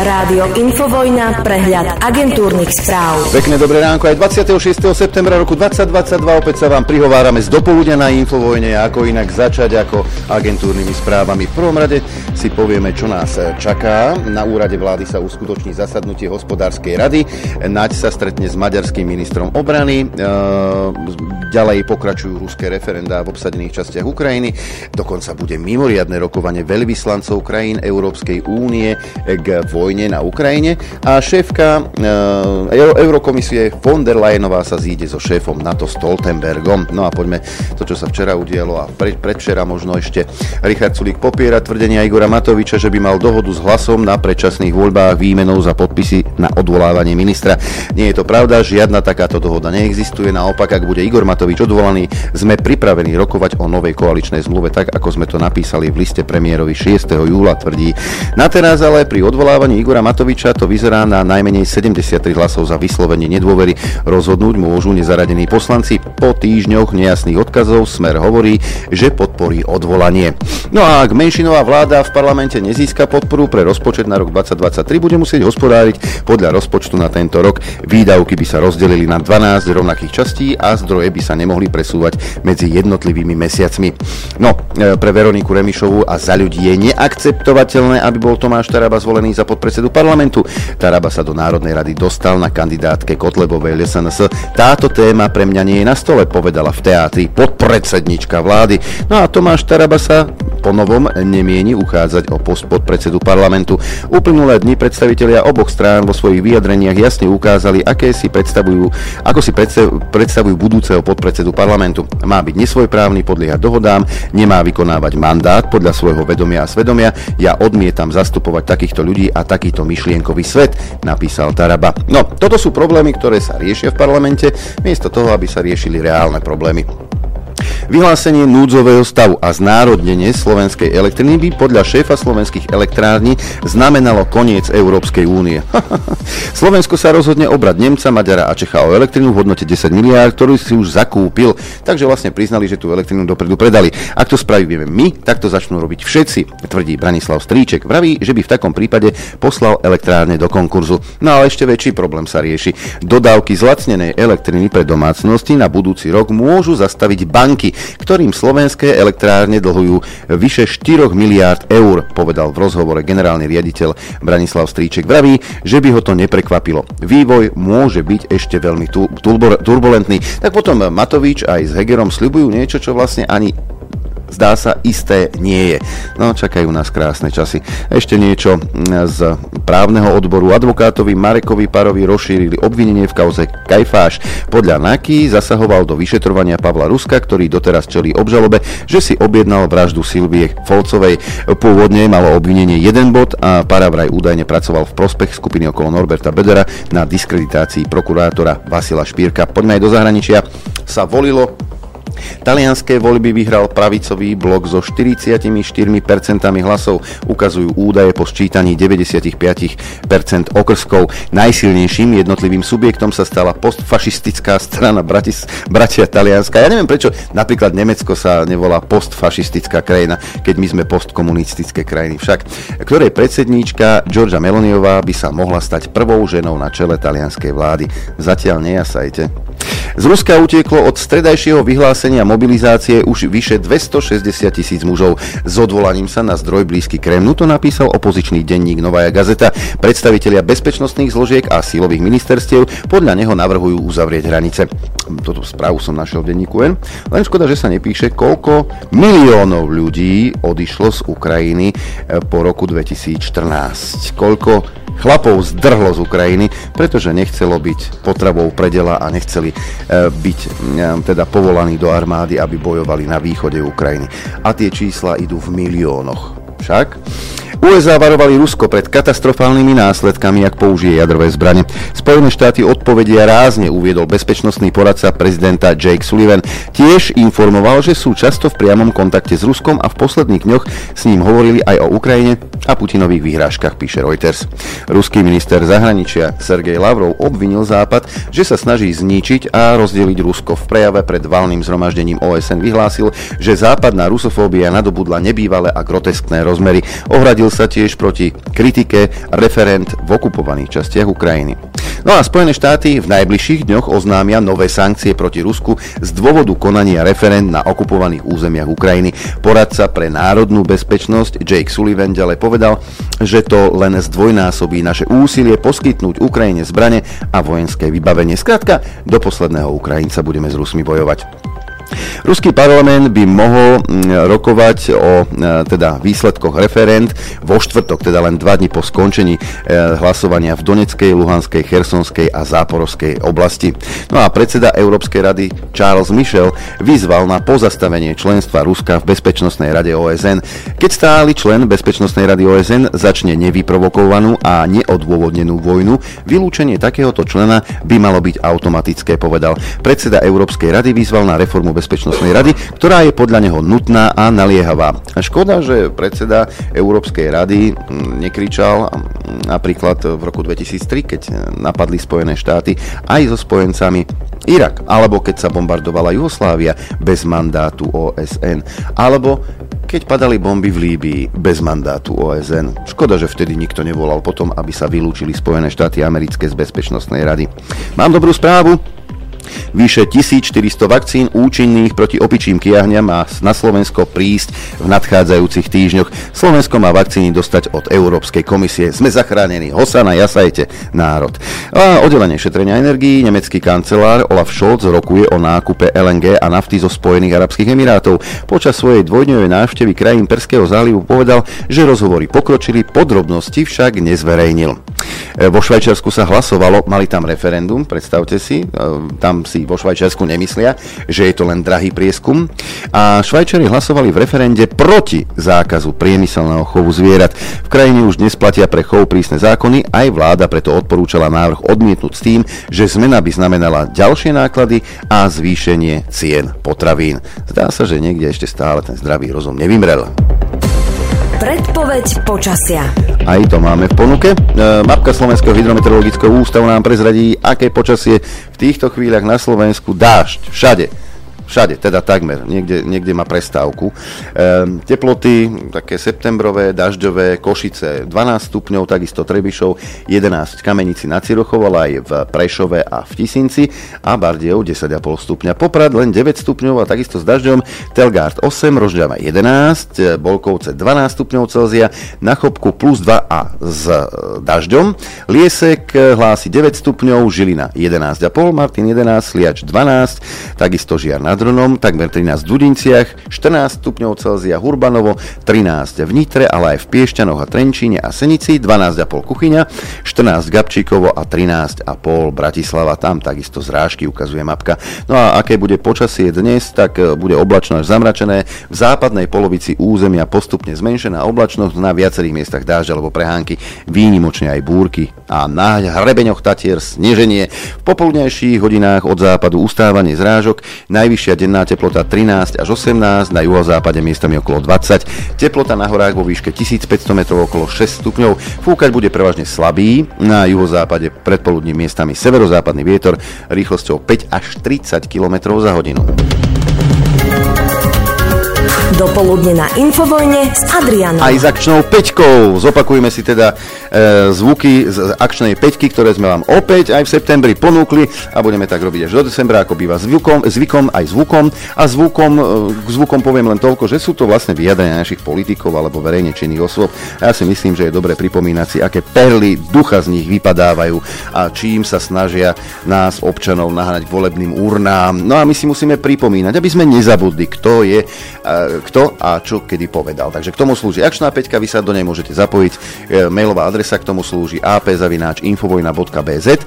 Rádio Infovojna, prehľad agentúrnych správ. Pekné dobré ránko, aj 26. septembra roku 2022 opäť sa vám prihovárame z dopoludne na Infovojne, ako inak začať ako agentúrnymi správami. V prvom rade si povieme, čo nás čaká. Na úrade vlády sa uskutoční zasadnutie hospodárskej rady. Naď sa stretne s maďarským ministrom obrany. E, ďalej pokračujú ruské referendá v obsadených častiach Ukrajiny. Dokonca bude mimoriadne rokovanie veľvyslancov krajín Európskej únie k vojne na Ukrajine a šéfka e, Eurokomisie von der Leyenová sa zíde so šéfom NATO Stoltenbergom. No a poďme to, čo sa včera udialo a pre, predvčera možno ešte Richard Sulík popiera tvrdenia Igora Matoviča, že by mal dohodu s hlasom na predčasných voľbách výmenou za podpisy na odvolávanie ministra. Nie je to pravda, žiadna takáto dohoda neexistuje. Naopak, ak bude Igor Matovič odvolaný, sme pripravení rokovať o novej koaličnej zmluve tak, ako sme to napísali v liste premiérovi 6. júla, tvrdí. Na teraz ale pri odvolávaní Igora Matoviča to vyzerá na najmenej 73 hlasov za vyslovenie nedôvery. Rozhodnúť môžu nezaradení poslanci. Po týždňoch nejasných odkazov Smer hovorí, že podporí odvolanie. No a ak menšinová vláda v parlamente nezíska podporu pre rozpočet na rok 2023, bude musieť hospodáriť podľa rozpočtu na tento rok. Výdavky by sa rozdelili na 12 rovnakých častí a zdroje by sa nemohli presúvať medzi jednotlivými mesiacmi. No, e, pre Veroniku Remišovu a za ľudí je neakceptovateľné, aby bol Tomáš Taraba zvolený za podpredsedu parlamentu. Taraba sa do Národnej rady dostal na kandidátke Kotlebovej LSNS. Táto téma pre mňa nie je na stole, povedala v teátri podpredsednička vlády. No a Tomáš Taraba sa po novom nemieni uchádzať o post podpredsedu parlamentu. Uplynulé dni predstavitelia oboch strán vo svojich vyjadreniach jasne ukázali, aké si predstavujú, ako si predstavujú budúceho podpredsedu parlamentu. Má byť nesvojprávny, podliehať dohodám, nemá vykonávať mandát podľa svojho vedomia a svedomia. Ja odmietam zastupovať takýchto ľudí a takýto myšlienkový svet, napísal Taraba. No, toto sú problémy, ktoré sa riešia v parlamente, miesto toho, aby sa riešili reálne problémy. Vyhlásenie núdzového stavu a znárodnenie slovenskej elektriny by podľa šéfa slovenských elektrární znamenalo koniec Európskej únie. Slovensko sa rozhodne obrať Nemca, Maďara a Čecha o elektrinu v hodnote 10 miliárd, ktorú si už zakúpil, takže vlastne priznali, že tú elektrinu dopredu predali. Ak to spravíme my, tak to začnú robiť všetci, tvrdí Branislav Stríček. Vraví, že by v takom prípade poslal elektrárne do konkurzu. No ale ešte väčší problém sa rieši. Dodávky zlacnenej elektriny pre domácnosti na budúci rok môžu zastaviť banky, ktorým slovenské elektrárne dlhujú vyše 4 miliárd eur, povedal v rozhovore generálny riaditeľ Branislav Stríček. Vraví, že by ho to neprekvapilo. Vývoj môže byť ešte veľmi turbulentný. Tak potom Matovič aj s Hegerom sľubujú niečo, čo vlastne ani zdá sa isté nie je. No, čakajú nás krásne časy. Ešte niečo z právneho odboru. Advokátovi Marekovi Parovi rozšírili obvinenie v kauze Kajfáš. Podľa NAKY zasahoval do vyšetrovania Pavla Ruska, ktorý doteraz čelí obžalobe, že si objednal vraždu Silvie Folcovej. Pôvodne malo obvinenie jeden bod a Para vraj údajne pracoval v prospech skupiny okolo Norberta Bedera na diskreditácii prokurátora Vasila Špírka. Poďme aj do zahraničia. Sa volilo Talianské voľby vyhral pravicový blok so 44% hlasov, ukazujú údaje po sčítaní 95% okrskov. Najsilnejším jednotlivým subjektom sa stala postfašistická strana Bratis, Bratia Talianska. Ja neviem, prečo napríklad Nemecko sa nevolá postfašistická krajina, keď my sme postkomunistické krajiny. Však, ktorej predsedníčka Georgia Meloniová by sa mohla stať prvou ženou na čele talianskej vlády. Zatiaľ nejasajte. Z Ruska utieklo od stredajšieho vyhlásenia mobilizácie už vyše 260 tisíc mužov. S odvolaním sa na zdroj blízky Kremlu to napísal opozičný denník Novaja Gazeta. Predstavitelia bezpečnostných zložiek a sílových ministerstiev podľa neho navrhujú uzavrieť hranice. Toto správu som našiel v denníku N. Len škoda, že sa nepíše, koľko miliónov ľudí odišlo z Ukrajiny eh, po roku 2014. Koľko chlapov zdrhlo z Ukrajiny, pretože nechcelo byť potravou predela a nechceli e, byť e, teda povolaní do armády, aby bojovali na východe Ukrajiny. A tie čísla idú v miliónoch. Však USA varovali Rusko pred katastrofálnymi následkami, ak použije jadrové zbrane. Spojené štáty odpovedia rázne uviedol bezpečnostný poradca prezidenta Jake Sullivan. Tiež informoval, že sú často v priamom kontakte s Ruskom a v posledných dňoch s ním hovorili aj o Ukrajine a Putinových výhrážkach, píše Reuters. Ruský minister zahraničia Sergej Lavrov obvinil Západ, že sa snaží zničiť a rozdeliť Rusko. V prejave pred valným zhromaždením OSN vyhlásil, že západná rusofóbia nadobudla nebývalé a groteskné rozmery. Ohradil sa tiež proti kritike referent v okupovaných častiach Ukrajiny. No a Spojené štáty v najbližších dňoch oznámia nové sankcie proti Rusku z dôvodu konania referend na okupovaných územiach Ukrajiny. Poradca pre národnú bezpečnosť Jake Sullivan ďalej povedal, že to len zdvojnásobí naše úsilie poskytnúť Ukrajine zbrane a vojenské vybavenie. Skrátka, do posledného Ukrajinca budeme s Rusmi bojovať. Ruský parlament by mohol mm, rokovať o e, teda výsledkoch referend vo štvrtok, teda len dva dní po skončení e, hlasovania v Doneckej, Luhanskej, Chersonskej a Záporovskej oblasti. No a predseda Európskej rady Charles Michel vyzval na pozastavenie členstva Ruska v Bezpečnostnej rade OSN. Keď stály člen Bezpečnostnej rady OSN začne nevyprovokovanú a neodôvodnenú vojnu, vylúčenie takéhoto člena by malo byť automatické, povedal. Predseda Európskej rady vyzval na reformu Bezpečnostnej rady, ktorá je podľa neho nutná a naliehavá. Škoda, že predseda Európskej rady mm, nekričal mm, napríklad v roku 2003, keď napadli Spojené štáty aj so spojencami Irak, alebo keď sa bombardovala Jugoslávia bez mandátu OSN, alebo keď padali bomby v Líbii bez mandátu OSN. Škoda, že vtedy nikto nevolal potom, aby sa vylúčili Spojené štáty americké z Bezpečnostnej rady. Mám dobrú správu, Vyše 1400 vakcín účinných proti opičím kiahňam má na Slovensko prísť v nadchádzajúcich týždňoch. Slovensko má vakcíny dostať od Európskej komisie. Sme zachránení. Hosana, jasajte, národ. A oddelenie šetrenia energií, nemecký kancelár Olaf Scholz rokuje o nákupe LNG a nafty zo Spojených Arabských Emirátov. Počas svojej dvojdňovej návštevy krajín Perského zálivu povedal, že rozhovory pokročili, podrobnosti však nezverejnil. E, vo Švajčiarsku sa hlasovalo, mali tam referendum, predstavte si, e, tam si vo Švajčiarsku nemyslia, že je to len drahý prieskum. A Švajčari hlasovali v referende proti zákazu priemyselného chovu zvierat. V krajine už dnes platia pre chov prísne zákony, aj vláda preto odporúčala návrh odmietnúť s tým, že zmena by znamenala ďalšie náklady a zvýšenie cien potravín. Zdá sa, že niekde ešte stále ten zdravý rozum nevymrel. Predpoveď počasia. Aj to máme v ponuke. E, mapka Slovenského hydrometeorologického ústavu nám prezradí, aké počasie v týchto chvíľach na Slovensku dážď všade Všade, teda takmer. Niekde, niekde má prestávku. E, teploty také septembrové, dažďové, Košice 12 stupňov, takisto Trebišov 11 Kamenici na Cirochov, ale aj v Prešove a v Tisinci a Bardiev 10,5 stupňa. Poprad len 9 stupňov a takisto s dažďom. Telgard 8, Rožďava 11, Bolkovce 12 stupňov Celzia, na Chopku plus 2 a s e, dažďom. Liesek hlási 9 stupňov, Žilina 11,5, Martin 11, Sliač 12, takisto Žiar nad Hronom, takmer 13 v Dudinciach, 14 stupňov Celzia Hurbanovo, 13 v Nitre, ale aj v Piešťanoch a Trenčíne a Senici, 12,5 Kuchyňa, 14 Gabčíkovo a 13,5 Bratislava, tam takisto zrážky ukazuje mapka. No a aké bude počasie dnes, tak e, bude oblačno až zamračené, v západnej polovici územia postupne zmenšená oblačnosť, na viacerých miestach dážď alebo prehánky, výnimočne aj búrky a na hrebeňoch Tatier sneženie. V popoludnejších hodinách od západu ustávanie zrážok, najvyššia najvyššia denná teplota 13 až 18, na juhozápade miestami okolo 20, teplota na horách vo výške 1500 metrov okolo 6 stupňov, fúkať bude prevažne slabý, na juhozápade predpoludním miestami severozápadný vietor rýchlosťou 5 až 30 km za hodinu. Dopoludne na Infovojne s Adrianom. Aj s akčnou peťkou. Zopakujeme si teda e, zvuky z akčnej peťky, ktoré sme vám opäť aj v septembri ponúkli a budeme tak robiť až do decembra, ako býva zvukom, zvykom aj zvukom. A zvukom, e, k zvukom poviem len toľko, že sú to vlastne vyjadrenia našich politikov alebo verejne činných osôb. A ja si myslím, že je dobre pripomínať si, aké perly ducha z nich vypadávajú a čím sa snažia nás občanov nahnať k volebným urnám. No a my si musíme pripomínať, aby sme nezabudli, kto je, e, kto a čo kedy povedal. Takže k tomu slúži akčná peťka, vy sa do nej môžete zapojiť. E, mailová adresa k tomu slúži ap.infovojna.bz, e,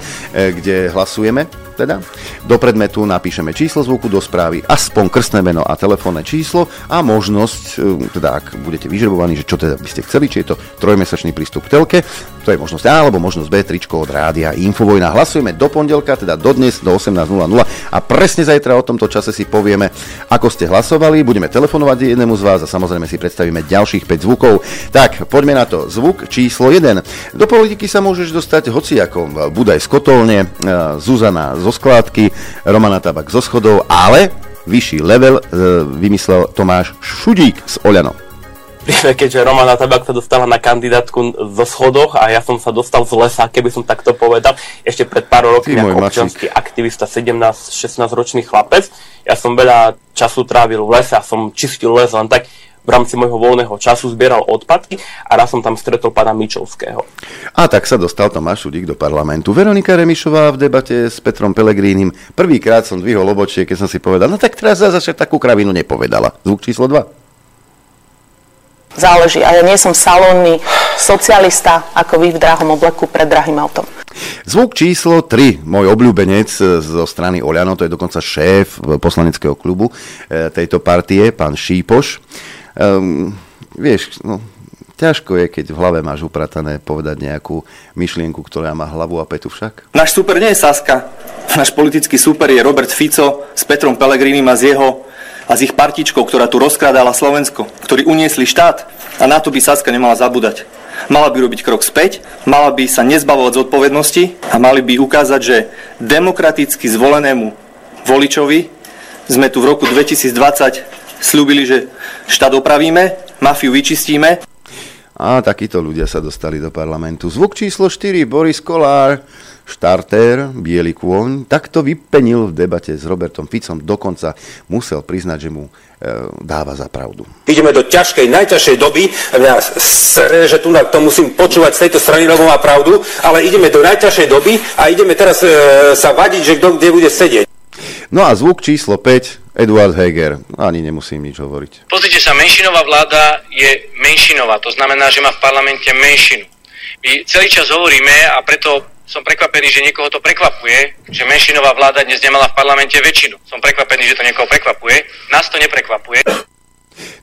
kde hlasujeme teda. Do predmetu napíšeme číslo zvuku do správy, aspoň krstné meno a telefónne číslo a možnosť, e, teda ak budete vyžrebovaní, že čo teda by ste chceli, či je to trojmesačný prístup k telke, to je možnosť A, alebo možnosť B, tričko od rádia Infovojna. Hlasujeme do pondelka, teda do dnes, do 18.00 a presne zajtra o tomto čase si povieme, ako ste hlasovali, budeme telefonovať jednému z vás a samozrejme si predstavíme ďalších 5 zvukov. Tak, poďme na to. Zvuk číslo 1. Do politiky sa môžeš dostať hoci ako Budaj z kotolne, e, Zuzana zo skládky, Romana Tabak zo schodov, ale vyšší level e, vymyslel Tomáš Šudík z Oľano keďže Romana Tabak sa dostala na kandidátku zo schodoch a ja som sa dostal z lesa, keby som takto povedal, ešte pred pár rokmi ako občianský aktivista, 17-16 ročný chlapec. Ja som veľa času trávil v lese a som čistil les len tak v rámci môjho voľného času zbieral odpadky a raz som tam stretol pána Mičovského. A tak sa dostal Tomáš Šudík do parlamentu. Veronika Remišová v debate s Petrom Pelegrínim. Prvýkrát som dvihol obočie, keď som si povedal, no tak teraz zase takú kravinu nepovedala. Zvuk číslo 2. Záleží. A ja nie som salónny socialista, ako vy v drahom obleku pred drahým autom. Zvuk číslo 3, môj obľúbenec zo strany Oľano, to je dokonca šéf poslaneckého klubu e, tejto partie, pán Šípoš. Um, vieš, no, ťažko je, keď v hlave máš upratané povedať nejakú myšlienku, ktorá má hlavu a petu však. Náš super nie je Saska. Náš politický super je Robert Fico s Petrom Pelegrinim a s jeho a s ich partičkou, ktorá tu rozkrádala Slovensko, ktorí uniesli štát a na to by Saska nemala zabúdať. Mala by robiť krok späť, mala by sa nezbavovať zodpovednosti a mali by ukázať, že demokraticky zvolenému voličovi sme tu v roku 2020 slúbili, že štát opravíme, mafiu vyčistíme. A takíto ľudia sa dostali do parlamentu. Zvuk číslo 4, Boris Kolár štartér, biely kôň, takto vypenil v debate s Robertom Ficom, dokonca musel priznať, že mu e, dáva za pravdu. Ideme do ťažkej, najťažšej doby, mňa sere, že tu to musím počúvať z tejto strany, lebo má pravdu, ale ideme do najťažšej doby a ideme teraz e, sa vadiť, že kto kde bude sedieť. No a zvuk číslo 5, Eduard Heger. Ani nemusím nič hovoriť. Pozrite sa, menšinová vláda je menšinová, to znamená, že má v parlamente menšinu. My celý čas hovoríme a preto som prekvapený, že niekoho to prekvapuje, že menšinová vláda dnes nemala v parlamente väčšinu. Som prekvapený, že to niekoho prekvapuje. Nás to neprekvapuje.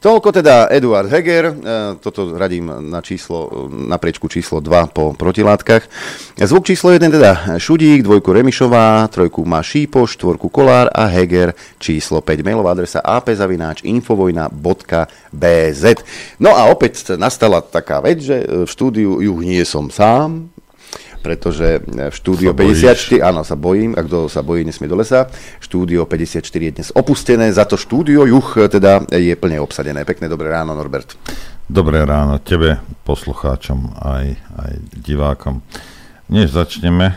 Toľko teda Eduard Heger, e, toto radím na číslo, na priečku číslo 2 po protilátkach. Zvuk číslo 1 teda Šudík, dvojku Remišová, trojku má Šípo, štvorku Kolár a Heger číslo 5. Mailová adresa apzavináč infovojna.bz No a opäť nastala taká vec, že v štúdiu ju nie som sám, pretože v štúdio 54, áno, sa bojím, a kto sa bojí, nesmie do lesa. Štúdio 54 je dnes opustené, za to štúdio Juch teda je plne obsadené. Pekné dobré ráno, Norbert. Dobré ráno tebe, poslucháčom aj, aj divákom. Než začneme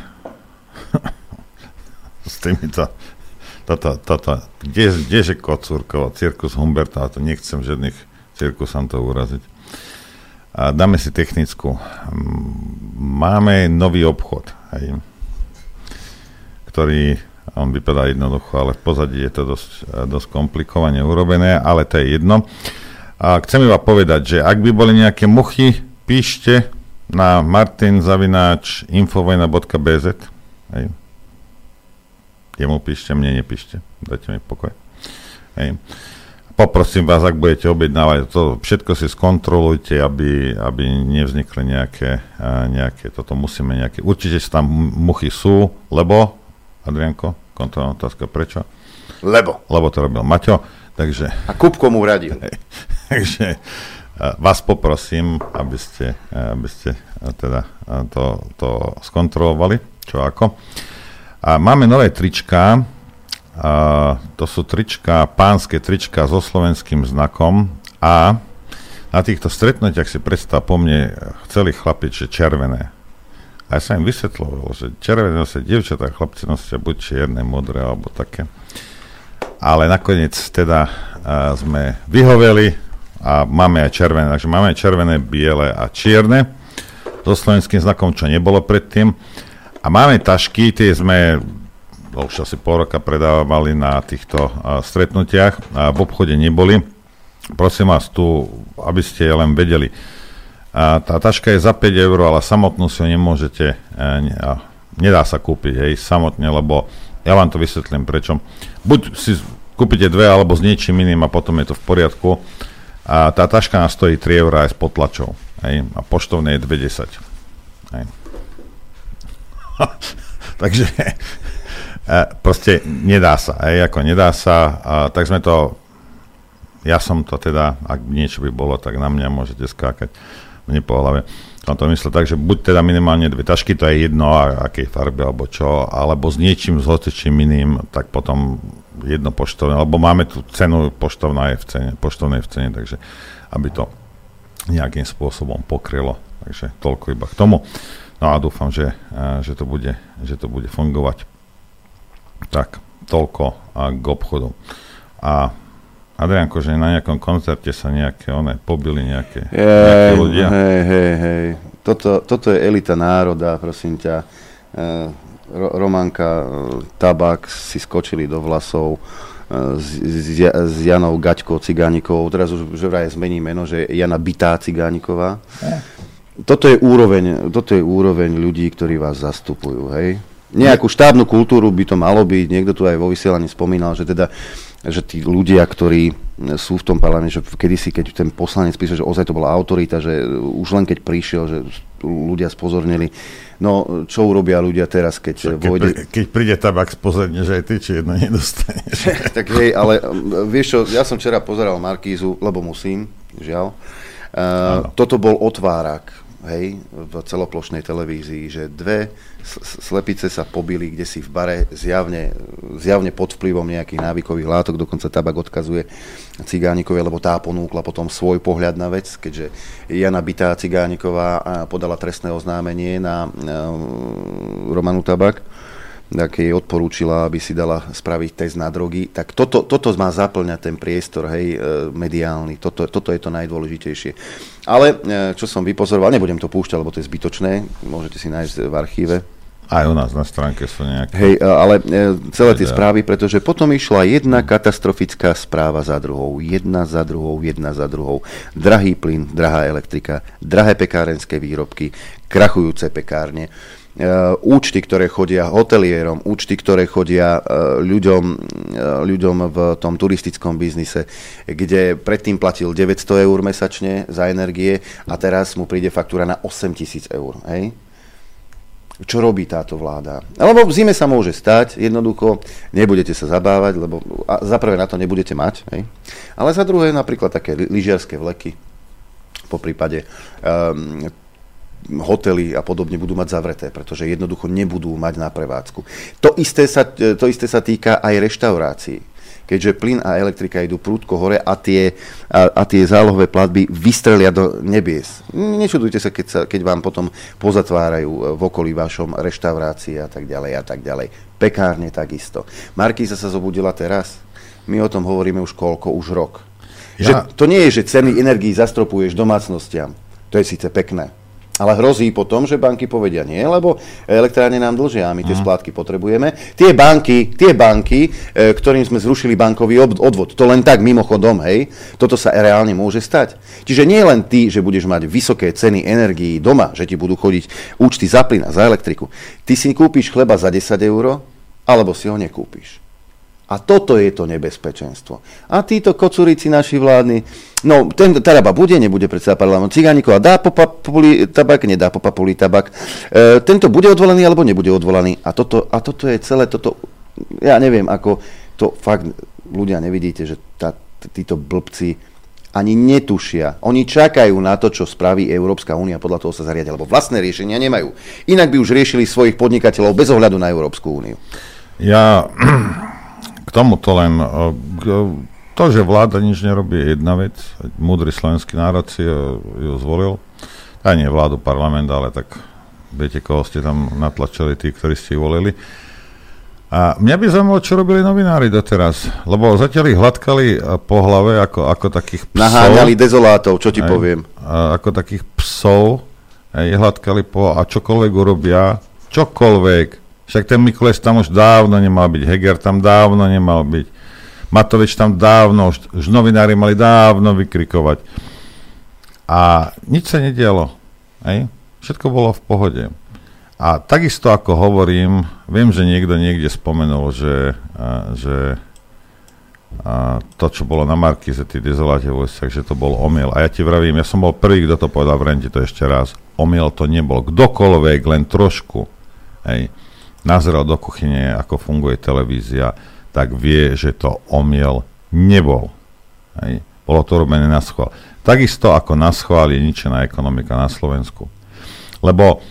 s týmito tata, tata, kde, kdeže kocúrkova, cirkus Humberta, to nechcem žiadnych cirkusantov uraziť. A dáme si technickú. Máme nový obchod, hej, ktorý, on vypadá jednoducho, ale v pozadí je to dosť, dosť komplikovane urobené, ale to je jedno. A chcem iba povedať, že ak by boli nejaké muchy, píšte na martinzavináč infovojna.bz hej. Jemu píšte, mne nepíšte. Dajte mi pokoj. Hej. Poprosím vás, ak budete objednávať, to všetko si skontrolujte, aby, aby nevznikli nejaké, nejaké, toto musíme nejaké, určite tam muchy sú, lebo, Adrianko, kontrolná otázka, prečo? Lebo. Lebo to robil Maťo, takže... A Kupko mu radil. takže vás poprosím, aby ste, aby ste teda to, to skontrolovali, čo ako. A máme nové trička, to sú trička, pánske trička so slovenským znakom a na týchto stretnutiach si predstav po mne chceli chlapiť, že červené. A ja sa im vysvetloval, že červené nosia dievčatá, chlapci nosia buď čierne, modré alebo také. Ale nakoniec teda a, sme vyhoveli a máme aj červené. Takže máme aj červené, biele a čierne so slovenským znakom, čo nebolo predtým. A máme tašky, tie sme už asi pol roka predávali na týchto stretnutiach a v obchode neboli. Prosím vás tu, aby ste len vedeli. A tá taška je za 5 eur, ale samotnú si ho nemôžete, uh, nedá sa kúpiť, hej, samotne, lebo ja vám to vysvetlím prečo. Buď si kúpite dve, alebo s niečím iným a potom je to v poriadku. A tá taška nás stojí 3 eur aj s potlačou. Hej, a poštovné je 2,10. Hej. Takže proste nedá sa, aj, ako nedá sa, a, tak sme to ja som to teda, ak niečo by bolo, tak na mňa môžete skákať mne po hlave. Som to myslel tak, že buď teda minimálne dve tašky, to je jedno, akej farby alebo čo, alebo s niečím, s hocičím iným, tak potom jedno poštovné, lebo máme tu cenu poštovná je v cene, poštovnej v cene, takže aby to nejakým spôsobom pokrylo. Takže toľko iba k tomu. No a dúfam, že, že, to, bude, že to bude fungovať. Tak, toľko k obchodu. A Adrianko, že na nejakom koncerte sa nejaké one pobili nejaké, je, nejaké ľudia. Hej, hej, hej. Toto, toto je elita národa, prosím ťa. E, Ro, Romanka, e, tabak si skočili do vlasov e, s, s, s Janou Gaťkou Cigánikovou. Teraz už že vraj zmení meno, že Jana Bitá Cigániková. E. Toto je, úroveň, toto je úroveň ľudí, ktorí vás zastupujú, hej? Nejakú štábnu kultúru by to malo byť. Niekto tu aj vo vysielaní spomínal, že teda že tí ľudia, ktorí sú v tom parlamente, že kedysi, keď ten poslanec písal, že ozaj to bola autorita, že už len keď prišiel, že ľudia spozornili. No, čo urobia ľudia teraz, keď keď vojde... Keď príde tabak, spozorne, že aj ty či jedno nedostaneš. tak hej, ale vieš čo, ja som včera pozeral Markízu, lebo musím, žiaľ. Uh, toto bol otvárak hej, v celoplošnej televízii, že dve slepice sa pobili kde si v bare zjavne, zjavne pod vplyvom nejakých návykových látok, dokonca tabak odkazuje Cigánikovi, lebo tá ponúkla potom svoj pohľad na vec, keďže Jana Bitá Cigániková podala trestné oznámenie na Romanu Tabak tak jej odporúčila, aby si dala spraviť test na drogy. Tak toto, toto má zaplňať ten priestor, hej, e, mediálny. Toto, toto je to najdôležitejšie. Ale, e, čo som vypozoroval, nebudem to púšťať, lebo to je zbytočné, môžete si nájsť v archíve. Aj u nás na stránke sú nejaké. Hej, e, ale celé tie správy, pretože potom išla jedna katastrofická správa za druhou. Jedna za druhou, jedna za druhou. Drahý plyn, drahá elektrika, drahé pekárenské výrobky, krachujúce pekárne. E, účty, ktoré chodia hotelierom, účty, ktoré chodia e, ľuďom, e, ľuďom v tom turistickom biznise, kde predtým platil 900 eur mesačne za energie a teraz mu príde faktúra na 8000 eur. Hej? Čo robí táto vláda? Lebo v zime sa môže stať, jednoducho nebudete sa zabávať, lebo za prvé na to nebudete mať, hej? ale za druhé napríklad také lyžiarské vleky, po prípade um, hotely a podobne budú mať zavreté, pretože jednoducho nebudú mať na prevádzku. To isté sa, to isté sa týka aj reštaurácií keďže plyn a elektrika idú prúdko hore a tie, a, a tie zálohové platby vystrelia do nebies. Nečudujte sa keď, sa, keď vám potom pozatvárajú v okolí vašom reštaurácii a tak ďalej a tak ďalej. Pekárne takisto. Markíza sa zobudila teraz. My o tom hovoríme už koľko, už rok. Ja. Že to nie je, že ceny energií zastropuješ domácnostiam. To je síce pekné ale hrozí potom, že banky povedia nie, lebo elektrárne nám dlžia a my tie mhm. splátky potrebujeme. Tie banky, tie banky, e, ktorým sme zrušili bankový odvod, to len tak mimochodom, hej, toto sa reálne môže stať. Čiže nie len ty, že budeš mať vysoké ceny energií doma, že ti budú chodiť účty za plyn a za elektriku. Ty si kúpiš chleba za 10 eur, alebo si ho nekúpiš. A toto je to nebezpečenstvo. A títo kocúrici naši vládni, no ten Taraba bude, nebude predsa parlament Cigánikova, dá po papuli tabak, nedá po papuli tabak. E, tento bude odvolaný alebo nebude odvolaný. A toto, a toto je celé, toto, ja neviem, ako to fakt ľudia nevidíte, že tá, títo blbci ani netušia. Oni čakajú na to, čo spraví Európska únia, podľa toho sa zariadia, lebo vlastné riešenia nemajú. Inak by už riešili svojich podnikateľov bez ohľadu na Európsku úniu. Ja tomuto len to, že vláda nič nerobí, je jedna vec. Múdry slovenský národ si ju zvolil. Aj nie vládu, parlament, ale tak viete, koho ste tam natlačili, tí, ktorí ste volili. A mňa by zaujímalo, čo robili novinári doteraz, lebo zatiaľ ich hladkali po hlave ako, ako takých psov. Naháňali dezolátov, čo ti aj, poviem. Ako takých psov, aj hladkali po a čokoľvek urobia, čokoľvek, však ten Mikules tam už dávno nemal byť, Heger tam dávno nemal byť, Matovič tam dávno, už, už novinári mali dávno vykrikovať. A nič sa nedialo. Hej? Všetko bolo v pohode. A takisto ako hovorím, viem, že niekto niekde spomenul, že, že a to, čo bolo na Markize, tí dezoláte že to bol omyl. A ja ti vravím, ja som bol prvý, kto to povedal, vrajím to ešte raz. Omyl to nebol. Kdokoľvek, len trošku. Hej nazrel do kuchyne, ako funguje televízia, tak vie, že to omiel nebol. Hej. Bolo to robené na schvál. Takisto ako na schvál je ničená ekonomika na Slovensku. Lebo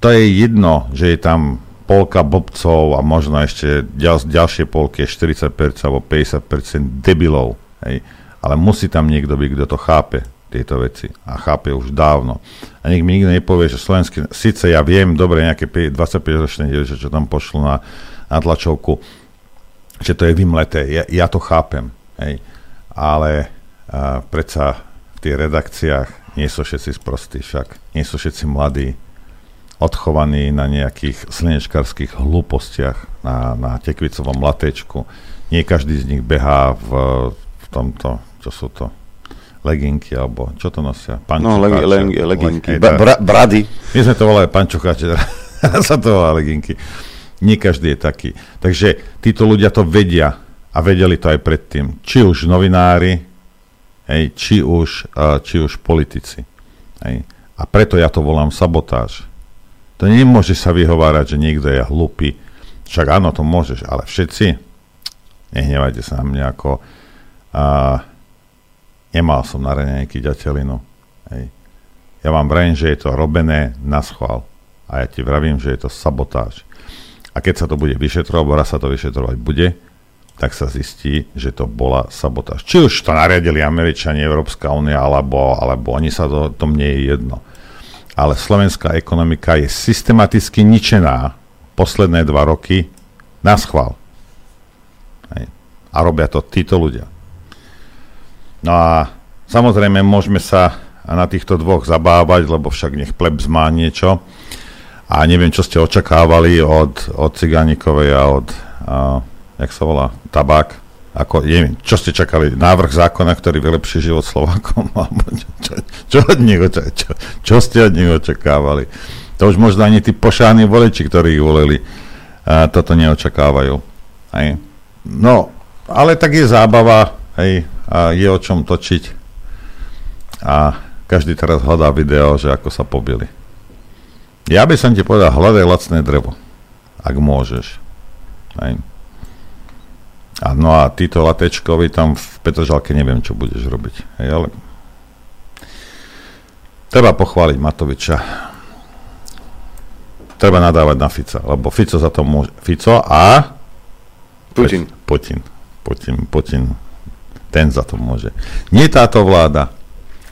to je jedno, že je tam polka bobcov a možno ešte ďal, ďalšie polky 40% alebo 50% debilov. Hej. Ale musí tam niekto byť, kto to chápe, tieto veci. A chápe už dávno. A nech mi nikto nepovie, že slovenský, síce ja viem, dobre, nejaké 25-ročné dievča, čo tam pošlo na, na tlačovku, že to je vymleté. Ja, ja to chápem. Hej. Ale a, predsa v tých redakciách nie sú všetci sprostí však. Nie sú všetci mladí odchovaní na nejakých slnečkarských hlúpostiach na, na tekvicovom latečku. Nie každý z nich behá v, v tomto, čo sú to, leginky, alebo čo to nosia? No, leg, leg, leginky, ba, bra, brady. My sme to volali pančucháče, sa to volá leginky. Nie každý je taký. Takže títo ľudia to vedia a vedeli to aj predtým. Či už novinári, hej, či, už, uh, či už politici. Hej. A preto ja to volám sabotáž. To nemôže sa vyhovárať, že niekto je hlupý. Však áno, to môžeš, ale všetci, nehnevajte sa na mňa ako a, nemal som na nejaký ďatelinu. Hej. Ja vám vravím, že je to robené na schvál. A ja ti vravím, že je to sabotáž. A keď sa to bude vyšetrovať, raz sa to vyšetrovať bude, tak sa zistí, že to bola sabotáž. Či už to nariadili Američania, Európska únia, alebo, alebo oni sa to, to mne je jedno ale slovenská ekonomika je systematicky ničená posledné dva roky na schvál. A robia to títo ľudia. No a samozrejme môžeme sa na týchto dvoch zabávať, lebo však nech plebs má niečo. A neviem, čo ste očakávali od, od Cigánikovej a od, a, jak sa volá, tabák ako, neviem, čo ste čakali, návrh zákona, ktorý vylepší život Slovákom, čo, čo, čo, od nich, čo, čo, čo ste od nich očakávali. To už možno ani tí pošáni voliči, ktorí ich volili, a toto neočakávajú. Hej. No, ale tak je zábava, hej, a je o čom točiť. A každý teraz hľadá video, že ako sa pobili. Ja by som ti povedal, hľadaj lacné drevo, ak môžeš. Hej. A no a títo latečkovi tam v Petržalke neviem, čo budeš robiť. Hej, ale treba pochváliť Matoviča. Treba nadávať na Fica, lebo Fico za to môže. Fico a... Putin. Putin. Putin. Putin. Ten za to môže. Nie táto vláda.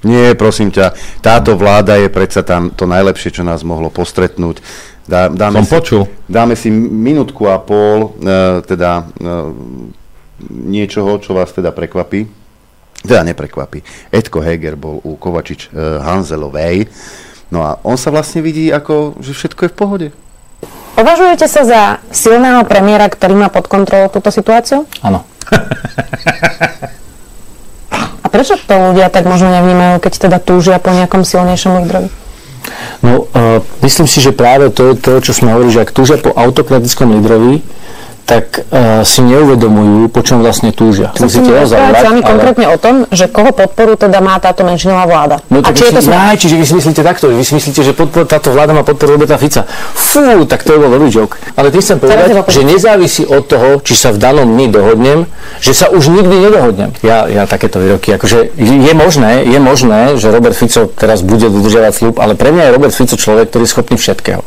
Nie, prosím ťa, táto vláda je predsa tam to najlepšie, čo nás mohlo postretnúť. Dá, dáme Som si, počul. Dáme si minútku a pol, e, teda e, niečoho, čo vás teda prekvapí. Teda neprekvapí. Edko Heger bol u Kovačič e, Hanzelovej. No a on sa vlastne vidí ako, že všetko je v pohode. Považujete sa za silného premiéra, ktorý má pod kontrolou túto situáciu? Áno. Prečo to ľudia tak možno nevnímajú, keď teda túžia po nejakom silnejšom lídrovi? No, uh, myslím si, že práve to je to, čo sme hovorili, že ak túžia po autokratickom lídrovi, tak uh, si neuvedomujú, po čom vlastne túžia. Musíte rozhodovať ale... konkrétne o tom, že koho podporu teda má táto menšinová vláda. No, a či je to Aj, čiže vy si myslíte takto, vy si myslíte, že podpor, táto vláda má podporu Roberta Fica. Fú, tak to je bol dobrý joke. Ale ty chcem povedať, že nezávisí od toho, či sa v danom dni dohodnem, že sa už nikdy nedohodnem. Ja, ja takéto výroky, akože je možné, je možné, že Robert Fico teraz bude dodržiavať slúb, ale pre mňa je Robert Fico človek, ktorý je schopný všetkého.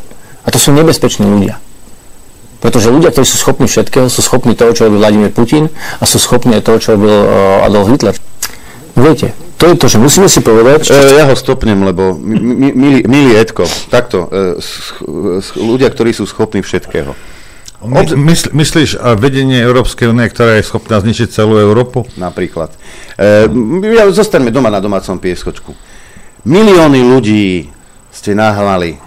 A to sú nebezpeční ľudia. Pretože ľudia, ktorí sú schopní všetkého, sú schopní toho, čo robil Vladimír Putin a sú schopní toho, čo robil uh, Adolf Hitler. Viete, to je to, že musíme si povedať... Čo... E, ja ho stopnem, lebo milý, milý Edko, takto, e, ľudia, ktorí sú schopní všetkého. My, mysl, myslíš vedenie Európskej únie, ktorá je schopná zničiť celú Európu? Napríklad. E, ja zostaňme doma na domácom pieskočku. Milióny ľudí ste nahlali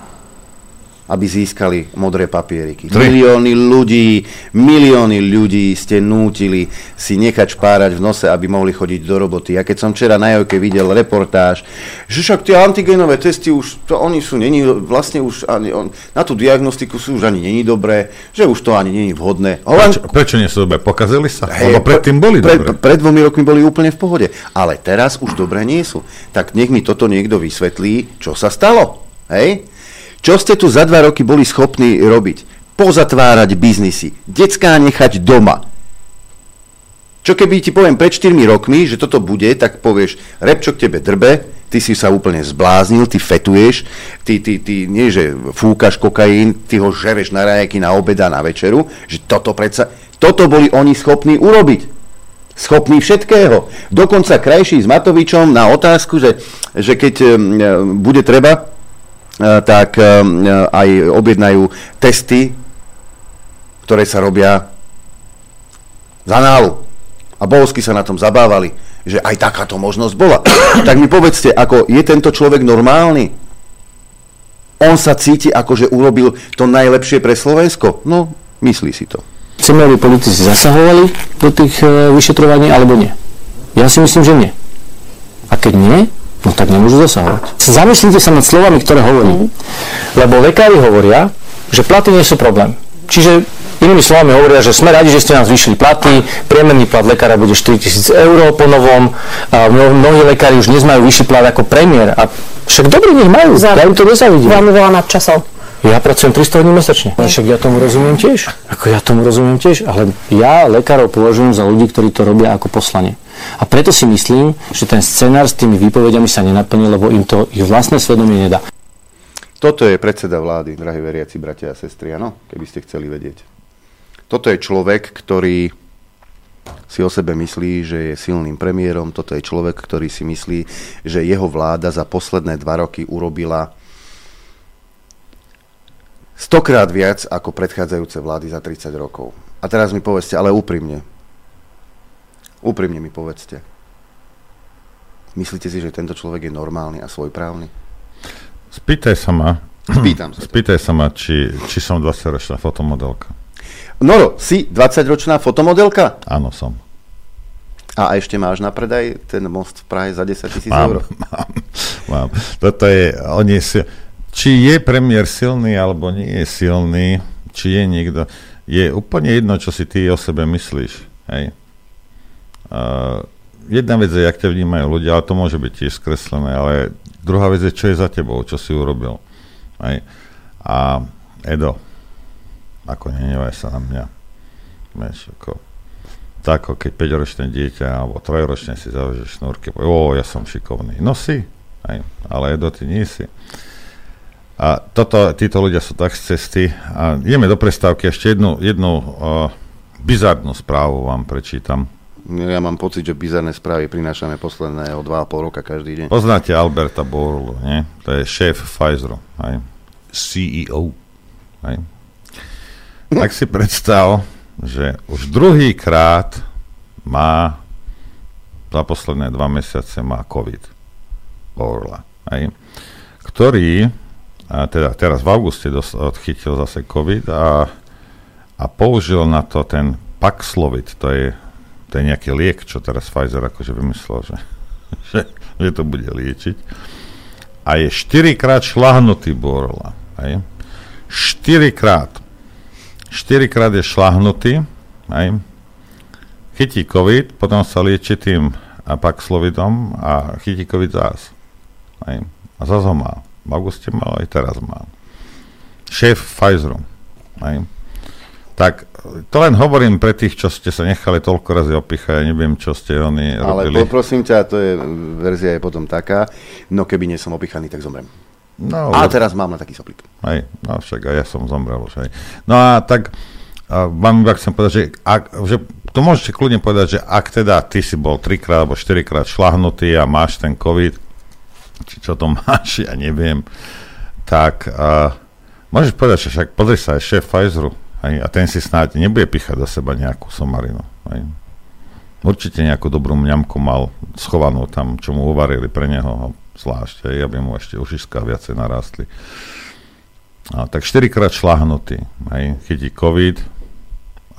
aby získali modré papieriky. Tri. Milióny ľudí, milióny ľudí ste nútili si nechať špárať v nose, aby mohli chodiť do roboty. A keď som včera na Jojke videl reportáž, že však tie antigenové testy už, to oni sú, není, vlastne už ani, on, na tú diagnostiku sú už ani není dobré, že už to ani není vhodné. Holand... Prečo, prečo nie sú dobré? Pokazili sa? Hey, Lebo predtým boli pre, dobré. Pred dvomi rokmi boli úplne v pohode, ale teraz už dobré nie sú. Tak nech mi toto niekto vysvetlí, čo sa stalo. Hej? Čo ste tu za dva roky boli schopní robiť? Pozatvárať biznisy, decká nechať doma. Čo keby ti poviem pred 4 rokmi, že toto bude, tak povieš, repčo k tebe drbe, ty si sa úplne zbláznil, ty fetuješ, ty, ty, ty nie že fúkaš kokain, ty ho žereš na rajaky na obeda, na večeru, že toto predsa, toto boli oni schopní urobiť. Schopní všetkého. Dokonca krajší s Matovičom na otázku, že, že keď bude treba, tak e, aj objednajú testy, ktoré sa robia za nálu a bolsky sa na tom zabávali, že aj takáto možnosť bola. tak mi povedzte, ako je tento človek normálny? On sa cíti ako, že urobil to najlepšie pre Slovensko? No, myslí si to. Chceme, aby politici zasahovali do tých e, vyšetrovaní, alebo nie? Ja si myslím, že nie. A keď nie, no tak nemôžu zasahovať. Zamyslite sa nad slovami, ktoré hovorím. Mm. Lebo lekári hovoria, že platy nie sú problém. Čiže Inými slovami hovoria, že sme radi, že ste nám zvýšili platy, priemerný plat lekára bude 4000 eur po novom, a mnohí lekári už dnes majú vyšší plat ako premiér. A však dobrý nech majú, ja im to nezavidím. Veľmi veľa nadčasov. Ja pracujem 300 hodín mesačne. No, však ja tomu rozumiem tiež. Ako ja tomu rozumiem tiež, ale ja lekárov považujem za ľudí, ktorí to robia ako poslanie. A preto si myslím, že ten scenár s tými výpovediami sa nenaplní, lebo im to ich vlastné svedomie nedá. Toto je predseda vlády, drahí veriaci bratia a sestry, áno, keby ste chceli vedieť. Toto je človek, ktorý si o sebe myslí, že je silným premiérom. Toto je človek, ktorý si myslí, že jeho vláda za posledné dva roky urobila stokrát viac ako predchádzajúce vlády za 30 rokov. A teraz mi povedzte, ale úprimne. Úprimne mi povedzte. Myslíte si, že tento človek je normálny a svojprávny? Spýtaj sa ma. Spýtam sa. Spýtaj sa ma, či, či som 20-ročná fotomodelka. Noro, si 20-ročná fotomodelka? Áno, som. A ešte máš na predaj ten most v Prahe za 10 tisíc eur? Mám, mám. Toto je, oni si, či je premiér silný, alebo nie je silný, či je niekto, je úplne jedno, čo si ty o sebe myslíš. Hej. Jedna vec je, jak ťa vnímajú ľudia, ale to môže byť tiež skreslené, ale druhá vec je, čo je za tebou, čo si urobil. Hej. A Edo, ako nenevaj sa na mňa. Vieš, ako, tak ako keď 5-ročné dieťa alebo 3-ročné si zaveže šnúrky, o, ja som šikovný. No si, aj, ale do ty nie si. A toto, títo ľudia sú tak z cesty. A ideme do prestávky. Ešte jednu, jednu uh, bizarnú správu vám prečítam. Ja mám pocit, že bizarné správy prinášame posledné o 2,5 roka každý deň. Poznáte Alberta Borlu, nie? To je šéf Pfizeru, aj? CEO. Aj? tak si predstav, že už druhý krát má za posledné dva mesiace má COVID. Orla. Aj, ktorý a teda teraz v auguste dos- odchytil zase COVID a, a použil na to ten Paxlovid, to je, to je nejaký liek, čo teraz Pfizer akože vymyslel, že, že, že to bude liečiť. A je štyrikrát šlahnutý Borla. Aj? Štyrikrát 4 krát je šlahnutý, aj, chytí COVID, potom sa lieči tým Paxlovidom a chytí COVID zás. Aj, a zás ho má. V auguste mal, aj teraz má. Šéf Pfizeru. Aj. Tak to len hovorím pre tých, čo ste sa nechali toľko razy opichať, ja neviem, čo ste oni Ale robili. Ale poprosím ťa, to je, verzia je potom taká, no keby nie som opichaný, tak zomrem. No, a teraz mám na taký soplík. Hej, no však aj ja som zomrel už. Hej. No a tak a vám iba chcem povedať, že, ak, že to môžete kľudne povedať, že ak teda ty si bol trikrát alebo štyrikrát šlahnutý a máš ten COVID, či čo to máš, ja neviem, tak a, môžeš povedať, že však pozri sa, aj šéf Pfizeru hej, a ten si snáď nebude píchať do seba nejakú somarinu. Hej. Určite nejakú dobrú mňamku mal schovanú tam, čo mu uvarili pre neho zvlášť, aj, aby mu ešte ušiska viacej narástli. A, tak 4 krát šlahnutý, aj, chytí COVID,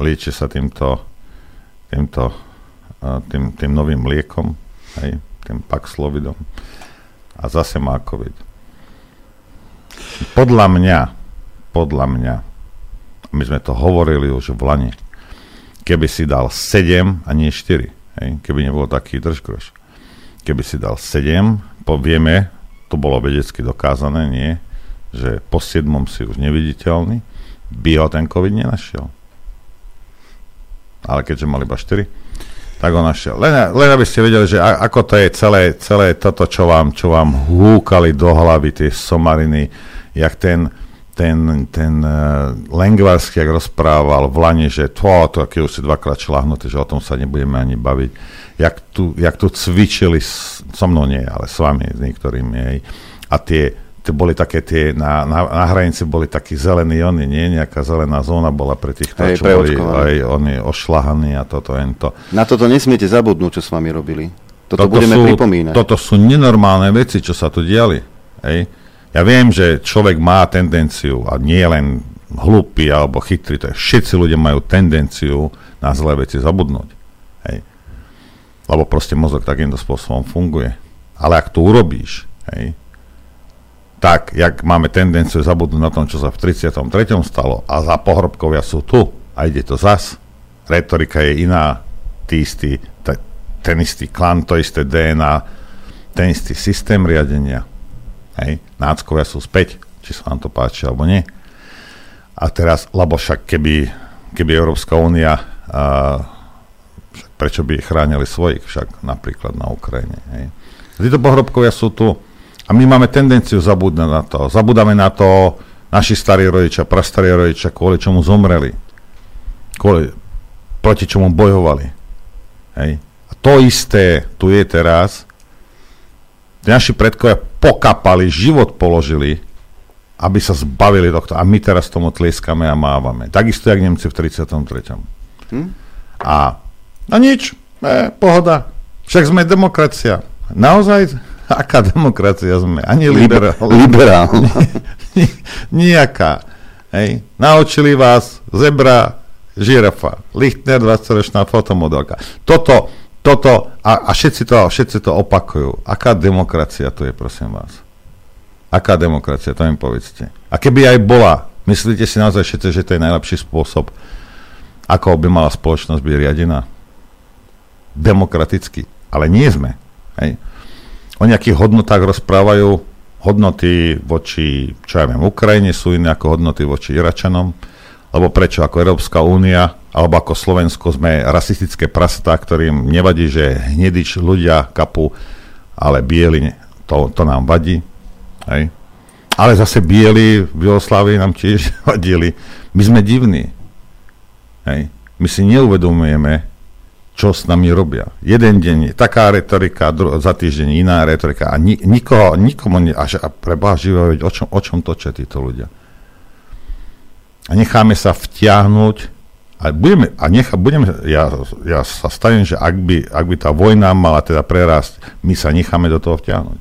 lieči sa týmto, týmto tým, tým novým liekom, aj, tým Paxlovidom a zase má COVID. Podľa mňa, podľa mňa, my sme to hovorili už v Lani, keby si dal 7 a nie 4, hej, keby nebol taký držgroš. Keby si dal 7 povieme, to bolo vedecky dokázané, nie, že po 7 si už neviditeľný, by ho ten COVID nenašiel. Ale keďže mal iba 4, tak on našiel. Len, len aby ste vedeli, že ako to je celé, celé toto, čo vám, čo vám húkali do hlavy, tie somariny, jak ten, ten, ten uh, Lengvarsky, jak rozprával v Lani, že to, to, keď už si dvakrát šlahnuté, že o tom sa nebudeme ani baviť. Jak tu, jak tu cvičili, so mnou nie, ale s vami, s niektorými, hej. A tie, to boli také tie, na, na, na hranici boli takí zelení oni, nie? Nejaká zelená zóna bola pre tých, čo boli aj oni ošlahaní a toto, to. Na toto nesmiete zabudnúť, čo s vami robili. Toto, toto budeme sú, pripomínať. Toto sú nenormálne veci, čo sa tu diali. Hej. Ja viem, že človek má tendenciu, a nie len hlupý alebo chytrý, to je, všetci ľudia majú tendenciu na zlé veci zabudnúť. Hej. Lebo proste mozog takýmto spôsobom funguje. Ale ak to urobíš, hej, tak, jak máme tendenciu zabudnúť na tom, čo sa v 33. stalo a za pohrobkovia sú tu a ide to zas, retorika je iná, tý istý, ten istý klan, to isté DNA, ten istý systém riadenia. Hej, náckovia sú späť, či sa vám to páči alebo nie. A teraz, lebo však keby, keby Európska únia, prečo by chránili svojich však napríklad na Ukrajine. Hej. Títo pohrobkovia sú tu, a my máme tendenciu zabúdať na to. Zabudáme na to naši starí rodičia, prastarí rodičia, kvôli čomu zomreli. Kvôli, proti čomu bojovali. Hej. A to isté tu je teraz. Naši predkovia pokapali, život položili, aby sa zbavili tohto. A my teraz tomu tlieskame a mávame. Takisto, jak Nemci v 33. Hm? A, a nič, e, pohoda. Však sme demokracia. Naozaj Aká demokracia sme? Ani liberál. Liberál. Nijaká. Hej. Naučili vás zebra, žirafa, Lichtner, 20-ročná fotomodelka. Toto, toto, a, a všetci, to, všetci to opakujú. Aká demokracia to je, prosím vás? Aká demokracia, to im povedzte. A keby aj bola, myslíte si naozaj všetci, že to je najlepší spôsob, ako by mala spoločnosť byť riadená? Demokraticky. Ale nie sme. Hej o nejakých hodnotách rozprávajú, hodnoty voči, čo ja viem, Ukrajine sú iné ako hodnoty voči Iračanom, lebo prečo ako Európska únia alebo ako Slovensko sme rasistické prasatá, ktorým nevadí, že hnedič ľudia kapu, ale bieli, to, to nám vadí. Hej. Ale zase bieli v Jugoslávii nám tiež vadili. My sme divní. Hej. My si neuvedomujeme, čo s nami robia. Jeden deň je taká retorika, dru- za týždeň iná retorika a ni- nikoho, nikomu, ne- až a preboha živého, o čom, o čom točia títo ľudia. A necháme sa vtiahnuť a budeme, a nechá, budeme, ja, ja sa stavím, že ak by, ak by tá vojna mala teda prerásť, my sa necháme do toho vtiahnuť.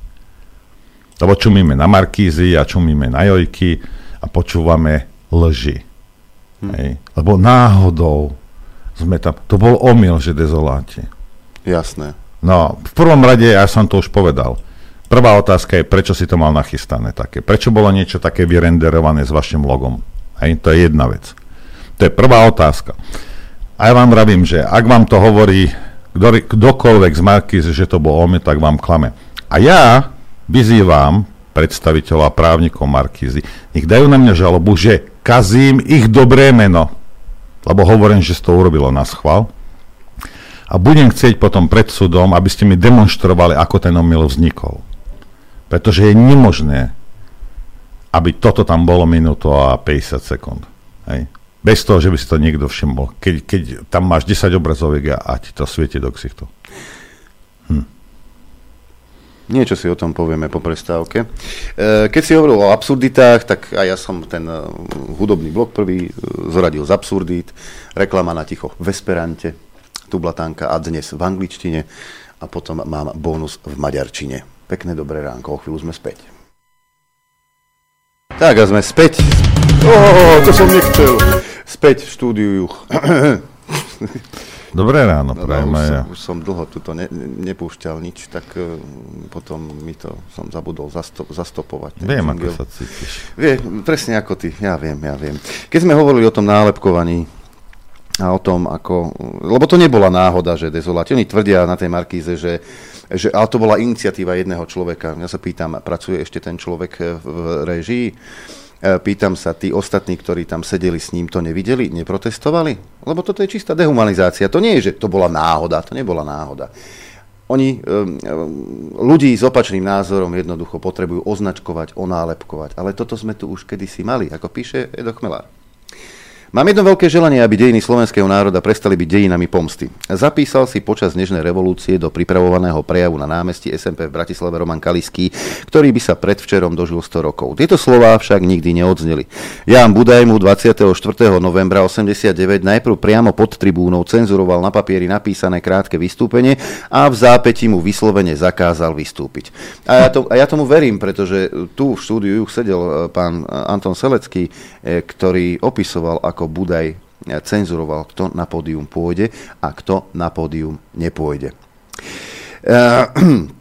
Lebo čumíme na Markízy a čumíme na Jojky a počúvame lži. Hm. Hej. Lebo náhodou sme tam, to bol omyl, že dezoláti. Jasné. No, v prvom rade, ja som to už povedal, prvá otázka je, prečo si to mal nachystané také. Prečo bolo niečo také vyrenderované s vašim logom? Hej, to je jedna vec. To je prvá otázka. A ja vám vravím, že ak vám to hovorí kdo, kdokoľvek z Markýz, že to bol omyl, tak vám klame. A ja vyzývam predstaviteľov a právnikov Markízy, nech dajú na mňa žalobu, že kazím ich dobré meno lebo hovorím, že to urobilo na schvál. A budem chcieť potom pred súdom, aby ste mi demonstrovali, ako ten omyl vznikol. Pretože je nemožné, aby toto tam bolo minútu a 50 sekúnd. Hej. Bez toho, že by si to niekto všimol. Keď, keď tam máš 10 obrazoviek a, a ti to svieti do ksichtu. Niečo si o tom povieme po prestávke. E, keď si hovoril o absurditách, tak aj ja som ten e, hudobný blok prvý e, zoradil z absurdít. Reklama na ticho v Esperante, tublatánka a dnes v angličtine a potom mám bonus v maďarčine. Pekné dobré ránko, o chvíľu sme späť. Tak a sme späť. Oh, to som nechcel. Späť v štúdiu Juch. Dobré ráno, no, prajem no, už, ja. Už som dlho tuto ne, nepúšťal nič, tak uh, potom mi to som zabudol zasto, zastopovať. Viem, ako sa cítiš. Vie, presne ako ty, ja viem, ja viem. Keď sme hovorili o tom nálepkovaní, a o tom, ako... Lebo to nebola náhoda, že dezoláti. Oni tvrdia na tej Markíze, že, že... Ale to bola iniciatíva jedného človeka. Ja sa pýtam, pracuje ešte ten človek v režii? pýtam sa, tí ostatní, ktorí tam sedeli s ním, to nevideli, neprotestovali? Lebo toto je čistá dehumanizácia. To nie je, že to bola náhoda, to nebola náhoda. Oni ľudí s opačným názorom jednoducho potrebujú označkovať, onálepkovať. Ale toto sme tu už kedysi mali, ako píše Edo Chmelár. Mám jedno veľké želanie, aby dejiny slovenského národa prestali byť dejinami pomsty. Zapísal si počas dnešnej revolúcie do pripravovaného prejavu na námestí SMP v Bratislave Roman Kaliský, ktorý by sa predvčerom dožil 100 rokov. Tieto slová však nikdy neodzneli. Jan Budaj mu 24. novembra 89 najprv priamo pod tribúnou cenzuroval na papieri napísané krátke vystúpenie a v zápäti mu vyslovene zakázal vystúpiť. A ja, to, a ja tomu verím, pretože tu v štúdiu sedel eh, pán Anton Selecký, eh, ktorý opisoval, ako ako Budaj cenzuroval, kto na pódium pôjde a kto na pódium nepôjde. Uh,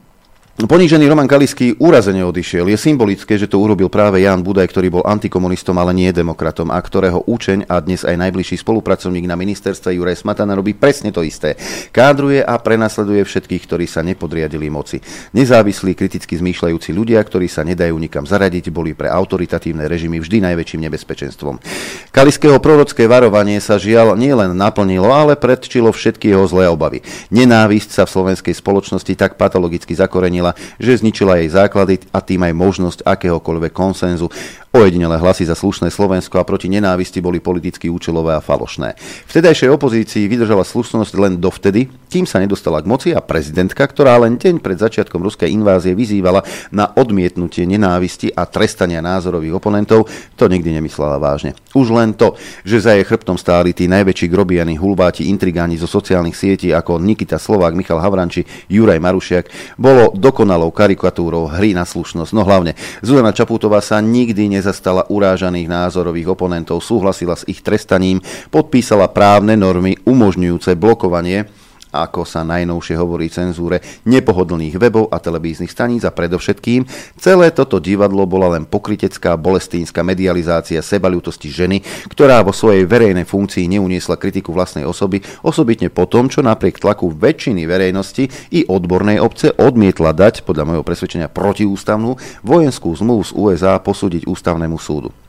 Ponížený Roman Kalisky úrazene odišiel. Je symbolické, že to urobil práve Jan Budaj, ktorý bol antikomunistom, ale nie demokratom a ktorého účeň a dnes aj najbližší spolupracovník na ministerstve Juraj Smatana robí presne to isté. Kádruje a prenasleduje všetkých, ktorí sa nepodriadili moci. Nezávislí, kriticky zmýšľajúci ľudia, ktorí sa nedajú nikam zaradiť, boli pre autoritatívne režimy vždy najväčším nebezpečenstvom. Kaliského prorocké varovanie sa žiaľ nielen naplnilo, ale predčilo všetky jeho zlé obavy. Nenávisť sa v slovenskej spoločnosti tak patologicky zakorenila, že zničila jej základy a tým aj možnosť akéhokoľvek konsenzu. Ojedinelé hlasy za slušné Slovensko a proti nenávisti boli politicky účelové a falošné. Vtedajšej opozícii vydržala slušnosť len dovtedy, kým sa nedostala k moci a prezidentka, ktorá len deň pred začiatkom ruskej invázie vyzývala na odmietnutie nenávisti a trestania názorových oponentov, to nikdy nemyslela vážne. Už len to, že za jej chrbtom stáli tí najväčší grobiani, hulbáti, intrigáni zo sociálnych sietí ako Nikita Slovák, Michal Havranči, Juraj Marušiak, bolo dokonalou karikatúrou hry na slušnosť. No hlavne, Zuzana Čaputová sa nikdy nezastala urážaných názorových oponentov, súhlasila s ich trestaním, podpísala právne normy umožňujúce blokovanie ako sa najnovšie hovorí cenzúre, nepohodlných webov a televíznych staníc a predovšetkým celé toto divadlo bola len pokritecká bolestínska medializácia sebaľútosti ženy, ktorá vo svojej verejnej funkcii neuniesla kritiku vlastnej osoby, osobitne po tom, čo napriek tlaku väčšiny verejnosti i odbornej obce odmietla dať, podľa môjho presvedčenia protiústavnú, vojenskú zmluvu z USA posúdiť ústavnému súdu.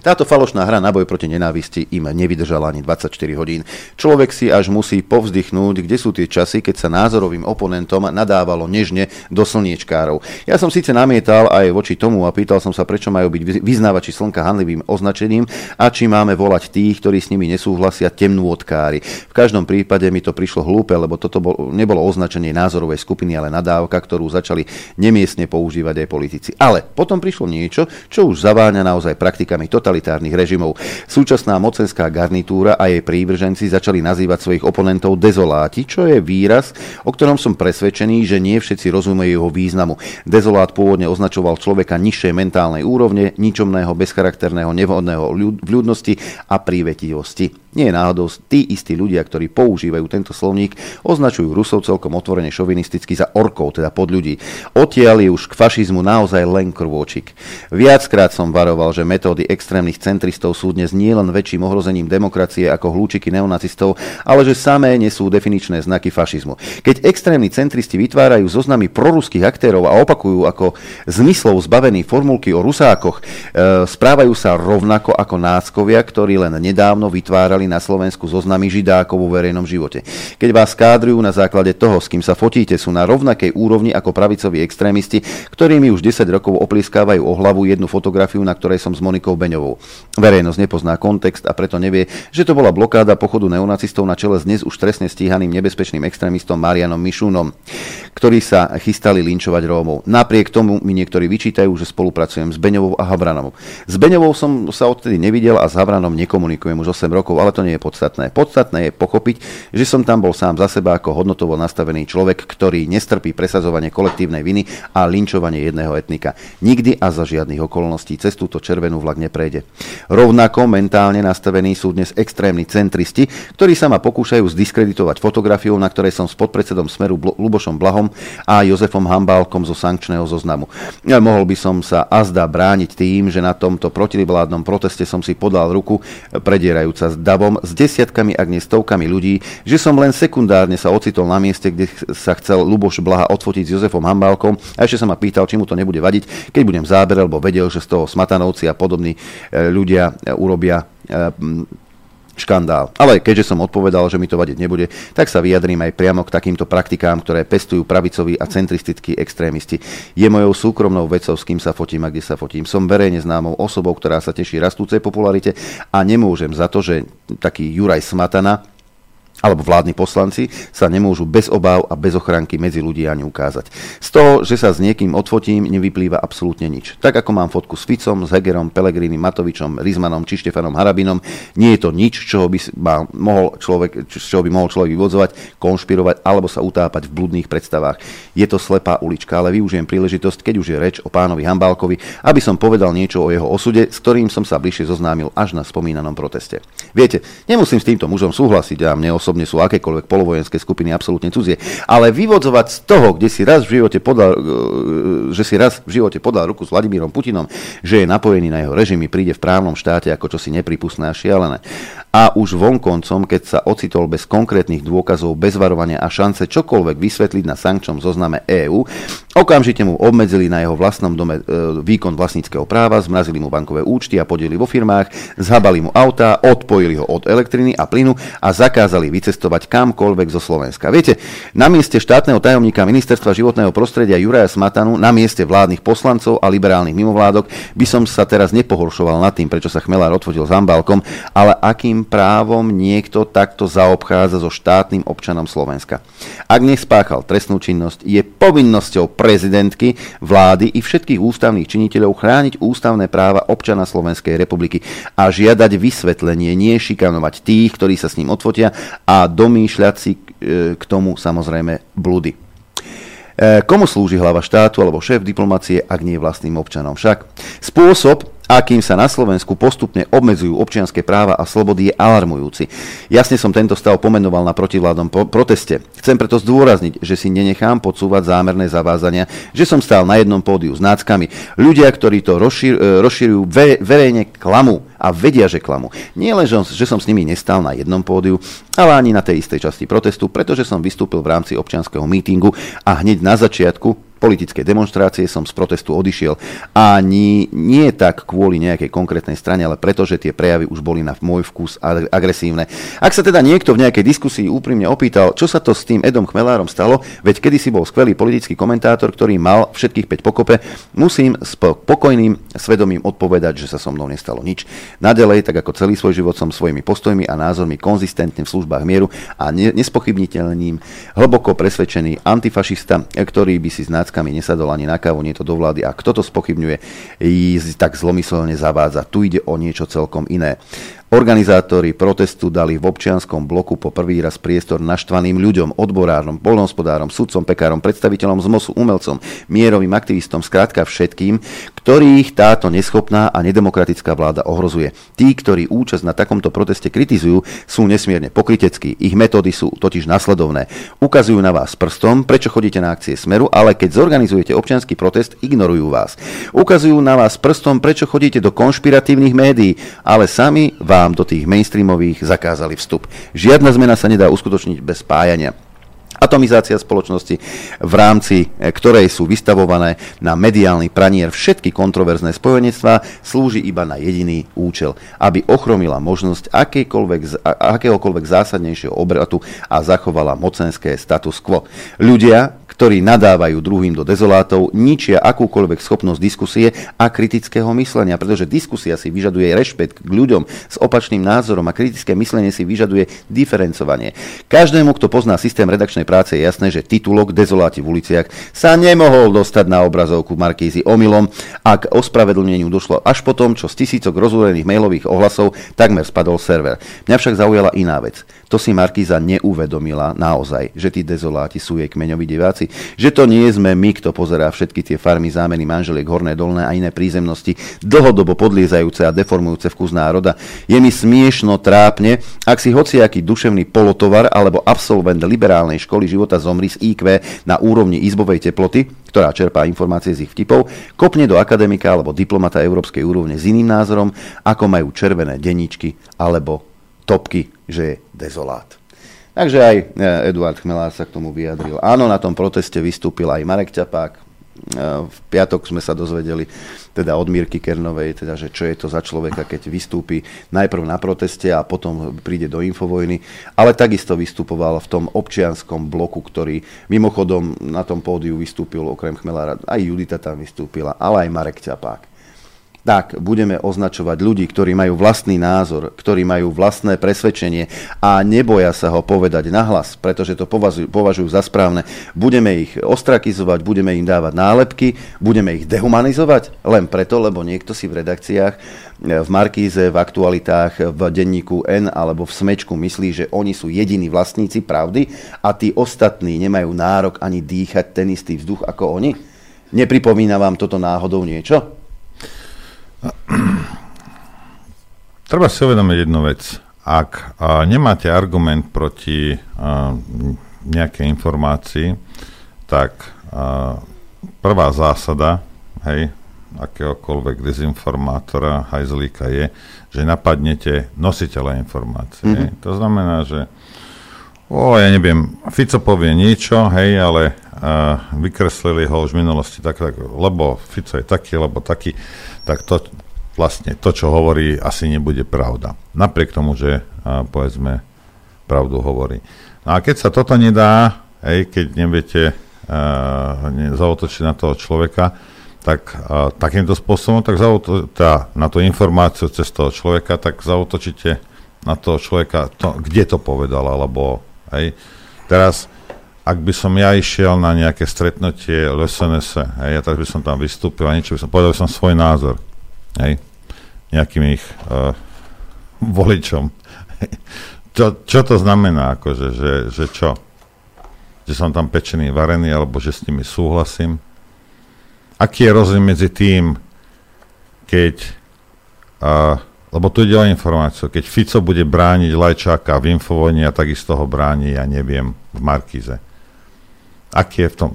Táto falošná hra na boj proti nenávisti im nevydržala ani 24 hodín. Človek si až musí povzdychnúť, kde sú tie časy, keď sa názorovým oponentom nadávalo nežne do slniečkárov. Ja som síce namietal aj voči tomu a pýtal som sa, prečo majú byť vyznávači slnka hanlivým označením a či máme volať tých, ktorí s nimi nesúhlasia temnú odkári. V každom prípade mi to prišlo hlúpe, lebo toto bol, nebolo označenie názorovej skupiny, ale nadávka, ktorú začali nemiestne používať aj politici. Ale potom prišlo niečo, čo už zaváňa naozaj praktikami tzv. totalitárnych režimov. Súčasná mocenská garnitúra a jej prívrženci začali nazývať svojich oponentov dezoláti, čo je výraz, o ktorom som presvedčený, že nie všetci rozumejú jeho významu. Dezolát pôvodne označoval človeka nižšej mentálnej úrovne, ničomného, bezcharakterného, nevhodného v ľudnosti a prívetivosti. Nie je náhodou tí istí ľudia, ktorí používajú tento slovník, označujú Rusov celkom otvorene šovinisticky za orkov, teda pod ľudí. Odtiaľ už k fašizmu naozaj len krôčik. Viackrát som varoval, že metódy extrémnych centristov sú dnes nielen väčším ohrozením demokracie ako hlúčiky neonacistov, ale že samé nesú definičné znaky fašizmu. Keď extrémni centristi vytvárajú zoznamy proruských aktérov a opakujú ako zmyslov zbavený formulky o rusákoch, e, správajú sa rovnako ako náckovia, ktorí len nedávno vytvárali na Slovensku zoznamy židákov vo verejnom živote. Keď vás kádrujú na základe toho, s kým sa fotíte, sú na rovnakej úrovni ako pravicoví extrémisti, ktorými už 10 rokov oplískávajú o hlavu jednu fotografiu, na ktorej som s Monikou Beňovou. Verejnosť nepozná kontext a preto nevie, že to bola blokáda pochodu neonacistov na čele s dnes už trestne stíhaným nebezpečným extrémistom Marianom Mišúnom, ktorí sa chystali linčovať Rómov. Napriek tomu mi niektorí vyčítajú, že spolupracujem s Beňovou a Habranom. S Beňovou som sa odtedy nevidel a s Habranom nekomunikujem už 8 rokov, ale to nie je podstatné. Podstatné je pochopiť, že som tam bol sám za seba ako hodnotovo nastavený človek, ktorý nestrpí presazovanie kolektívnej viny a linčovanie jedného etnika. Nikdy a za žiadnych okolností cez túto červenú vlak neprejde. Rovnako mentálne nastavení sú dnes extrémni centristi, ktorí sa ma pokúšajú zdiskreditovať fotografiou, na ktorej som s podpredsedom Smeru Lubošom Blahom a Jozefom Hambálkom zo sankčného zoznamu. Ja mohol by som sa azda brániť tým, že na tomto protivládnom proteste som si podal ruku predierajúca s Davom právom s desiatkami, ak nie stovkami ľudí, že som len sekundárne sa ocitol na mieste, kde sa chcel Luboš Blaha odfotiť s Jozefom Hambálkom. A ešte sa ma pýtal, či mu to nebude vadiť, keď budem záber, lebo vedel, že z toho Smatanovci a podobní e, ľudia e, urobia škandál. Ale keďže som odpovedal, že mi to vadiť nebude, tak sa vyjadrím aj priamo k takýmto praktikám, ktoré pestujú pravicoví a centristickí extrémisti. Je mojou súkromnou vecou, s kým sa fotím a kde sa fotím. Som verejne známou osobou, ktorá sa teší rastúcej popularite a nemôžem za to, že taký Juraj Smatana, alebo vládni poslanci sa nemôžu bez obáv a bez ochranky medzi ľudí ani ukázať. Z toho, že sa s niekým odfotím, nevyplýva absolútne nič. Tak ako mám fotku s Ficom, s Hegerom, Pelegrínim, Matovičom, Rizmanom či Štefanom Harabinom, nie je to nič, čoho by, mohol človek, čoho by mohol človek vyvodzovať, konšpirovať alebo sa utápať v bludných predstavách. Je to slepá ulička, ale využijem príležitosť, keď už je reč o pánovi Hambálkovi, aby som povedal niečo o jeho osude, s ktorým som sa bližšie zoznámil až na spomínanom proteste. Viete, nemusím s týmto mužom súhlasiť a mne osobne sú akékoľvek polovojenské skupiny absolútne cudzie. Ale vyvodzovať z toho, kde si raz v živote podal, e, že si raz v živote podal ruku s Vladimírom Putinom, že je napojený na jeho režimy, príde v právnom štáte ako čosi nepripustné a šialené. A už vonkoncom, keď sa ocitol bez konkrétnych dôkazov, bez varovania a šance čokoľvek vysvetliť na sankčnom zozname EÚ, okamžite mu obmedzili na jeho vlastnom dome e, výkon vlastníckého práva, zmrazili mu bankové účty a podieli vo firmách, zhabali mu auta, odpojili ho od elektriny a plynu a zakázali vycestovať kamkoľvek zo Slovenska. Viete, na mieste štátneho tajomníka ministerstva životného prostredia Juraja Smatanu, na mieste vládnych poslancov a liberálnych mimovládok by som sa teraz nepohoršoval nad tým, prečo sa Chmelár odfotil s Ambalkom, ale akým právom niekto takto zaobchádza so štátnym občanom Slovenska. Ak nespáchal trestnú činnosť, je povinnosťou prezidentky, vlády i všetkých ústavných činiteľov chrániť ústavné práva občana Slovenskej republiky a žiadať vysvetlenie, nie šikanovať tých, ktorí sa s ním odfotia a domýšľať si e, k tomu samozrejme blúdy. E, komu slúži hlava štátu alebo šéf diplomacie, ak nie vlastným občanom? Však spôsob, akým sa na Slovensku postupne obmedzujú občianské práva a slobody, je alarmujúci. Jasne som tento stav pomenoval na protivládnom proteste. Chcem preto zdôrazniť, že si nenechám podsúvať zámerné zavázania, že som stál na jednom pódiu s náckami. Ľudia, ktorí to rozšír, e, rozšírujú, verejne klamu a vedia, že klamu. Nie len, že som s nimi nestál na jednom pódiu, ale ani na tej istej časti protestu, pretože som vystúpil v rámci občianského mítingu a hneď na začiatku politickej demonstrácie som z protestu odišiel. A nie, tak kvôli nejakej konkrétnej strane, ale preto, že tie prejavy už boli na môj vkus agresívne. Ak sa teda niekto v nejakej diskusii úprimne opýtal, čo sa to s tým Edom Chmelárom stalo, veď kedysi bol skvelý politický komentátor, ktorý mal všetkých 5 pokope, musím s pokojným svedomím odpovedať, že sa so mnou nestalo nič. Nadalej, tak ako celý svoj život som svojimi postojmi a názormi konzistentne v službách mieru a nespochybniteľným, hlboko presvedčený antifašista, ktorý by si z náckami nesadol ani na kávu, nie to do vlády. A kto to spochybňuje, tak zlomyselne zavádza. Tu ide o niečo celkom iné. Organizátori protestu dali v občianskom bloku po prvý raz priestor naštvaným ľuďom, odborárom, polnohospodárom, sudcom, pekárom, predstaviteľom z MOSu, umelcom, mierovým aktivistom, skrátka všetkým, ktorých táto neschopná a nedemokratická vláda ohrozuje. Tí, ktorí účasť na takomto proteste kritizujú, sú nesmierne pokryteckí. Ich metódy sú totiž nasledovné. Ukazujú na vás prstom, prečo chodíte na akcie Smeru, ale keď zorganizujete občianský protest, ignorujú vás. Ukazujú na vás prstom, prečo chodíte do konšpiratívnych médií, ale sami vás vám do tých mainstreamových zakázali vstup. Žiadna zmena sa nedá uskutočniť bez spájania. Atomizácia spoločnosti, v rámci e, ktorej sú vystavované na mediálny pranier všetky kontroverzné spojenectvá, slúži iba na jediný účel, aby ochromila možnosť akéhokoľvek zásadnejšieho obratu a zachovala mocenské status quo. Ľudia, ktorí nadávajú druhým do dezolátov, ničia akúkoľvek schopnosť diskusie a kritického myslenia, pretože diskusia si vyžaduje rešpekt k ľuďom s opačným názorom a kritické myslenie si vyžaduje diferencovanie. Každému, kto pozná systém redakčnej práce, je jasné, že titulok Dezoláti v uliciach sa nemohol dostať na obrazovku Markízy omylom, ak ospravedlneniu došlo až potom, čo z tisícok rozúrených mailových ohlasov takmer spadol server. Mňa však zaujala iná vec. To si Markíza neuvedomila naozaj, že tí dezoláti sú jej kmeňoví diváci, že to nie sme my, kto pozerá všetky tie farmy zámeny manželiek horné, dolné a iné prízemnosti, dlhodobo podliezajúce a deformujúce vkus národa. Je mi smiešno, trápne, ak si hociaký duševný polotovar alebo absolvent liberálnej školy života zomri z IQ na úrovni izbovej teploty, ktorá čerpá informácie z ich vtipov, kopne do akademika alebo diplomata európskej úrovne s iným názorom, ako majú červené denníčky alebo topky, že je dezolát. Takže aj Eduard Chmelár sa k tomu vyjadril. Áno, na tom proteste vystúpil aj Marek Ťapák, v piatok sme sa dozvedeli teda od Mirky Kernovej, teda, že čo je to za človeka, keď vystúpi najprv na proteste a potom príde do infovojny, ale takisto vystupoval v tom občianskom bloku, ktorý mimochodom na tom pódiu vystúpil okrem Chmelára, aj Judita tam vystúpila, ale aj Marek Ťapák tak budeme označovať ľudí, ktorí majú vlastný názor, ktorí majú vlastné presvedčenie a neboja sa ho povedať nahlas, pretože to považujú, považujú za správne. Budeme ich ostrakizovať, budeme im dávať nálepky, budeme ich dehumanizovať len preto, lebo niekto si v redakciách, v Markíze, v aktualitách, v denníku N alebo v Smečku myslí, že oni sú jediní vlastníci pravdy a tí ostatní nemajú nárok ani dýchať ten istý vzduch ako oni? Nepripomína vám toto náhodou niečo? Treba si uvedomiť jednu vec. Ak a, nemáte argument proti a, nejakej informácii, tak a, prvá zásada, hej, akéhokoľvek dezinformátora, hajzlíka je, že napadnete nositeľa informácie. Mm-hmm. To znamená, že o, ja neviem, Fico povie niečo, hej, ale a, vykreslili ho už v minulosti tak, tak, lebo Fico je taký, lebo taký, tak to, vlastne to, čo hovorí, asi nebude pravda. Napriek tomu, že a, povedzme pravdu hovorí. No a keď sa toto nedá, hej, keď neviete uh, zautočiť na toho človeka, tak uh, takýmto spôsobom, tak zauto- tá, na tú informáciu cez toho človeka, tak zautočíte na toho človeka, to, kde to povedal, alebo hej. Teraz, ak by som ja išiel na nejaké stretnutie LSNS, hej, ja tak by som tam vystúpil a niečo by som povedal by som svoj názor, hej, nejakým ich uh, voličom. čo, čo to znamená, akože, že, že čo? Že som tam pečený, varený, alebo že s nimi súhlasím? Aký je rozdiel medzi tým, keď, uh, lebo tu ide o informáciu, keď Fico bude brániť Lajčáka v Infovojni a takisto ho bráni, ja neviem, v Markize. Aký je v tom?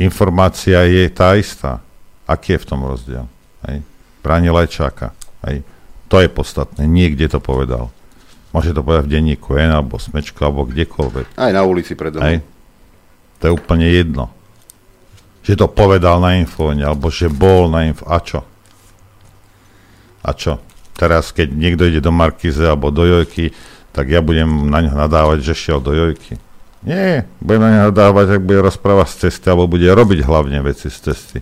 Informácia je tá istá. Aký je v tom rozdiel? Hej? Bráni Lajčáka. Hej. To je podstatné. Niekde to povedal. Môže to povedať v denníku N, alebo Smečko, alebo kdekoľvek. Aj na ulici pred domom. To je úplne jedno. Že to povedal na infovne, alebo že bol na info. A čo? A čo? Teraz, keď niekto ide do Markize alebo do Jojky, tak ja budem na ňo nadávať, že šiel do Jojky. Nie, budem na ňo nadávať, ak bude rozprávať z cesty, alebo bude robiť hlavne veci z cesty.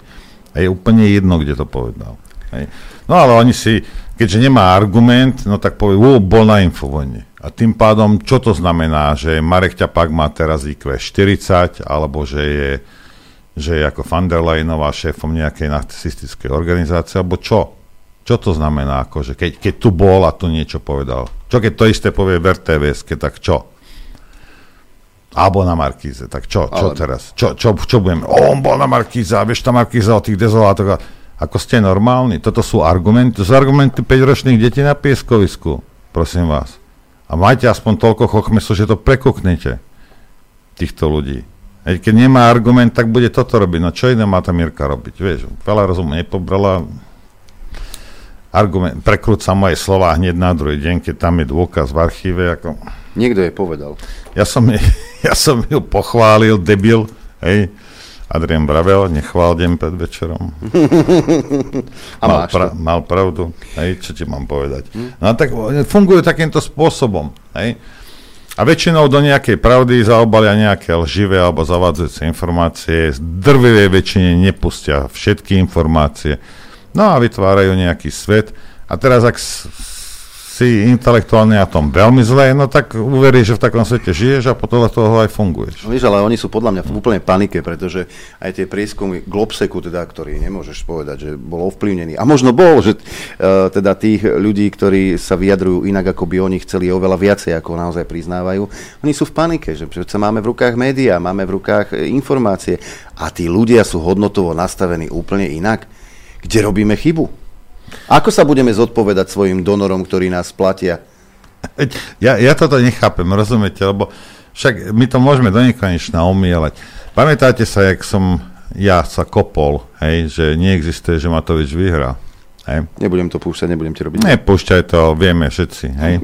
A je úplne jedno, kde to povedal. Hej. No ale oni si, keďže nemá argument, no tak povie, uh, bol na infovojne. A tým pádom, čo to znamená, že Marek Ťapak má teraz IQ 40, alebo že je, že je ako van der Leyenová šéfom nejakej nacistickej organizácie, alebo čo? Čo to znamená, akože keď, keď tu bol a tu niečo povedal? Čo keď to isté povie v rtvs tak čo? Alebo na Markíze, tak čo, čo Ale... teraz? Čo, čo, čo budeme? O, on bol na Markíze a vieš, tá Markíza o tých dezolátoch. Ako ste normálni? Toto sú argumenty, to sú argumenty 5-ročných detí na pieskovisku, prosím vás. A majte aspoň toľko chochmesu, že to prekuknete týchto ľudí. Keď nemá argument, tak bude toto robiť. No čo iné má tá Mirka robiť? Vieš, veľa rozumu nepobrala. Argument, prekrúca moje slova hneď na druhý deň, keď tam je dôkaz v archíve. Ako... Niekto je povedal. Ja som, ja som ju pochválil, debil, hej, Adrian Bravel, nechvál deň pred večerom. a mal, pra, mal pravdu, hej, čo ti mám povedať. No tak fungujú takýmto spôsobom, hej. A väčšinou do nejakej pravdy zaobalia nejaké lživé alebo zavádzajúce informácie. Z drvivej väčšine nepustia všetky informácie. No a vytvárajú nejaký svet. A teraz, ak si intelektuálne na tom veľmi zle, no tak uveríš, že v takom svete žiješ a podľa toho aj funguješ. No víš, ale oni sú podľa mňa v úplnej panike, pretože aj tie prieskumy Globseku, teda, ktorý nemôžeš povedať, že bol ovplyvnený. A možno bol, že uh, teda tých ľudí, ktorí sa vyjadrujú inak, ako by oni chceli oveľa viacej, ako naozaj priznávajú, oni sú v panike, že sa máme v rukách médiá, máme v rukách informácie a tí ľudia sú hodnotovo nastavení úplne inak. Kde robíme chybu? Ako sa budeme zodpovedať svojim donorom, ktorí nás platia? Ja, ja toto nechápem, rozumiete, lebo však my to môžeme do nekonečna omielať. Pamätáte sa, jak som ja sa kopol, hej, že neexistuje, že Matovič vyhrá. Hej. Nebudem to púšťať, nebudem ti robiť. Nepúšťaj to, vieme všetci, hej.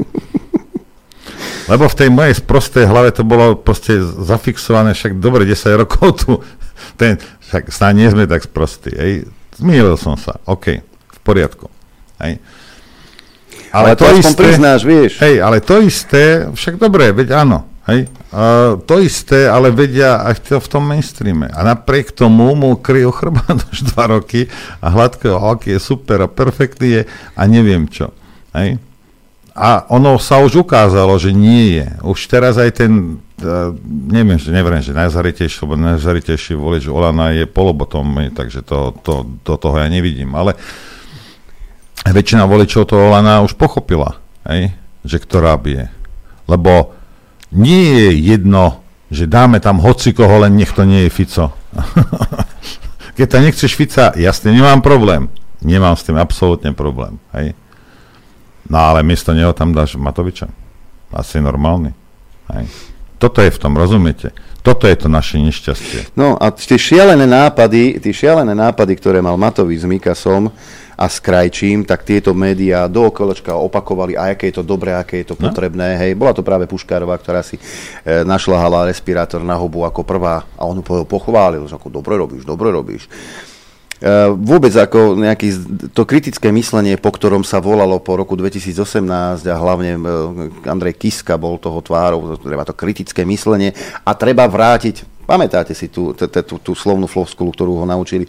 Lebo v tej mojej sprostej hlave to bolo proste zafixované, však dobre 10 rokov tu, ten, však snáď nie sme tak sprostí, hej. Zmielil som sa, OK, v poriadku, hej. Ale, ale to, to isté, priznáš, vieš. Hej, ale to isté, však dobre, veď áno, hej. Uh, to isté, ale vedia aj to v tom mainstreame. A napriek tomu mu kryjú chrbát už dva roky a hladkého aký je super a perfektný je a neviem čo. Hej. A ono sa už ukázalo, že nie je. Už teraz aj ten, uh, neviem, že neviem, že najzaritejší, lebo najzaritejší volič Olana je polobotom, takže to, to, do toho ja nevidím. Ale väčšina voličov toho Olana už pochopila, hej, že ktorá bije. Lebo nie je jedno, že dáme tam hoci koho, len nech to nie je Fico. Keď tam nechceš Fica, jasne, nemám problém. Nemám s tým absolútne problém. Hej. No ale miesto neho tam dáš Matoviča. Asi normálny. Hej. Toto je v tom, rozumiete? Toto je to naše nešťastie. No a tie šialené nápady, tie šialené nápady, ktoré mal Matovič s Mikasom a s Krajčím, tak tieto médiá do okoločka opakovali, a aké je to dobré, aké je to no. potrebné. No. Hej, bola to práve Puškárová, ktorá si e, našla respirátor na hubu ako prvá a on ho pochválil, že ako dobre robíš, dobre robíš. E, vôbec ako nejaký to kritické myslenie, po ktorom sa volalo po roku 2018 a hlavne e, Andrej Kiska bol toho tvárou, treba to kritické myslenie a treba vrátiť, pamätáte si tú, tú, tú, tú slovnú floskulu, ktorú ho naučili,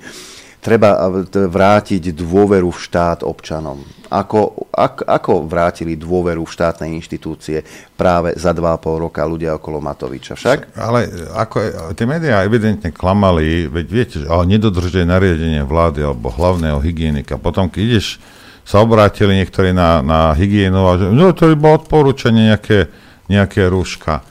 treba vrátiť dôveru v štát občanom. Ako, ak, ako vrátili dôveru v štátne inštitúcie práve za dva pol roka ľudia okolo Matoviča však? Ale ako, tie médiá evidentne klamali, veď viete, že ale nedodržuje nariadenie vlády alebo hlavného hygienika. Potom, keď ideš, sa obrátili niektorí na, na hygienu a že no, to bolo odporúčanie nejaké, nejaké rúška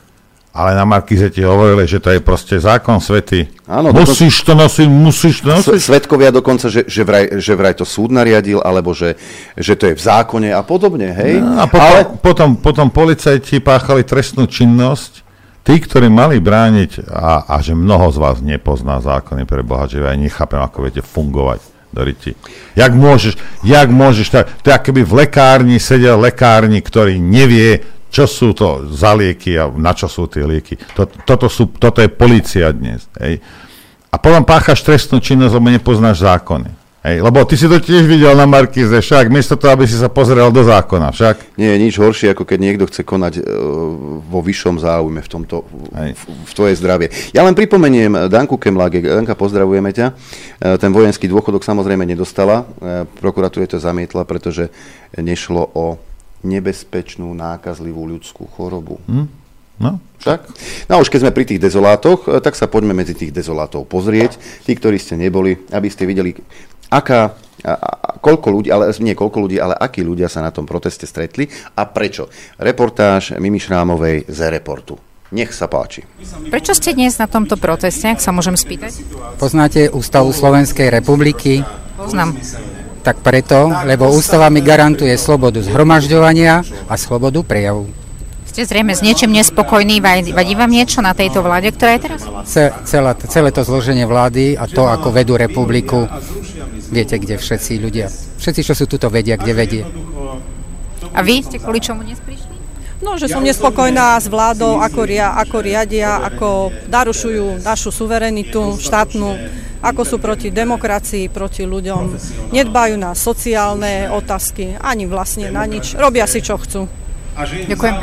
ale na Markize ti hovorili, že to je proste zákon svety. Áno, musíš to nosiť, musíš to nosiť. Svetkovia dokonca, že, že, vraj, že vraj to súd nariadil, alebo že, že to je v zákone a podobne, hej? No, a potom, ale... potom, potom policajti páchali trestnú činnosť, tí, ktorí mali brániť, a, a že mnoho z vás nepozná zákony pre Boha, že ja nechápem, ako viete fungovať do riti. Jak môžeš, jak môžeš, to, to je keby v lekárni sedel lekárni, ktorý nevie, čo sú to za lieky a na čo sú tie lieky. Toto, sú, toto je policia dnes. Hej. A potom páchaš trestnú činnosť, lebo nepoznáš zákony. Hej, lebo ty si to tiež videl na Markize, však, miesto toho, aby si sa pozrel do zákona, však. Nie je nič horšie, ako keď niekto chce konať uh, vo vyššom záujme v tomto, v, v tvoje zdravie. Ja len pripomeniem Danku Kemlage, Danka, pozdravujeme ťa. Uh, ten vojenský dôchodok samozrejme nedostala, uh, prokuratúra to zamietla, pretože nešlo o nebezpečnú nákazlivú ľudskú chorobu. Hm? No. Však? No a už keď sme pri tých dezolátoch, eh, tak sa poďme medzi tých dezolátov pozrieť. Tí, ktorí ste neboli, aby ste videli, aká, a, a, koľko ľudí, ale nie koľko ľudí, ale akí ľudia sa na tom proteste stretli a prečo. Reportáž Mimi Šrámovej z Reportu. Nech sa páči. Prečo ste dnes na tomto proteste, ak sa môžem spýtať? Poznáte Ústavu Slovenskej republiky? Poznám. Tak preto, lebo ústava mi garantuje slobodu zhromažďovania a slobodu prejavu. Ste zrejme s niečím nespokojní, vadí vám niečo na tejto vláde, ktorá je teraz? celé, celé to zloženie vlády a to, ako vedú republiku, viete, kde všetci ľudia, všetci, čo sú tuto, vedia, kde vedie. A vy ste kvôli čomu dnes prišli? No, že som nespokojná s vládou, ako, ria, ako riadia, ako narušujú našu suverenitu štátnu, ako sú proti demokracii, proti ľuďom. Nedbajú na sociálne otázky, ani vlastne na nič. Robia si, čo chcú. Ďakujem.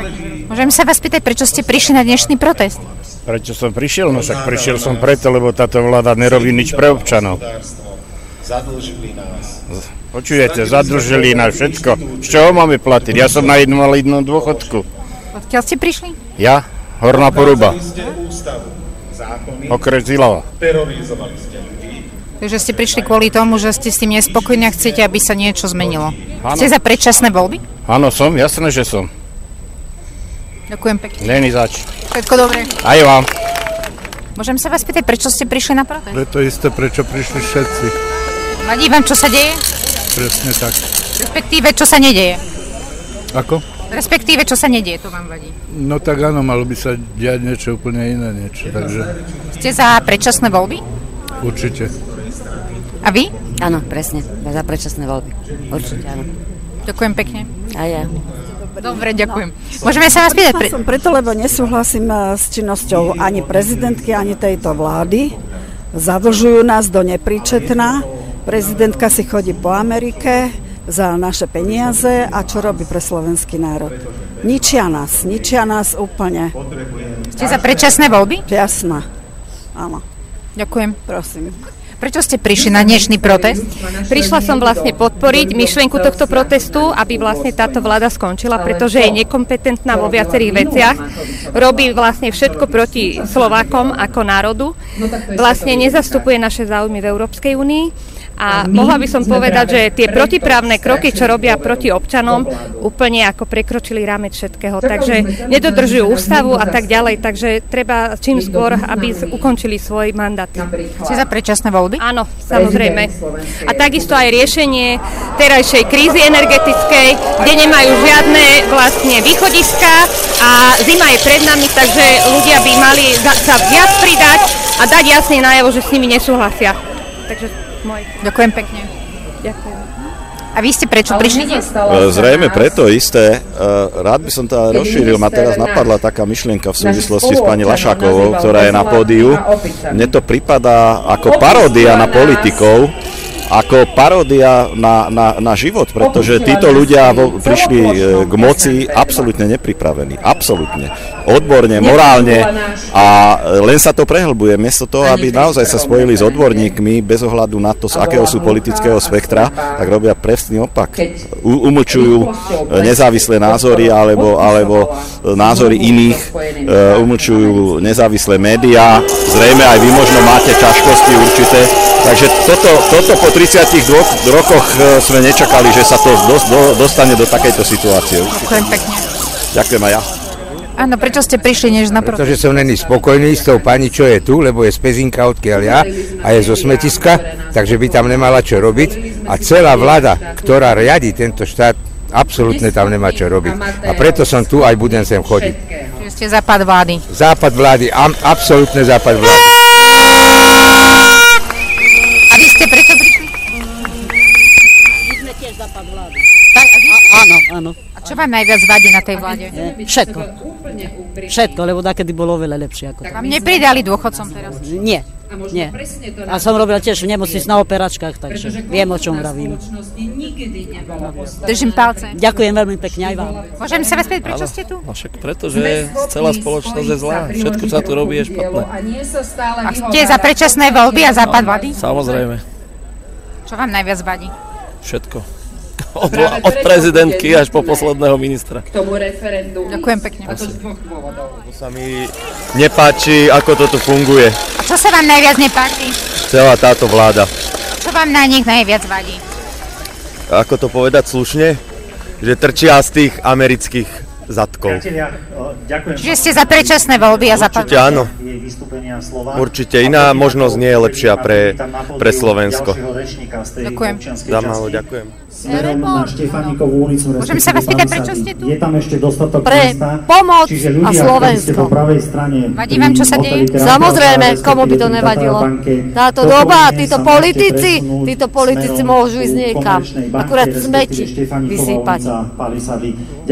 Môžem sa vás pýtať, prečo ste prišli na dnešný protest? Prečo som prišiel? No však prišiel som preto, lebo táto vláda nerobí nič pre občanov. Zadlžili nás. Počujete, zadlžili nás všetko. Z čoho máme platiť? Ja som na invalidnom dôchodku. Odkiaľ ste prišli? Ja? Horná poruba. Okres Zilava. Terorizovali ste Takže ste prišli kvôli tomu, že ste s tým nespokojní a chcete, aby sa niečo zmenilo. Ano. Ste za predčasné voľby? Áno, som, jasné, že som. Ďakujem pekne. Není zač. Všetko dobré. Aj vám. Môžem sa vás pýtať, prečo ste prišli na protest? Je to isté, prečo prišli všetci. Vadí vám, čo sa deje? Presne tak. Respektíve, čo sa nedeje? Ako? Respektíve, čo sa nedieje, to vám vadí. No tak áno, malo by sa diať niečo úplne iné niečo, takže... Ste za predčasné voľby? Určite. A vy? Áno, presne. Za predčasné voľby. Určite áno. Ďakujem pekne. A ja. Dobre, ďakujem. Môžeme sa vás pýtať? Pre... som preto, lebo nesúhlasím eh, s činnosťou ani prezidentky, ani tejto vlády. Zadlžujú nás do nepríčetná. Prezidentka si chodí po Amerike za naše peniaze a čo robí pre slovenský národ? Ničia nás, ničia nás úplne. Ste za predčasné voľby? Jasná, áno. Ďakujem. Prosím. Prečo ste prišli na dnešný protest? Prišla som vlastne podporiť myšlienku tohto protestu, aby vlastne táto vláda skončila, pretože je nekompetentná vo viacerých veciach. Robí vlastne všetko proti Slovákom ako národu. Vlastne nezastupuje naše záujmy v Európskej únii a mohla by som povedať, že tie protiprávne kroky, čo robia proti občanom, úplne ako prekročili rámec všetkého. Takže nedodržujú ústavu a tak ďalej. Takže treba čím skôr, aby ukončili svoj mandát. Ste za predčasné voľby? Áno, samozrejme. A takisto aj riešenie terajšej krízy energetickej, kde nemajú žiadne vlastne východiska a zima je pred nami, takže ľudia by mali sa viac pridať a dať jasne najavo, že s nimi nesúhlasia. Takže môj. Ďakujem pekne. Ďakujem. A vy ste prečo prišli? Zrejme preto isté. Rád by som to rozšíril. Ma teraz napadla taká myšlienka v súvislosti s pani Lašákovou, ktorá je na pódiu. Mne to pripadá ako paródia na politikov, ako paródia na, na, na život, pretože títo ľudia vo, prišli e, k moci absolútne nepripravení. Absolútne. Odborne, morálne a len sa to prehlbuje. Miesto toho, aby naozaj sa spojili s odborníkmi bez ohľadu na to, z akého sú politického spektra, tak robia presný opak. U, umlčujú nezávislé názory alebo, alebo e, názory iných, e, umlčujú nezávislé médiá. Zrejme aj vy možno máte ťažkosti určité. Takže toto, toto po 32 rokoch e, sme nečakali, že sa to do, do, dostane do takejto situácie. Ďakujem pekne. Ďakujem aj ja. Áno, prečo ste prišli než na protest? Pretože som není spokojný s tou pani, čo je tu, lebo je z Pezinka, odkiaľ ja, a je zo smetiska, takže by tam nemala čo robiť. A celá vláda, ktorá riadi tento štát, absolútne tam nemá čo robiť. A preto som tu aj budem sem chodiť. Čiže ste západ vlády. Západ vlády, am, absolútne západ vlády. A vy ste prečo Áno. A čo vám najviac vadí na tej vláde? Všetko. Všetko, lebo takedy bolo veľa lepšie. Ako Vám nepridali dôchodcom teraz? Nie. Nie. A som robil tiež v nemocnici na operačkách, takže viem, o čom vravím. Držím palce. Ďakujem veľmi pekne aj vám. Môžem sa vás pýtať, prečo ste tu? No však preto, že celá spoločnosť je zlá. Všetko, čo sa tu robí, je špatné. A ste za predčasné voľby a západ vlády? Samozrejme. Čo vám najviac vadí? Všetko. Od, od prezidentky až po posledného ministra. K tomu referendu. Ďakujem pekne. To sa mi nepáči, ako to tu funguje. A čo sa vám najviac nepáči? Celá táto vláda. Čo vám na nich najviac vadí? Ako to povedať slušne? Že trčia z tých amerických zadkov. Čiže ste za predčasné voľby a za Určite áno. Určite iná možnosť nie je lepšia pre, pre Slovensko. Ďakujem. Dámalo, ďakujem smerom na Štefánikovú ulicu. Môžem sa vás pýtať, prečo ste tu? Je tam ešte dostatok Pre miesta, pomoc čiže ľudia, a Slovensko. po pravej strane Vadí vám, čo sa deje? Samozrejme, komu by to nevadilo. Táto doba, títo politici, títo politici môžu ísť niekam. Akurát smeti vysýpať.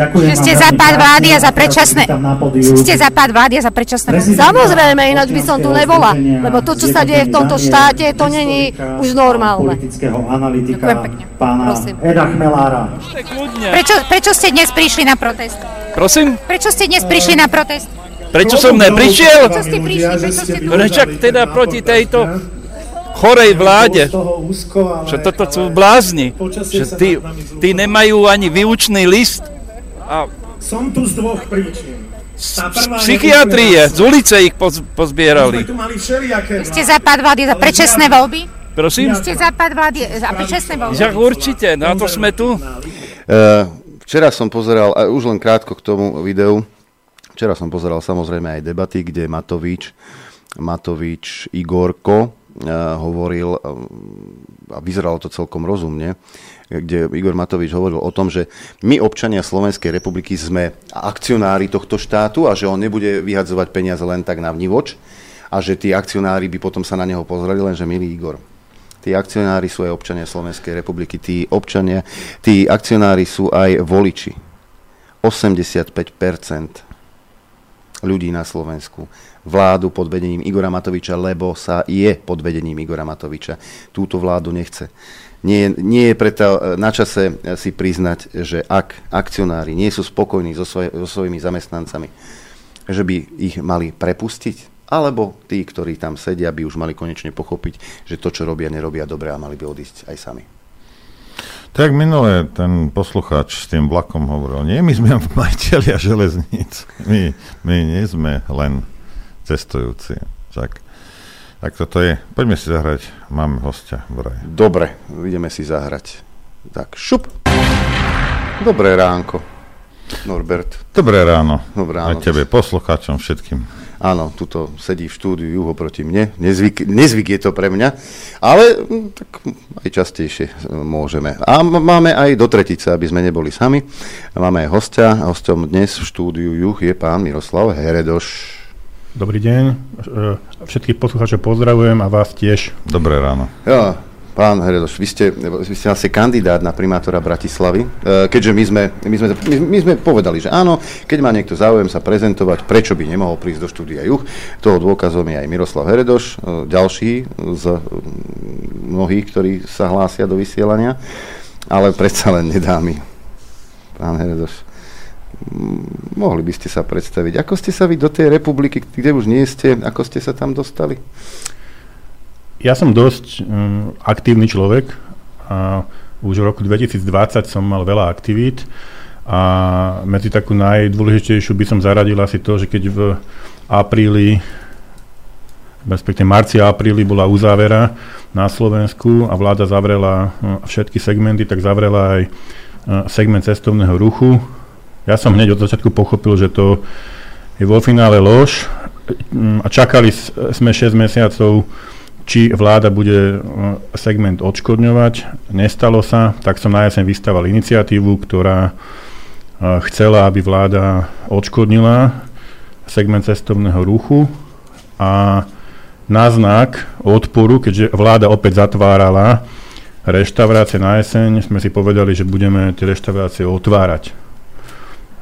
Čiže ste za pád vlády a za predčasné... Ste za pád vlády a za predčasné... Samozrejme, ináč by som tu nebola. Lebo to, čo sa deje v tomto štáte, to není už normálne. Ďakujem pekne. Prosím. Eda Chmelára. Prečo, prečo ste dnes prišli na protest? Prosím? Prečo ste dnes prišli na protest? Prečo som neprišiel? Prečo ste prišli? Prečo ste tu? Prečo teda proti tejto chorej vláde, že toto sú blázni, že tí, tí nemajú ani výučný list. A som tu z dvoch príčin. Z psychiatrie, z ulice ich pozbierali. Ste za pád vlády za predčasné voľby? Prosím? Ste západ vlády a čestné voľby. Ja určite, na to sme tu. Uh, včera som pozeral, a už len krátko k tomu videu, včera som pozeral samozrejme aj debaty, kde Matovič, Matovič Igorko uh, hovoril, uh, a vyzeralo to celkom rozumne, kde Igor Matovič hovoril o tom, že my občania Slovenskej republiky sme akcionári tohto štátu a že on nebude vyhadzovať peniaze len tak na vnivoč a že tí akcionári by potom sa na neho pozreli, lenže milý Igor, Tí akcionári sú aj občania Slovenskej republiky. Tí občania, tí akcionári sú aj voliči. 85% ľudí na Slovensku vládu pod vedením Igora Matoviča, lebo sa je pod vedením Igora Matoviča. Túto vládu nechce. Nie, nie je preto na čase si priznať, že ak akcionári nie sú spokojní so, svoj, so svojimi zamestnancami, že by ich mali prepustiť, alebo tí, ktorí tam sedia, by už mali konečne pochopiť, že to, čo robia, nerobia dobre a mali by odísť aj sami. Tak minule ten poslucháč s tým vlakom hovoril, nie, my sme majiteľia železníc, my, my nie sme len cestujúci. Tak, tak toto je. Poďme si zahrať, máme hostia vraj. Dobre, ideme si zahrať. Tak, šup. Dobré ránko, Norbert. Dobré ráno. Dobré ráno. Aj tebe, poslucháčom všetkým. Áno, tuto sedí v štúdiu Juho proti mne. Nezvyk, nezvyk je to pre mňa, ale hm, tak aj častejšie môžeme. A máme aj do tretice, aby sme neboli sami. Máme aj hostia. Hostom dnes v štúdiu Juh je pán Miroslav Heredoš. Dobrý deň. E, všetkých poslucháčov pozdravujem a vás tiež. Dobré ráno. Ja, Pán Heredoš, vy ste, vy ste asi kandidát na primátora Bratislavy, e, keďže my sme, my, sme, my, sme povedali, že áno, keď má niekto záujem sa prezentovať, prečo by nemohol prísť do štúdia Juch. Toho dôkazom je aj Miroslav Heredoš, e, ďalší z mnohých, ktorí sa hlásia do vysielania, ale predsa len nedá mi. Pán Heredoš, mohli by ste sa predstaviť. Ako ste sa vy do tej republiky, kde už nie ste, ako ste sa tam dostali? Ja som dosť um, aktívny človek a už v roku 2020 som mal veľa aktivít a medzi takú najdôležitejšiu by som zaradil asi to, že keď v apríli respektíve marci a apríli bola uzávera na Slovensku a vláda zavrela uh, všetky segmenty, tak zavrela aj uh, segment cestovného ruchu. Ja som hneď od začiatku pochopil, že to je vo finále lož a čakali sme 6 mesiacov či vláda bude uh, segment odškodňovať. Nestalo sa, tak som na jeseň vystával iniciatívu, ktorá uh, chcela, aby vláda odškodnila segment cestovného ruchu a na znak odporu, keďže vláda opäť zatvárala reštaurácie na jeseň, sme si povedali, že budeme tie reštaurácie otvárať.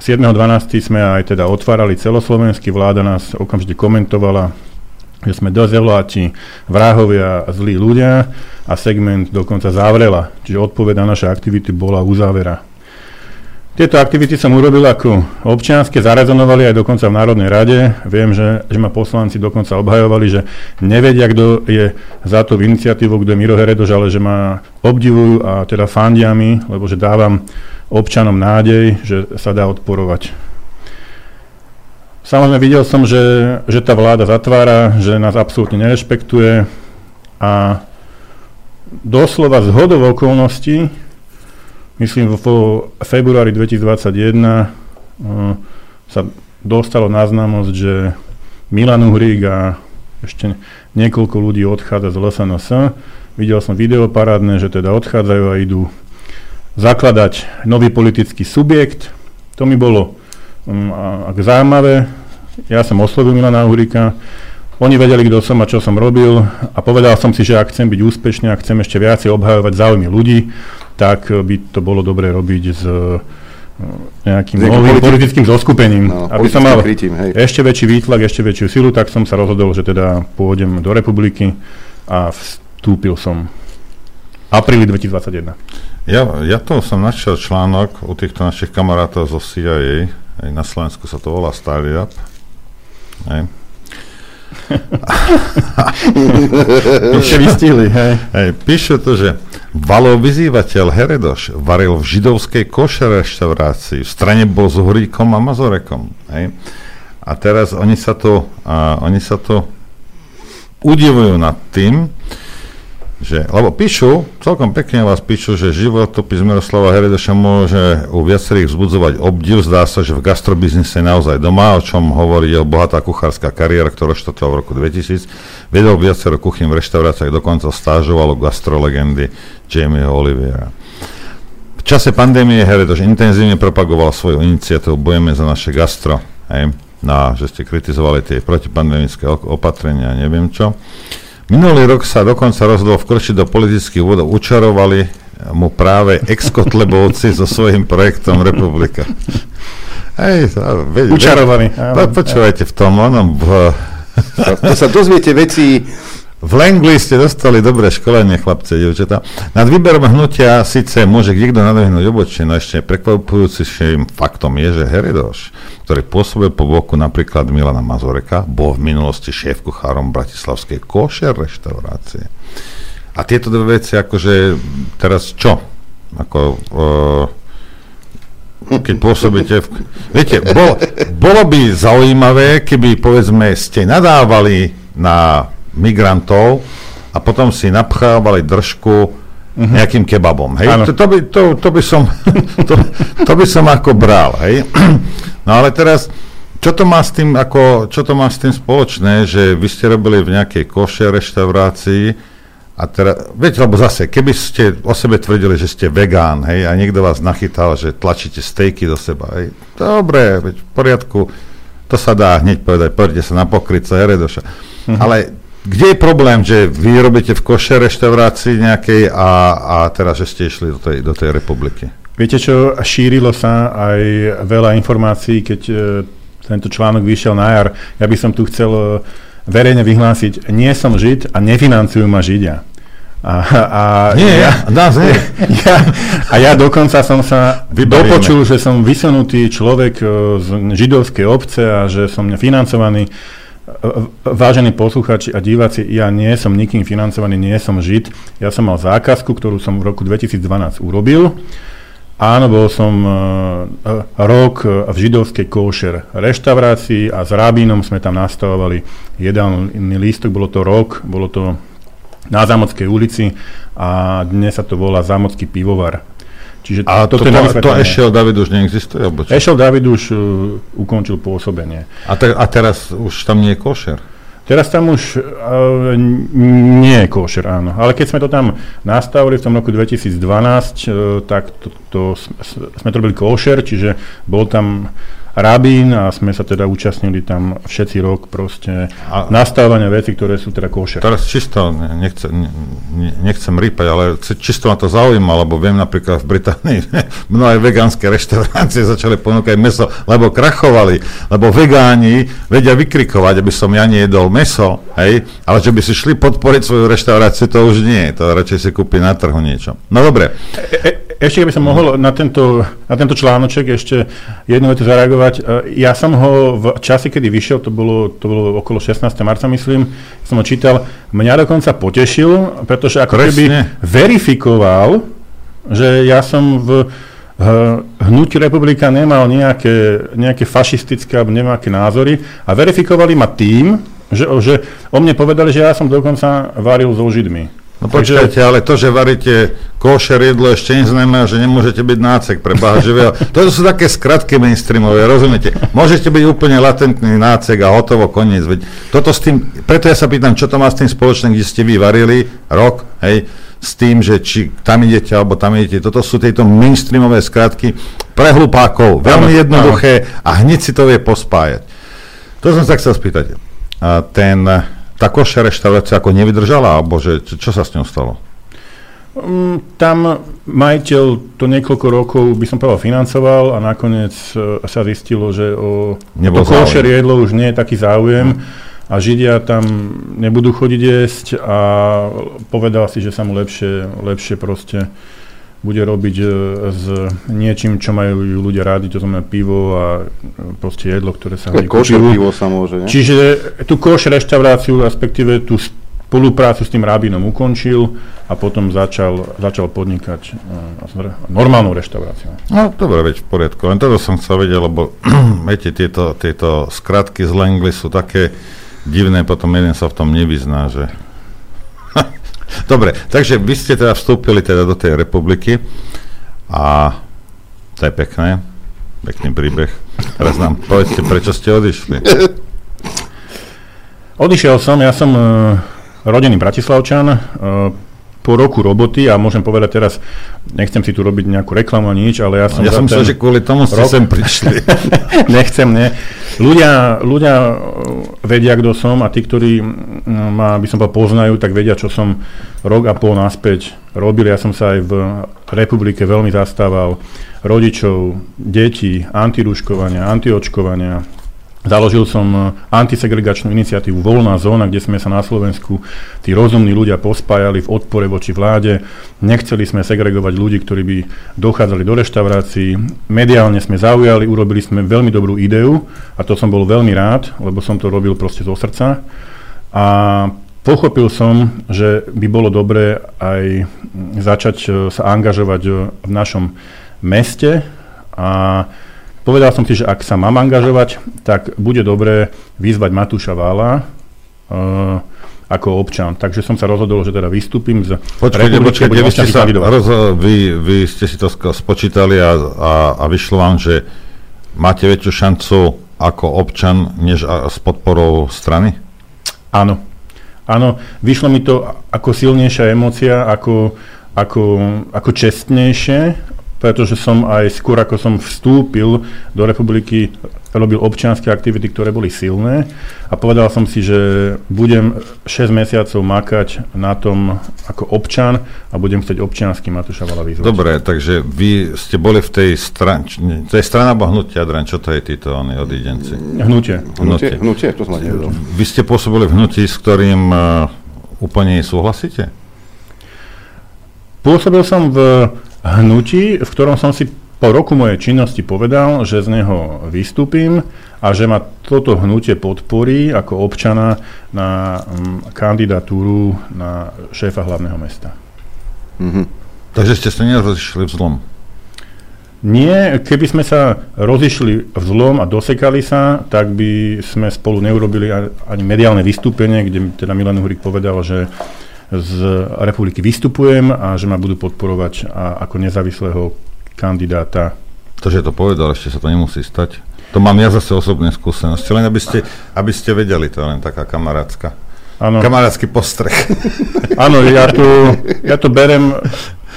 7.12. sme aj teda otvárali celoslovenský, vláda nás okamžite komentovala, že sme dozeláči, vrahovia zlí ľudia a segment dokonca zavrela. Čiže odpoveď na naše aktivity bola uzávera. Tieto aktivity som urobil ako občianske, zarezonovali aj dokonca v Národnej rade. Viem, že, že ma poslanci dokonca obhajovali, že nevedia, kto je za to v iniciatívu, kto je Miro Heredoš, ale že ma obdivujú a teda fandia mi, lebo že dávam občanom nádej, že sa dá odporovať. Samozrejme videl som, že, že tá vláda zatvára, že nás absolútne nerešpektuje a doslova z hodov okolností, myslím vo februári 2021 uh, sa dostalo na známosť, že Milan Uhrík a ešte niekoľko ľudí odchádza z LSNS. Videl som video parádne, že teda odchádzajú a idú zakladať nový politický subjekt. To mi bolo um, zaujímavé. Ja som oslovil Milana Uhríka, oni vedeli, kto som a čo som robil a povedal som si, že ak chcem byť úspešný a chcem ešte viacej obhajovať záujmy ľudí, tak by to bolo dobre robiť s e, nejakým novým politi- politickým zoskupením. No, aby som mal krytím, hej. ešte väčší výtlak, ešte väčšiu silu, tak som sa rozhodol, že teda pôjdem do republiky a vstúpil som v apríli 2021. Ja, ja to som našiel článok u týchto našich kamarátov zo CIA, aj na Slovensku sa to volá Startup, Hej. Ešte vystihli, hej. hej. Píše to, že valov vyzývateľ Heredoš varil v židovskej koše reštaurácii. V strane bol s Horíkom a Mazorekom. Hej. A teraz oni sa to, a, oni sa to udivujú nad tým, že, lebo píšu, celkom pekne vás píšu, že životopis Miroslava Heredeša môže u viacerých vzbudzovať obdiv. Zdá sa, že v gastrobiznise naozaj doma, o čom hovorí jeho bohatá kuchárska kariéra, ktorá štartovala v roku 2000. Vedel viacero kuchyn v reštauráciách, dokonca stážovalo gastrolegendy Jamieho Oliviera. V čase pandémie Heredoš intenzívne propagoval svoju iniciatívu Bojeme za naše gastro. Hej, no, že ste kritizovali tie protipandemické opatrenia, neviem čo. Minulý rok sa dokonca rozhodol vkročiť do politických vodov. Učarovali mu práve ex-kotlebovci so svojím projektom Republika. Hej. Po, počúvajte v tom, onom, v, To sa dozviete veci v Langley ste dostali dobré školenie, chlapce, dievčatá. Nad výberom hnutia síce môže niekto nadvihnúť obočie, no ešte prekvapujúcim faktom je, že Heridoš, ktorý pôsobil po boku napríklad Milana Mazoreka, bol v minulosti šéf kuchárom Bratislavskej košer reštaurácie. A tieto dve veci, akože teraz čo? Ako, uh, keď pôsobíte v... Viete, bol, bolo by zaujímavé, keby, povedzme, ste nadávali na migrantov a potom si napchávali držku nejakým kebabom. Hej? To, to, by, to, to, by som, to, to by som ako bral. Hej? No ale teraz, čo to má s tým, ako, čo to má s tým spoločné, že vy ste robili v nejakej koše reštaurácii a teraz, viete, lebo zase, keby ste o sebe tvrdili, že ste vegán, hej, a niekto vás nachytal, že tlačíte stejky do seba, hej, dobre, veď v poriadku, to sa dá hneď povedať, poďte sa na pokrytca Heredoša. Mhm. Ale kde je problém, že vy robíte v koše reštaurácii nejakej a, a teraz, že ste išli do tej, do tej republiky? Viete čo, šírilo sa aj veľa informácií, keď e, tento článok vyšiel na jar. Ja by som tu chcel e, verejne vyhlásiť, nie som žid a nefinancujú ma židia. A, a Nie, nás nie. Ja, a ja dokonca som sa Vyberieme. dopočul, že som vysunutý človek e, z židovskej obce a že som financovaný. E, Vážení posluchači a diváci, ja nie som nikým financovaný, nie som žid. Ja som mal zákazku, ktorú som v roku 2012 urobil. Áno, bol som uh, rok v židovskej košer reštaurácii a s rabínom sme tam nastavovali jedálny lístok, bolo to rok, bolo to na Zámodskej ulici a dnes sa to volá Zámodský pivovar. Čiže A to, toto to, to vysvetlenie. Ešel David už neexistuje? Alebo čo? Ešel David už uh, ukončil pôsobenie. A, te, a teraz už tam nie je košer? Teraz tam už uh, nie je košer, áno. Ale keď sme to tam nastavili v tom roku 2012, uh, tak to, to, sme to robili košer, čiže bol tam rabín a sme sa teda účastnili tam všetci rok proste A- nastavovania veci, ktoré sú teda košer. Teraz čisto, ne- nechcem, ne- nechcem rýpať, ale čisto ma to zaujíma, lebo viem napríklad v Británii mnohé vegánske reštaurácie začali ponúkať meso, lebo krachovali, lebo vegáni vedia vykrikovať, aby som ja nejedol meso, hej, ale že by si šli podporiť svoju reštauráciu, to už nie, to radšej si kúpi na trhu niečo. No dobre, E, e, ešte keby som mohol na tento, na tento článoček ešte jednu vetu zareagovať. E, Ja som ho v čase, kedy vyšiel, to bolo, to bolo okolo 16. marca, myslím, som ho čítal, mňa dokonca potešil, pretože ako keby Presne. verifikoval, že ja som v h- hnutí republika nemal nejaké, nejaké fašistické alebo nejaké názory a verifikovali ma tým, že, že o mne povedali, že ja som dokonca varil so Židmi. No počkajte, ale to, že varíte košer jedlo ešte neznamená, že nemôžete byť nácek pre Boha živého. To sú také skratky mainstreamové, rozumiete? Môžete byť úplne latentný nácek a hotovo, koniec. Veď toto s tým, preto ja sa pýtam, čo to má s tým spoločné, kde ste vy varili rok, hej, s tým, že či tam idete alebo tam idete. Toto sú tieto mainstreamové skratky pre hlupákov, veľmi jednoduché a hneď si to vie pospájať. To som sa chcel spýtať. A ten, tá koša reštaurácia ako nevydržala, alebo že, čo, sa s ňou stalo? Mm, Tam majiteľ to niekoľko rokov, by som povedal, financoval a nakoniec e, sa zistilo, že o Nebol to košer jedlo už nie je taký záujem a Židia tam nebudú chodiť jesť a povedal si, že sa mu lepšie, lepšie proste bude robiť e, s niečím, čo majú ľudia rádi, to znamená pivo a e, proste jedlo, ktoré sa hodí Košer pivo sa môže, ne? Čiže tú koš reštauráciu, respektíve tú spoluprácu s tým rabinom ukončil a potom začal, začal podnikať uh, normálnu reštauráciu. No, dobre, veď v poriadku. Len toto som chcel vedieť, lebo viete, tieto, tieto skratky z Langley sú také divné, potom jeden sa v tom nevyzná, že... dobre, takže vy ste teda vstúpili teda do tej republiky a to je pekné, pekný príbeh. Teraz nám povedzte, prečo ste odišli. Odišiel som, ja som uh, rodený Bratislavčan, uh, po roku roboty, a môžem povedať teraz, nechcem si tu robiť nejakú reklamu ani nič, ale ja som... Ja som myslel, že kvôli tomu ste rok... sem prišli. nechcem, ne. Ľudia, ľudia vedia, kto som a tí, ktorí ma, by som povedal, poznajú, tak vedia, čo som rok a pol naspäť robil. Ja som sa aj v republike veľmi zastával rodičov, detí, antirúškovania, antiočkovania, Založil som e, antisegregačnú iniciatívu Voľná zóna, kde sme sa na Slovensku tí rozumní ľudia pospájali v odpore voči vláde. Nechceli sme segregovať ľudí, ktorí by dochádzali do reštaurácií. Mediálne sme zaujali, urobili sme veľmi dobrú ideu a to som bol veľmi rád, lebo som to robil proste zo srdca. A pochopil som, že by bolo dobré aj začať e, sa angažovať e, v našom meste a Povedal som si, že ak sa mám angažovať, tak bude dobré vyzvať Matúša Vála uh, ako občan. Takže som sa rozhodol, že teda vystúpim z Počkajte, počkajte, vy, ste sa roz, vy, vy ste si to spočítali a, a, a vyšlo vám, že máte väčšiu šancu ako občan, než a, s podporou strany? Áno. Áno, vyšlo mi to ako silnejšia emócia, ako, ako, ako čestnejšie pretože som aj skôr ako som vstúpil do republiky, robil občianske aktivity, ktoré boli silné a povedal som si, že budem 6 mesiacov makať na tom ako občan a budem chcieť občiansky Matúša Vala vyzvať. Dobre, takže vy ste boli v tej strane, to je strana alebo hnutia, Adrian, čo to je títo oni odidenci? Hnutie. Hnutie, hnutie, to som nevedel. Vy ste pôsobili v hnutí, s ktorým uh, úplne súhlasíte? Pôsobil som v hnutí, v ktorom som si po roku mojej činnosti povedal, že z neho vystúpim a že ma toto hnutie podporí ako občana na um, kandidatúru na šéfa hlavného mesta. Mm-hmm. Takže ste sa nerozišli v zlom? Nie, keby sme sa rozišli v zlom a dosekali sa, tak by sme spolu neurobili ani mediálne vystúpenie, kde teda Milan Uhrik povedal, že z republiky vystupujem a že ma budú podporovať a, ako nezávislého kandidáta. To, že to povedal, ešte sa to nemusí stať. To mám ja zase osobné skúsenosti, len aby ste, aby ste vedeli, to je len taká kamarátska. Ano. Kamarátsky postreh. Áno, ja, tu, ja to berem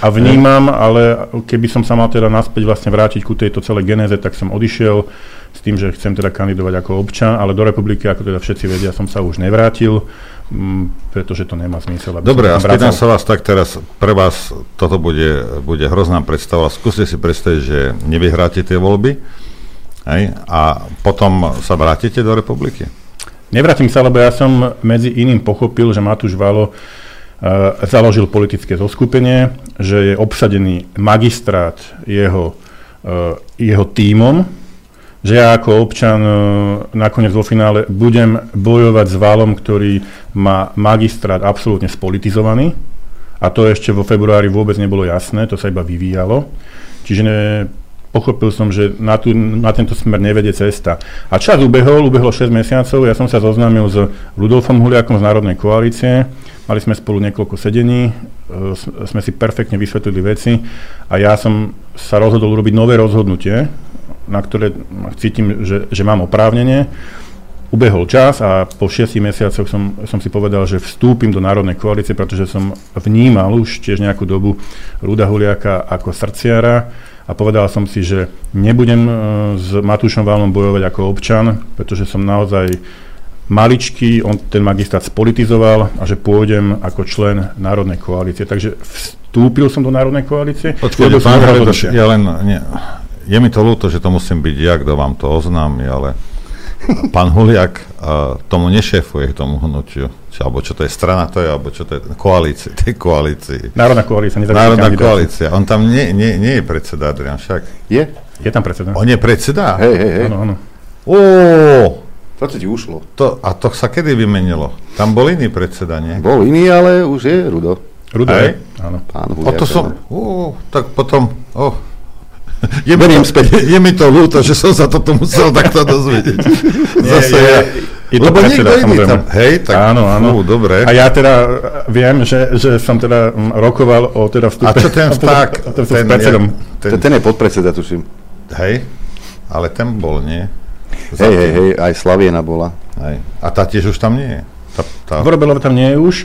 a vnímam, ale keby som sa mal teda naspäť vlastne vrátiť ku tejto celej genéze, tak som odišiel s tým, že chcem teda kandidovať ako občan, ale do republiky, ako teda všetci vedia, som sa už nevrátil. Mm, pretože to nemá zmysel. Dobre, a spýtam sa vás tak teraz, pre vás toto bude, bude hrozná predstava. Skúste si predstaviť, že nevyhráte tie voľby hej, a potom sa vrátite do republiky. Nevrátim sa, lebo ja som medzi iným pochopil, že Matúš Valo založil politické zoskupenie, že je obsadený magistrát jeho, uh, jeho tímom, že ja ako občan e, nakoniec vo finále budem bojovať s Válom, ktorý má magistrát absolútne spolitizovaný. A to ešte vo februári vôbec nebolo jasné, to sa iba vyvíjalo. Čiže pochopil som, že na, tu, na tento smer nevedie cesta. A čas ubehol, ubehlo 6 mesiacov, ja som sa zoznámil s Rudolfom Huliakom z Národnej koalície, mali sme spolu niekoľko sedení, e, sme si perfektne vysvetlili veci a ja som sa rozhodol urobiť nové rozhodnutie, na ktoré cítim, že, že mám oprávnenie. Ubehol čas a po šiestich mesiacoch som, som si povedal, že vstúpim do Národnej koalície, pretože som vnímal už tiež nejakú dobu Ruda Huliaka ako srdciara a povedal som si, že nebudem e, s Matúšom Válom bojovať ako občan, pretože som naozaj maličký, on ten magistrát spolitizoval a že pôjdem ako člen Národnej koalície. Takže vstúpil som do Národnej koalície. Počkajte, pán ja len, nie, je mi to ľúto, že to musím byť ja, kto vám to oznámi, ale pán Huliak uh, tomu nešéfuje, tomu hnutiu. Či, alebo čo to je strana, to je, alebo čo to je koalície, tej koalícii. Národná koalícia, Národná koalícia. On tam nie, nie, nie je predseda, Adrian, však. Je? Je tam predseda. On je predseda? Hej, hej, hej. Áno, áno. Ó, to ti ušlo. To, a to sa kedy vymenilo? Tam bol iný predseda, nie? Bol iný, ale už je Rudo. Rudo, hej? Áno. Pán o to som, ó, tak potom, oh, je, mi to, späť. je mi to ľúto, že som sa toto musel takto dozvedieť. Zase je, ja. Je to Lebo predseda, niekto iný tam, hej, tak áno, áno. Fú, dobre. A ja teda viem, že, že som teda rokoval o teda vstupe. A čo ten vták? o teda ten, predsedom. Ten, ten je podpredseda, tuším. Hej, ale ten bol, nie? Hej, hej, hej, aj Slaviena bola. Hej. A tá tiež už tam nie je. Tá, tá... Vorobelova tam nie je už.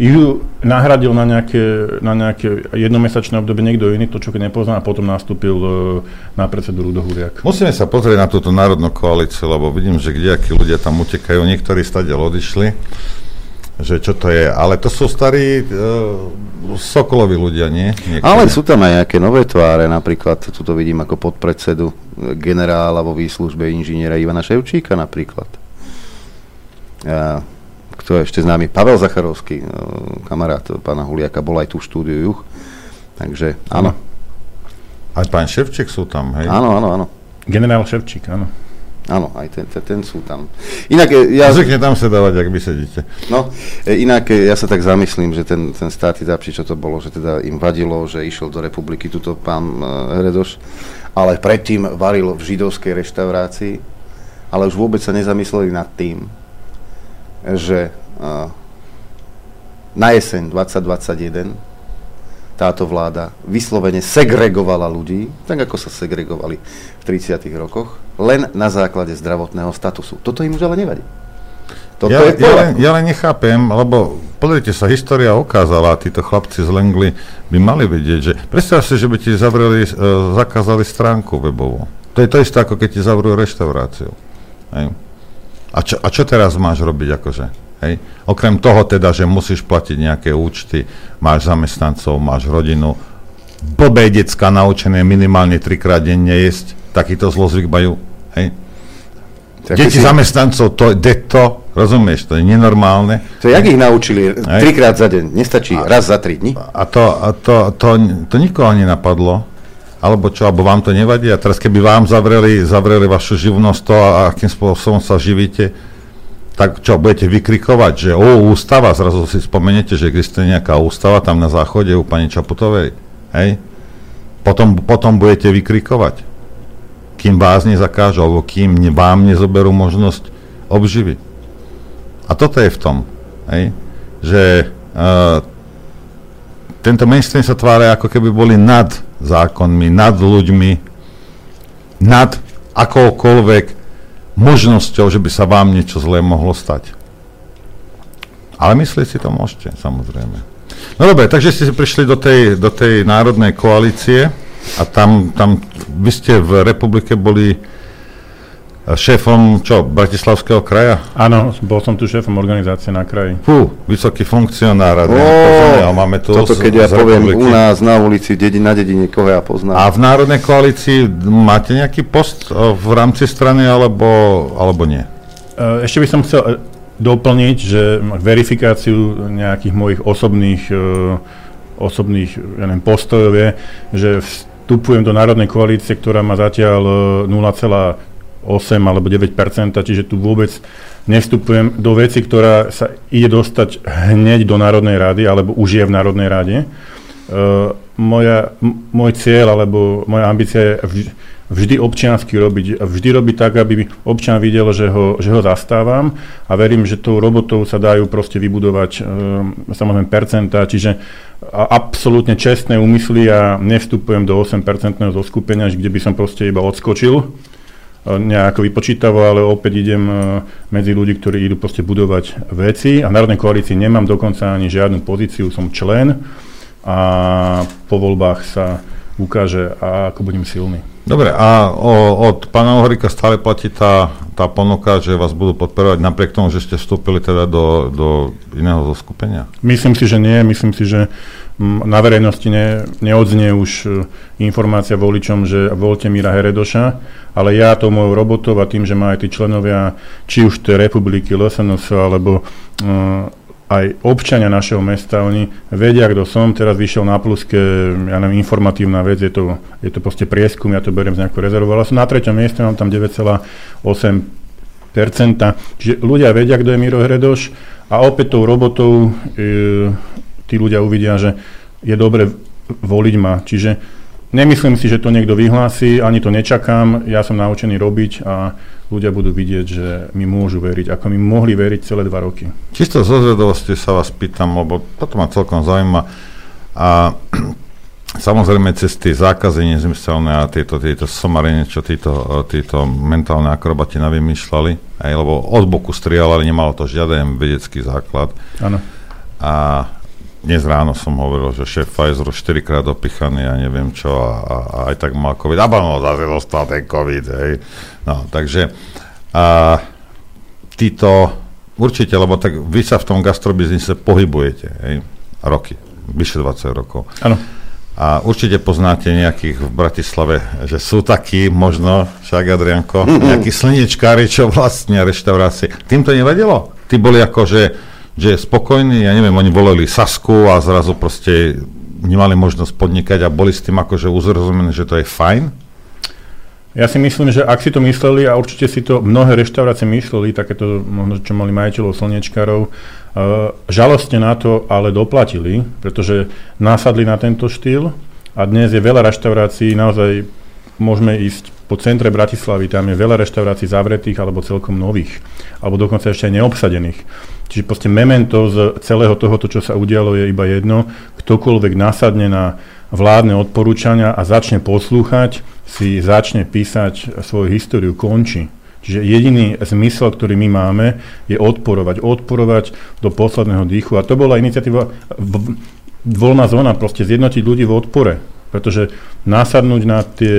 Ju nahradil na nejaké, na nejaké jednomesačné obdobie niekto iný, to čo nepozná, a potom nastúpil e, na predsedu Rudo Huriak. Musíme sa pozrieť na túto národnú koalíciu, lebo vidím, že kdejakí ľudia tam utekajú, niektorí stade odišli, že čo to je, ale to sú starí uh, sokoloví ľudia, nie? Niektorí. Ale sú tam aj nejaké nové tváre, napríklad, tu to vidím ako podpredsedu generála vo výslužbe inžiniera Ivana Ševčíka napríklad. Ja, kto je ešte známy, Pavel Zacharovský, e, kamarát pána Huliaka, bol aj tu v štúdiu Juch. Takže áno. Aj pán Ševčík sú tam, hej? Áno, áno, áno. Generál Ševčík, áno. Áno, aj ten, ten, ten sú tam. Inak e, ja... Zvykne tam sa dávať, ak vy sedíte. No, e, inak ja sa tak zamyslím, že ten, ten státy zapči, čo to bolo, že teda im vadilo, že išiel do republiky tuto pán Heredoš, ale predtým varil v židovskej reštaurácii, ale už vôbec sa nezamysleli nad tým, že na jeseň 2021 táto vláda vyslovene segregovala ľudí, tak ako sa segregovali v 30. rokoch, len na základe zdravotného statusu. Toto im už ale nevadí. Toto ja, je ja, len, ja len nechápem, lebo pozrite sa, história ukázala, títo chlapci z Lengly by mali vedieť, že predstav si, že by ti zavreli, uh, zakázali stránku webovú. To je to isté, ako keď ti zavrú reštauráciu. Hej. A čo, a čo teraz máš robiť akože? Hej? Okrem toho teda, že musíš platiť nejaké účty, máš zamestnancov, máš rodinu, blbé decka naučené minimálne trikrát denne jesť, takýto zlozvyk majú. Hej? Tak Deti si... zamestnancov, to je to, rozumieš, to je nenormálne. To jak ich naučili? Hej? Trikrát za deň, nestačí, a, raz za tri dní? A to, a to, to, to, to nikoho nenapadlo alebo čo, alebo vám to nevadí a teraz keby vám zavreli, zavreli vašu živnosť to a akým spôsobom sa živíte, tak čo, budete vykrikovať, že o, ústava, zrazu si spomeniete, že existuje nejaká ústava tam na záchode u pani Čaputovej, hej? Potom, potom budete vykrikovať, kým vás nezakážu, alebo kým vám nezoberú možnosť obživy. A toto je v tom, hej? že uh, tento mainstream sa tvára ako keby boli nad zákonmi, nad ľuďmi, nad akoukoľvek možnosťou, že by sa vám niečo zlé mohlo stať. Ale myslieť si to môžete, samozrejme. No dobre, takže ste prišli do tej, do tej národnej koalície a tam, tam vy ste v republike boli šéfom čo, Bratislavského kraja? Áno, bol som tu šéfom organizácie na kraji. Fú, vysoký funkcionár. Oh, máme tu toto keď ja poviem republiky. u nás na ulici, dedin, na dedine, koho ja poznám. A v Národnej koalícii máte nejaký post v rámci strany, alebo, alebo nie? E, ešte by som chcel e, doplniť, že verifikáciu nejakých mojich osobných, e, osobných ja neviem, postojov je, že vstupujem do Národnej koalície, ktorá má zatiaľ 8 alebo 9% čiže tu vôbec nevstupujem do veci, ktorá sa ide dostať hneď do Národnej rady, alebo už je v Národnej rade. Uh, moja, môj cieľ alebo moja ambícia je vždy, občiansky robiť. Vždy robiť tak, aby občan videl, že ho, že ho zastávam a verím, že tou robotou sa dajú proste vybudovať uh, samozrejme percentá, čiže absolútne čestné úmysly a nevstupujem do 8-percentného zoskupenia, kde by som proste iba odskočil nejako vypočítavo, ale opäť idem e, medzi ľudí, ktorí idú proste budovať veci a v Národnej koalícii nemám dokonca ani žiadnu pozíciu, som člen a po voľbách sa ukáže, a ako budem silný. Dobre, a o, od pána Uhorika stále platí tá, tá ponuka, že vás budú podporovať napriek tomu, že ste vstúpili teda do, do iného zoskupenia? Myslím si, že nie. Myslím si, že na verejnosti ne, neodznie už e, informácia voličom, že voľte Mira Heredoša, ale ja to mojou robotou a tým, že má aj tí členovia, či už tej republiky, LSNS, alebo uh, aj občania našeho mesta, oni vedia, kto som, teraz vyšiel na pluske, ja neviem, informatívna vec, je to, je to proste prieskum, ja to beriem z nejakú rezervu, ale som na treťom mieste, mám tam 9,8%, čiže ľudia vedia, kto je Miro Heredoš a opäť tou robotou e, tí ľudia uvidia, že je dobre voliť ma. Čiže nemyslím si, že to niekto vyhlási, ani to nečakám. Ja som naučený robiť a ľudia budú vidieť, že mi môžu veriť, ako mi mohli veriť celé dva roky. Čisto zo zvedovosti sa vás pýtam, lebo toto ma celkom zaujíma. A samozrejme cez tie zákazy nezmyselné a tieto, tieto somarine, čo títo, títo mentálne akrobati navymýšľali, aj, lebo od boku strieľali, nemalo to žiaden vedecký základ. Áno A dnes ráno som hovoril, že šéf Pfizeru 4 krát opichaný a neviem čo a, a, a aj tak mal COVID. A no, zase dostal ten COVID, hej. No, takže a, títo, určite, lebo tak vy sa v tom gastrobiznise pohybujete, hej, roky, vyše 20 rokov. Áno. A určite poznáte nejakých v Bratislave, že sú takí, možno, však Adrianko, nejakí slnečkári, čo vlastnia reštaurácie. Tým to nevadilo? Tí boli ako, že, že spokojní, ja neviem, oni volili Sasku a zrazu proste nemali možnosť podnikať a boli s tým akože uzrozumení, že to je fajn? Ja si myslím, že ak si to mysleli, a určite si to mnohé reštaurácie mysleli, takéto možno, čo mali majiteľov slnečkarov, uh, žalostne na to ale doplatili, pretože násadli na tento štýl a dnes je veľa reštaurácií, naozaj môžeme ísť po centre Bratislavy, tam je veľa reštaurácií zavretých alebo celkom nových, alebo dokonca ešte aj neobsadených. Čiže proste memento z celého tohoto, čo sa udialo, je iba jedno. Ktokoľvek nasadne na vládne odporúčania a začne poslúchať, si začne písať svoju históriu, končí. Čiže jediný zmysel, ktorý my máme, je odporovať. Odporovať do posledného dýchu. A to bola iniciatíva voľná zóna, proste zjednotiť ľudí v odpore. Pretože nasadnúť na tie,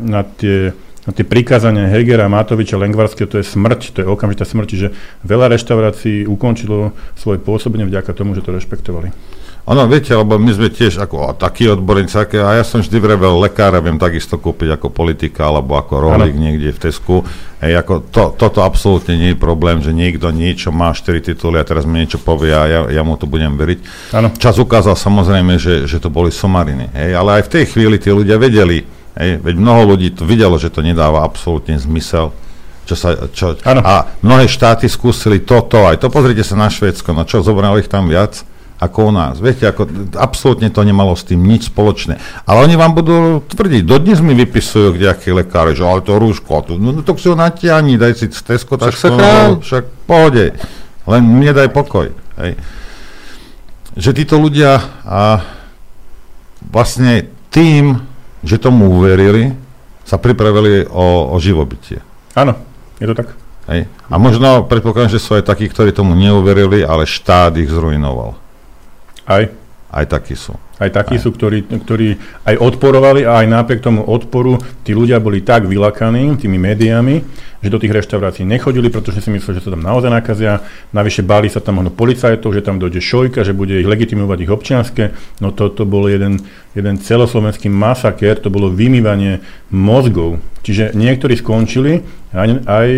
na tie, na tie prikázania Hegera, Matoviča, Lengvarského, to je smrť, to je okamžitá smrť. Čiže veľa reštaurácií ukončilo svoje pôsobenie vďaka tomu, že to rešpektovali. Ono, viete, lebo my sme tiež ako takí odborníci, a ja som vždy vrevel lekára, viem takisto kúpiť ako politika, alebo ako rohlík niekde v Tesku. Hej, ako to, toto absolútne nie je problém, že niekto niečo má 4 tituly a teraz mi niečo povie a ja, ja mu to budem veriť. Ano. Čas ukázal samozrejme, že, že to boli somariny. Hej, ale aj v tej chvíli tí ľudia vedeli, hej, veď mnoho ľudí to videlo, že to nedáva absolútne zmysel. Čo sa, čo, a mnohé štáty skúsili toto, aj to pozrite sa na Švédsko, no čo, zobrali ich tam viac? Ako u nás. Viete, ako, absolútne to nemalo s tým nič spoločné. Ale oni vám budú tvrdiť, dodnes mi vypisujú nejaké lekári, že ale to rúško, to, no, no to si ho natiahni, daj si tesko, tak však, no, však pohode, len mne daj pokoj. Hej. Že títo ľudia a vlastne tým, že tomu uverili, sa pripravili o, o živobytie. Áno, je to tak. Hej. A možno predpokladám, že sú aj takí, ktorí tomu neuverili, ale štát ich zrujnoval. Aj. Aj takí sú. Aj takí aj. sú, ktorí, ktorí aj odporovali a aj napriek tomu odporu tí ľudia boli tak vylakaní tými médiami, že do tých reštaurácií nechodili, pretože si mysleli, že sa tam naozaj nakazia. Navyše báli sa tam možno policajtov, že tam dojde šojka, že bude ich legitimovať ich občianske. No to, to bol jeden, jeden celoslovenský masaker, to bolo vymývanie mozgov. Čiže niektorí skončili aj, aj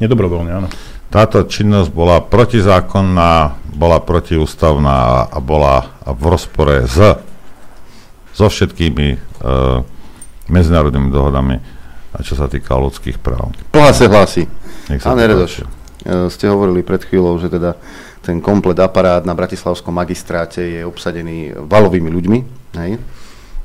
nedobrovoľne, áno. Táto činnosť bola protizákonná, bola protiústavná a bola v rozpore s, so všetkými e, medzinárodnými dohodami, čo sa týka ľudských práv. Hlási, hlási. Pán Redoš, e, ste hovorili pred chvíľou, že teda ten komplet aparát na Bratislavskom magistráte je obsadený valovými ľuďmi. Hej?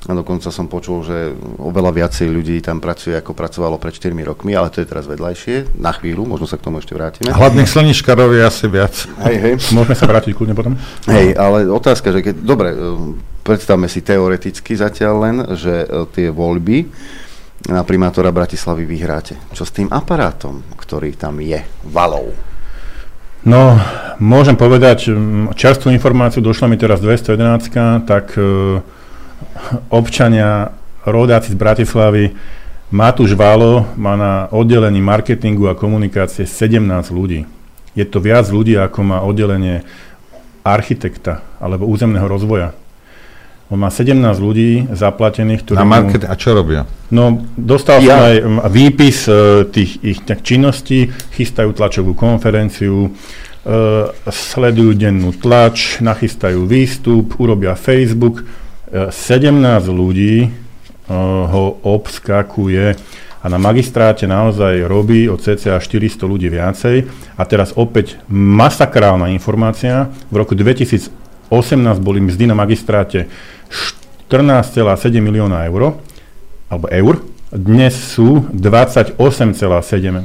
A dokonca som počul, že oveľa viacej ľudí tam pracuje, ako pracovalo pred 4 rokmi, ale to je teraz vedľajšie, na chvíľu, možno sa k tomu ešte vrátime. Hladných slničkarov je asi viac. Hej, hej. Môžeme sa vrátiť kľudne potom. Hej, ale otázka, že keď, dobre, e, predstavme si teoreticky zatiaľ len, že e, tie voľby na primátora Bratislavy vyhráte. Čo s tým aparátom, ktorý tam je, valou? No, môžem povedať, čerstvú informáciu, došla mi teraz 211, tak e, občania, rodáci z Bratislavy, Matúš Válo má na oddelení marketingu a komunikácie 17 ľudí. Je to viac ľudí, ako má oddelenie architekta alebo územného rozvoja. On má 17 ľudí zaplatených, ktorí... Na market a čo robia? No, dostal ja. som aj výpis uh, tých ich činností, chystajú tlačovú konferenciu, uh, sledujú dennú tlač, nachystajú výstup, urobia Facebook, 17 ľudí eh, ho obskakuje a na magistráte naozaj robí od cca 400 ľudí viacej. A teraz opäť masakrálna informácia. V roku 2018 boli mzdy na magistráte 14,7 milióna eur, alebo eur. Dnes sú 28,7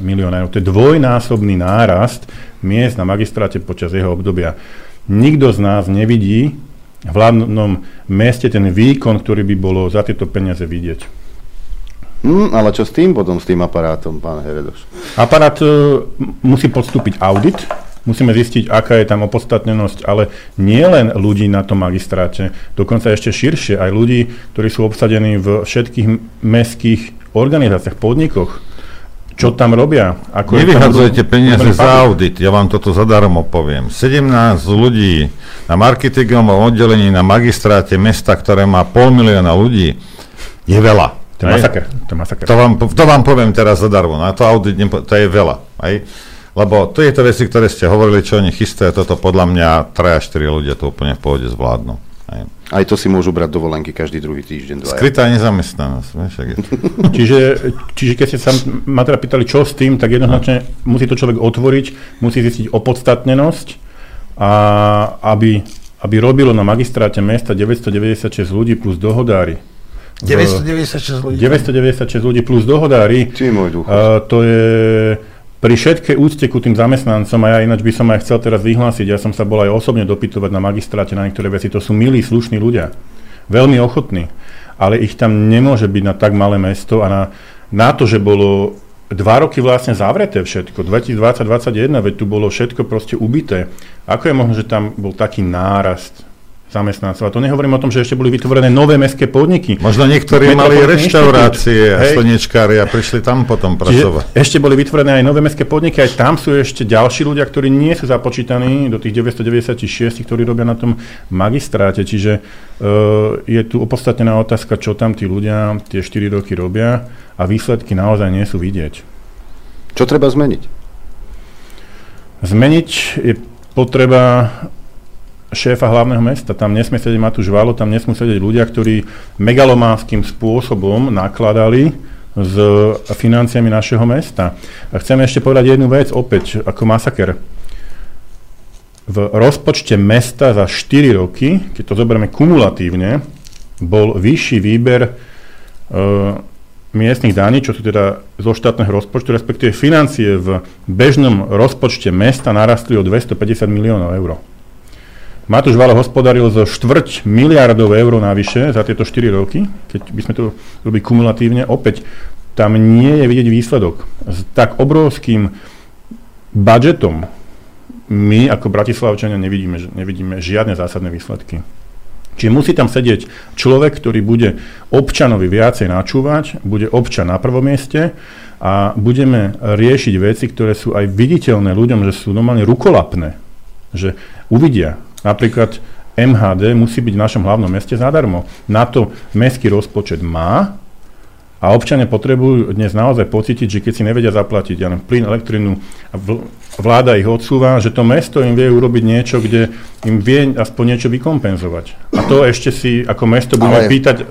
milióna eur. To je dvojnásobný nárast miest na magistráte počas jeho obdobia. Nikto z nás nevidí hlavnom meste ten výkon, ktorý by bolo za tieto peniaze vidieť. Hmm, ale čo s tým potom, s tým aparátom, pán Heredoš? Aparát uh, musí podstúpiť audit, Musíme zistiť, aká je tam opodstatnenosť, ale nie len ľudí na tom magistráte, dokonca ešte širšie, aj ľudí, ktorí sú obsadení v všetkých mestských organizáciách, podnikoch, čo tam robia. Ako Nevyhadzujete peniaze za audit, ja vám toto zadarmo poviem. 17 ľudí na marketingovom oddelení na magistráte mesta, ktoré má pol milióna ľudí, je veľa. To je masaker. To, je masaker. To, vám, to vám poviem teraz zadarmo. Na to audit, to je veľa. Aj? Lebo to je to veci, ktoré ste hovorili, čo oni chystajú, toto podľa mňa 3 4 ľudia to úplne v pohode zvládnu. Aj. Aj to si môžu brať dovolenky každý druhý týždeň. Dvaja. Skrytá nezamestnanosť. Vieš, je. čiže, čiže keď ste sa ma teda pýtali, čo s tým, tak jednoznačne musí to človek otvoriť, musí zistiť opodstatnenosť, a aby, aby robilo na magistráte mesta 996 ľudí plus dohodári 996 ľudí. 996 ľudí plus dohodári. Ty môj duch. Uh, to je pri všetkej úcte ku tým zamestnancom, a ja ináč by som aj chcel teraz vyhlásiť, ja som sa bol aj osobne dopytovať na magistráte na niektoré veci, to sú milí, slušní ľudia, veľmi ochotní, ale ich tam nemôže byť na tak malé mesto a na, na to, že bolo dva roky vlastne zavreté všetko, 2020-2021, veď tu bolo všetko proste ubité. Ako je možné, že tam bol taký nárast zamestnancov. A to nehovorím o tom, že ešte boli vytvorené nové mestské podniky. Možno niektorí mali reštaurácie a slnečkári a prišli tam potom pracovať. Čiže ešte boli vytvorené aj nové mestské podniky, aj tam sú ešte ďalší ľudia, ktorí nie sú započítaní do tých 996, ktorí robia na tom magistráte. Čiže uh, je tu opodstatnená otázka, čo tam tí ľudia tie 4 roky robia a výsledky naozaj nie sú vidieť. Čo treba zmeniť? Zmeniť je potreba šéfa hlavného mesta. Tam nesmie sedieť Matúš Valo, tam nesmú sedieť ľudia, ktorí megalománskym spôsobom nakladali s financiami našeho mesta. A chcem ešte povedať jednu vec, opäť ako masaker. V rozpočte mesta za 4 roky, keď to zoberieme kumulatívne, bol vyšší výber e, miestnych daní, čo sú teda zo štátneho rozpočtu, respektíve financie v bežnom rozpočte mesta narastli o 250 miliónov eur. Matúš Valo hospodaril zo štvrť miliardov eur navyše za tieto 4 roky, keď by sme to robili kumulatívne, opäť tam nie je vidieť výsledok. S tak obrovským budžetom my ako Bratislavčania nevidíme, nevidíme žiadne zásadné výsledky. Čiže musí tam sedieť človek, ktorý bude občanovi viacej načúvať, bude občan na prvom mieste a budeme riešiť veci, ktoré sú aj viditeľné ľuďom, že sú normálne rukolapné. Že uvidia, Napríklad MHD musí byť v našom hlavnom meste zadarmo. Na to mestský rozpočet má a občania potrebujú dnes naozaj pocítiť, že keď si nevedia zaplatiť ja plyn, elektrinu, vláda ich odsúva, že to mesto im vie urobiť niečo, kde im vie aspoň niečo vykompenzovať. A to ešte si ako mesto budeme Ale... pýtať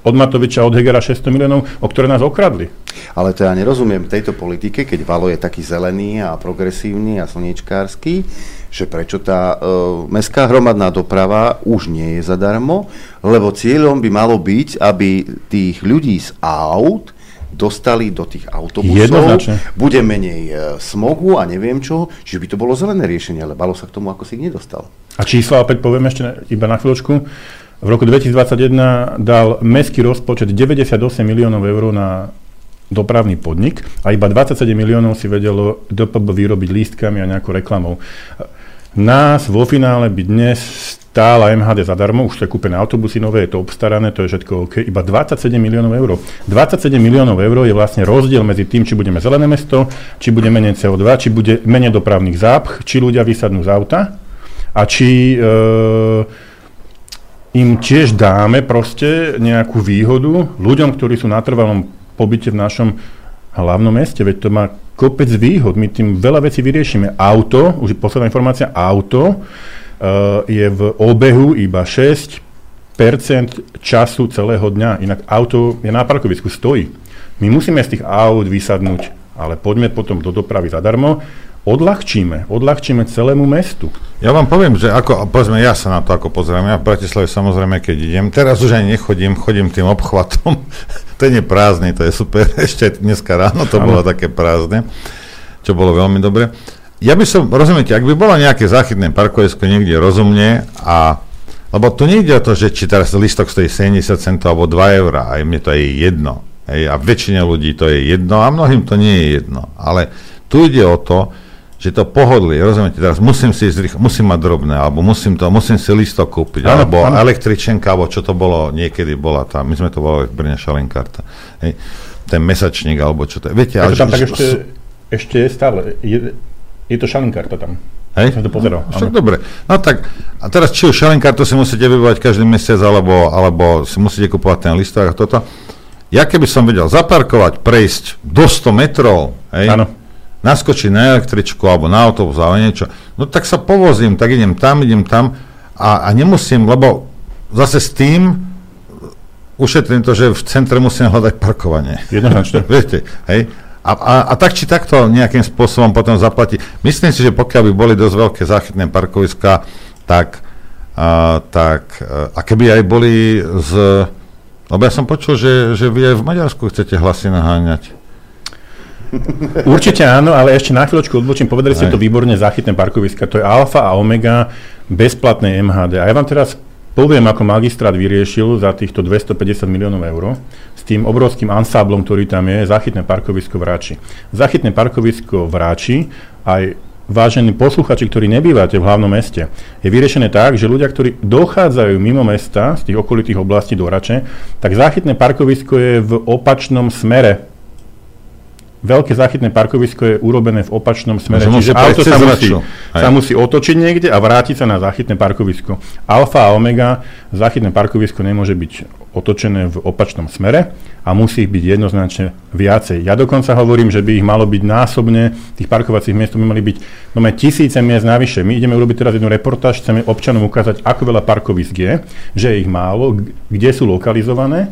od Matoviča, od Hegera 600 miliónov, o ktoré nás okradli. Ale to ja nerozumiem tejto politike, keď Valo je taký zelený a progresívny a slniečkársky, že prečo tá uh, mestská hromadná doprava už nie je zadarmo, lebo cieľom by malo byť, aby tých ľudí z aut dostali do tých autobusov, bude menej uh, smogu a neviem čo, že by to bolo zelené riešenie, ale Balo sa k tomu ako si nedostal. A čísla opäť poviem ešte iba na chvíľočku. V roku 2021 dal mestský rozpočet 98 miliónov eur na dopravný podnik a iba 27 miliónov si vedelo DPB vyrobiť lístkami a nejakou reklamou. Nás vo finále by dnes stála MHD zadarmo, už sú kúpené autobusy nové, je to obstarané, to je všetko OK, iba 27 miliónov eur. 27 miliónov eur je vlastne rozdiel medzi tým, či budeme zelené mesto, či bude menej CO2, či bude menej dopravných zápch, či ľudia vysadnú z auta a či e, im tiež dáme proste nejakú výhodu ľuďom, ktorí sú na trvalom pobyte v našom hlavnom meste, veď to má kopec výhod, my tým veľa vecí vyriešime. Auto, už posledná informácia, auto uh, je v obehu iba 6% času celého dňa. Inak auto je na parkovisku, stojí. My musíme z tých aut vysadnúť, ale poďme potom do dopravy zadarmo odľahčíme, odľahčíme celému mestu. Ja vám poviem, že ako, povedzme, ja sa na to ako pozriem, ja v Bratislave samozrejme, keď idem, teraz už ani nechodím, chodím tým obchvatom, ten je prázdny, to je super, ešte dneska ráno to ano. bolo také prázdne, čo bolo veľmi dobre. Ja by som, rozumiete, ak by bolo nejaké záchytné parkovisko niekde rozumne a lebo tu nejde o to, že či teraz listok stojí 70 centov alebo 2 eurá, aj mne to je jedno. Hej, a väčšine ľudí to je jedno a mnohým to nie je jedno. Ale tu ide o to, že to pohodlie, rozumiete, teraz musím si rýchlo, musím mať drobné, alebo musím to, musím si listok kúpiť, Áno, alebo áno. električenka, alebo čo to bolo, niekedy bola tá, my sme to volali v Brne šalenkarta, hej, ten mesačník, alebo čo to je, viete, Takže ale tam že- tak ešte, ešte je stále. Je, je to šalinkarta tam. Hej? Som to pozeral. Však áno. dobre. No tak, a teraz či už šalenkartu si musíte vybovať každý mesiac, alebo, alebo si musíte kupovať ten listok a toto. Ja keby som vedel zaparkovať, prejsť do 100 metrov, hej, Áno. Naskočiť na električku alebo na autobus alebo niečo, no tak sa povozím, tak idem tam, idem tam a, a nemusím, lebo zase s tým ušetrím to, že v centre musím hľadať parkovanie. Jednoznačne. Viete, hej? A, a, a tak či takto nejakým spôsobom potom zaplatí. Myslím si, že pokiaľ by boli dosť veľké záchytné parkoviska, tak, a, tak a keby aj boli z... Lebo ja som počul, že, že vy aj v Maďarsku chcete hlasy naháňať. Určite áno, ale ešte na chvíľočku odbočím. Povedali ste to výborne, záchytné parkoviska. To je alfa a omega bezplatnej MHD. A ja vám teraz poviem, ako magistrát vyriešil za týchto 250 miliónov eur s tým obrovským ansáblom, ktorý tam je, záchytné parkovisko v Ráči. Záchytné parkovisko v Ráči aj vážení posluchači, ktorí nebývate v hlavnom meste, je vyriešené tak, že ľudia, ktorí dochádzajú mimo mesta, z tých okolitých oblastí do Rače, tak záchytné parkovisko je v opačnom smere veľké záchytné parkovisko je urobené v opačnom smere. Môže Čiže auto sa musí, sa musí otočiť niekde a vrátiť sa na záchytné parkovisko. Alfa a omega, záchytné parkovisko nemôže byť otočené v opačnom smere a musí ich byť jednoznačne viacej. Ja dokonca hovorím, že by ich malo byť násobne, tých parkovacích miest by mali byť no, tisíce miest navyše. My ideme urobiť teraz jednu reportáž, chceme občanom ukázať, ako veľa parkovisk je, že je ich málo, kde sú lokalizované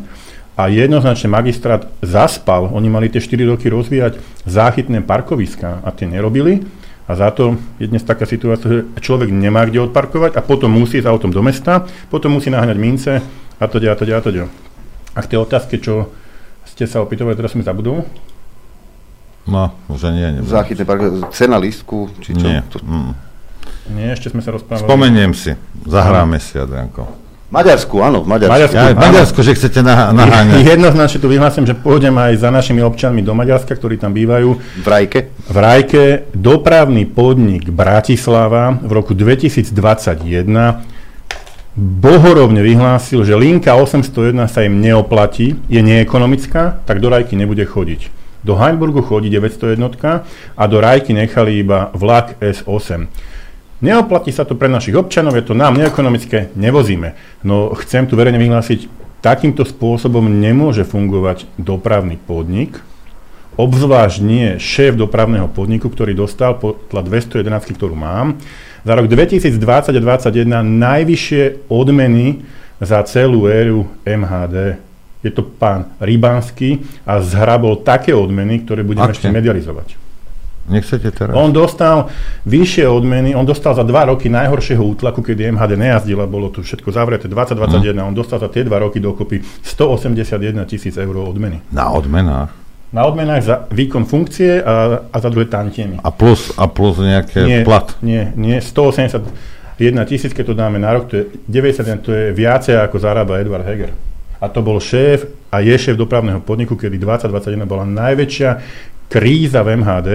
a jednoznačne magistrát zaspal. Oni mali tie 4 roky rozvíjať záchytné parkoviska a tie nerobili. A za to je dnes taká situácia, že človek nemá kde odparkovať a potom musí ísť autom do mesta, potom musí naháňať mince a to a to a to A k tej otázke, čo ste sa opýtovali, teraz som mi zabudol. No, už ani ja neviem. Záchytné parkovisko, cena lístku, či čo? Nie. To- Mm. Nie, ešte sme sa rozprávali. Spomeniem si, zahráme si, Adrianko. Maďarsku, áno, v Maďarsku. Maďarsku. Ja v Áno. Maďarsku, že chcete nah- naháňať. Jednoznačne tu vyhlásim, že pôjdem aj za našimi občanmi do Maďarska, ktorí tam bývajú. V Rajke? V Rajke dopravný podnik Bratislava v roku 2021 bohorovne vyhlásil, že linka 801 sa im neoplatí, je neekonomická, tak do Rajky nebude chodiť. Do Heimburgu chodí 901 a do Rajky nechali iba vlak S8. Neoplatí sa to pre našich občanov, je to nám neekonomické, nevozíme. No chcem tu verejne vyhlásiť, takýmto spôsobom nemôže fungovať dopravný podnik, obzvlášť nie šéf dopravného podniku, ktorý dostal podľa 211, ktorú mám, za rok 2020 a 2021 najvyššie odmeny za celú éru MHD. Je to pán Rybanský a zhrabol také odmeny, ktoré budeme ešte medializovať. Nechcete teraz? On dostal vyššie odmeny, on dostal za dva roky najhoršieho útlaku, kedy MHD nejazdil a bolo tu všetko zavreté, 2021, on dostal za tie dva roky dokopy 181 tisíc eur odmeny. Na odmenách. Na odmenách za výkon funkcie a, a za druhé tantiemy. A plus, a plus nejaké Nie, plat. nie, nie, 181 tisíc, keď to dáme na rok, to je 91, to je viacej ako zarába Edward Heger. A to bol šéf a je šéf dopravného podniku, kedy 2021 bola najväčšia kríza v MHD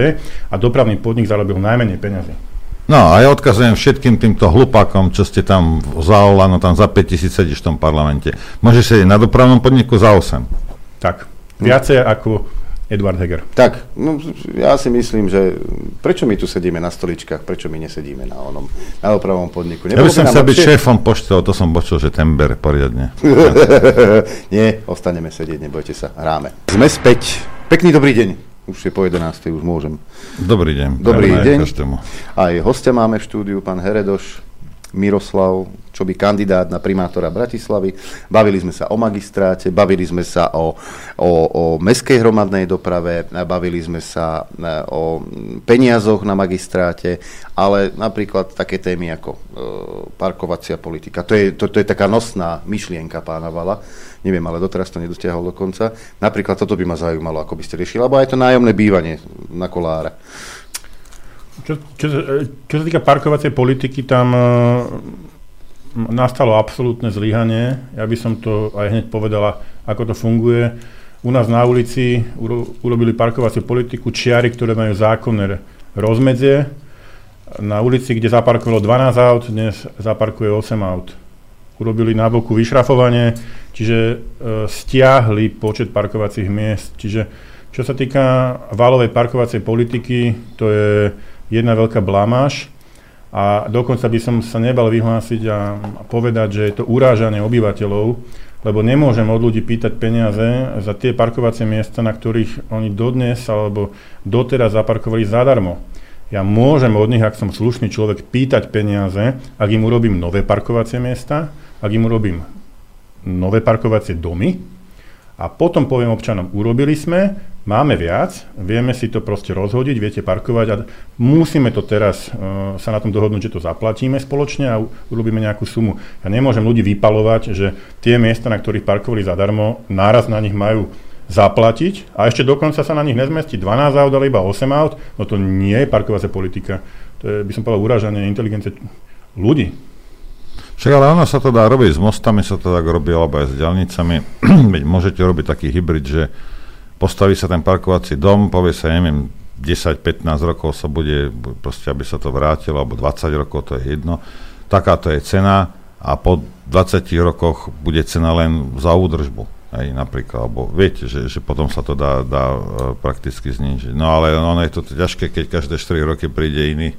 a dopravný podnik zarobil najmenej peňazí. No a ja odkazujem všetkým týmto hlupákom, čo ste tam zaolano, tam za 5000 sedíš v tom parlamente. Môžeš sedieť na dopravnom podniku za 8. Tak, viacej ako Edward Heger. Tak, no, ja si myslím, že prečo my tu sedíme na stoličkách, prečo my nesedíme na onom, na opravom podniku. Ja by Nebolo som chcel byť lepšie? šéfom lebo to som počul, že ten bere poriadne. Nie, ostaneme sedieť, nebojte sa, hráme. Sme späť. Pekný dobrý deň. Už je po 11. už môžem. Dobrý deň. Dobrý deň. Aj hostia máme v štúdiu, pán Heredoš, Miroslav, čo by kandidát na primátora Bratislavy. Bavili sme sa o magistráte, bavili sme sa o, o, o meskej hromadnej doprave, bavili sme sa e, o peniazoch na magistráte, ale napríklad také témy ako e, parkovacia politika. To je, to, to je taká nosná myšlienka pána Vala. Neviem, ale doteraz to nedotiahol do konca. Napríklad toto by ma zaujímalo, ako by ste riešili, alebo aj to nájomné bývanie na kolára. Čo, čo, čo sa týka parkovacej politiky, tam e, nastalo absolútne zlyhanie. Ja by som to aj hneď povedala, ako to funguje. U nás na ulici uro, urobili parkovaciu politiku čiary, ktoré majú zákonné rozmedzie na ulici, kde zaparkovalo 12 aut, dnes zaparkuje 8 aut. Urobili na boku vyšrafovanie, čiže e, stiahli počet parkovacích miest. Čiže čo sa týka valovej parkovacej politiky, to je jedna veľká blamáž a dokonca by som sa nebal vyhlásiť a povedať, že je to urážanie obyvateľov, lebo nemôžem od ľudí pýtať peniaze za tie parkovacie miesta, na ktorých oni dodnes alebo doteraz zaparkovali zadarmo. Ja môžem od nich, ak som slušný človek, pýtať peniaze, ak im urobím nové parkovacie miesta, ak im urobím nové parkovacie domy a potom poviem občanom, urobili sme, máme viac, vieme si to proste rozhodiť, viete parkovať a musíme to teraz uh, sa na tom dohodnúť, že to zaplatíme spoločne a urobíme nejakú sumu. Ja nemôžem ľudí vypalovať, že tie miesta, na ktorých parkovali zadarmo, náraz na nich majú zaplatiť a ešte dokonca sa na nich nezmestí 12 aut, ale iba 8 aut, no to nie je parkovacia politika. To je, by som povedal, uražanie inteligencie ľudí. Však ale ono sa to dá robiť, s mostami sa to tak robí, alebo aj s diálnicami. Môžete robiť taký hybrid, že postaví sa ten parkovací dom, povie sa, neviem, 10-15 rokov sa bude, proste aby sa to vrátilo, alebo 20 rokov, to je jedno. Takáto je cena a po 20 rokoch bude cena len za údržbu Hej, napríklad, alebo viete, že, že potom sa to dá, dá uh, prakticky znižiť. No ale ono je to ťažké, keď každé 4 roky príde iný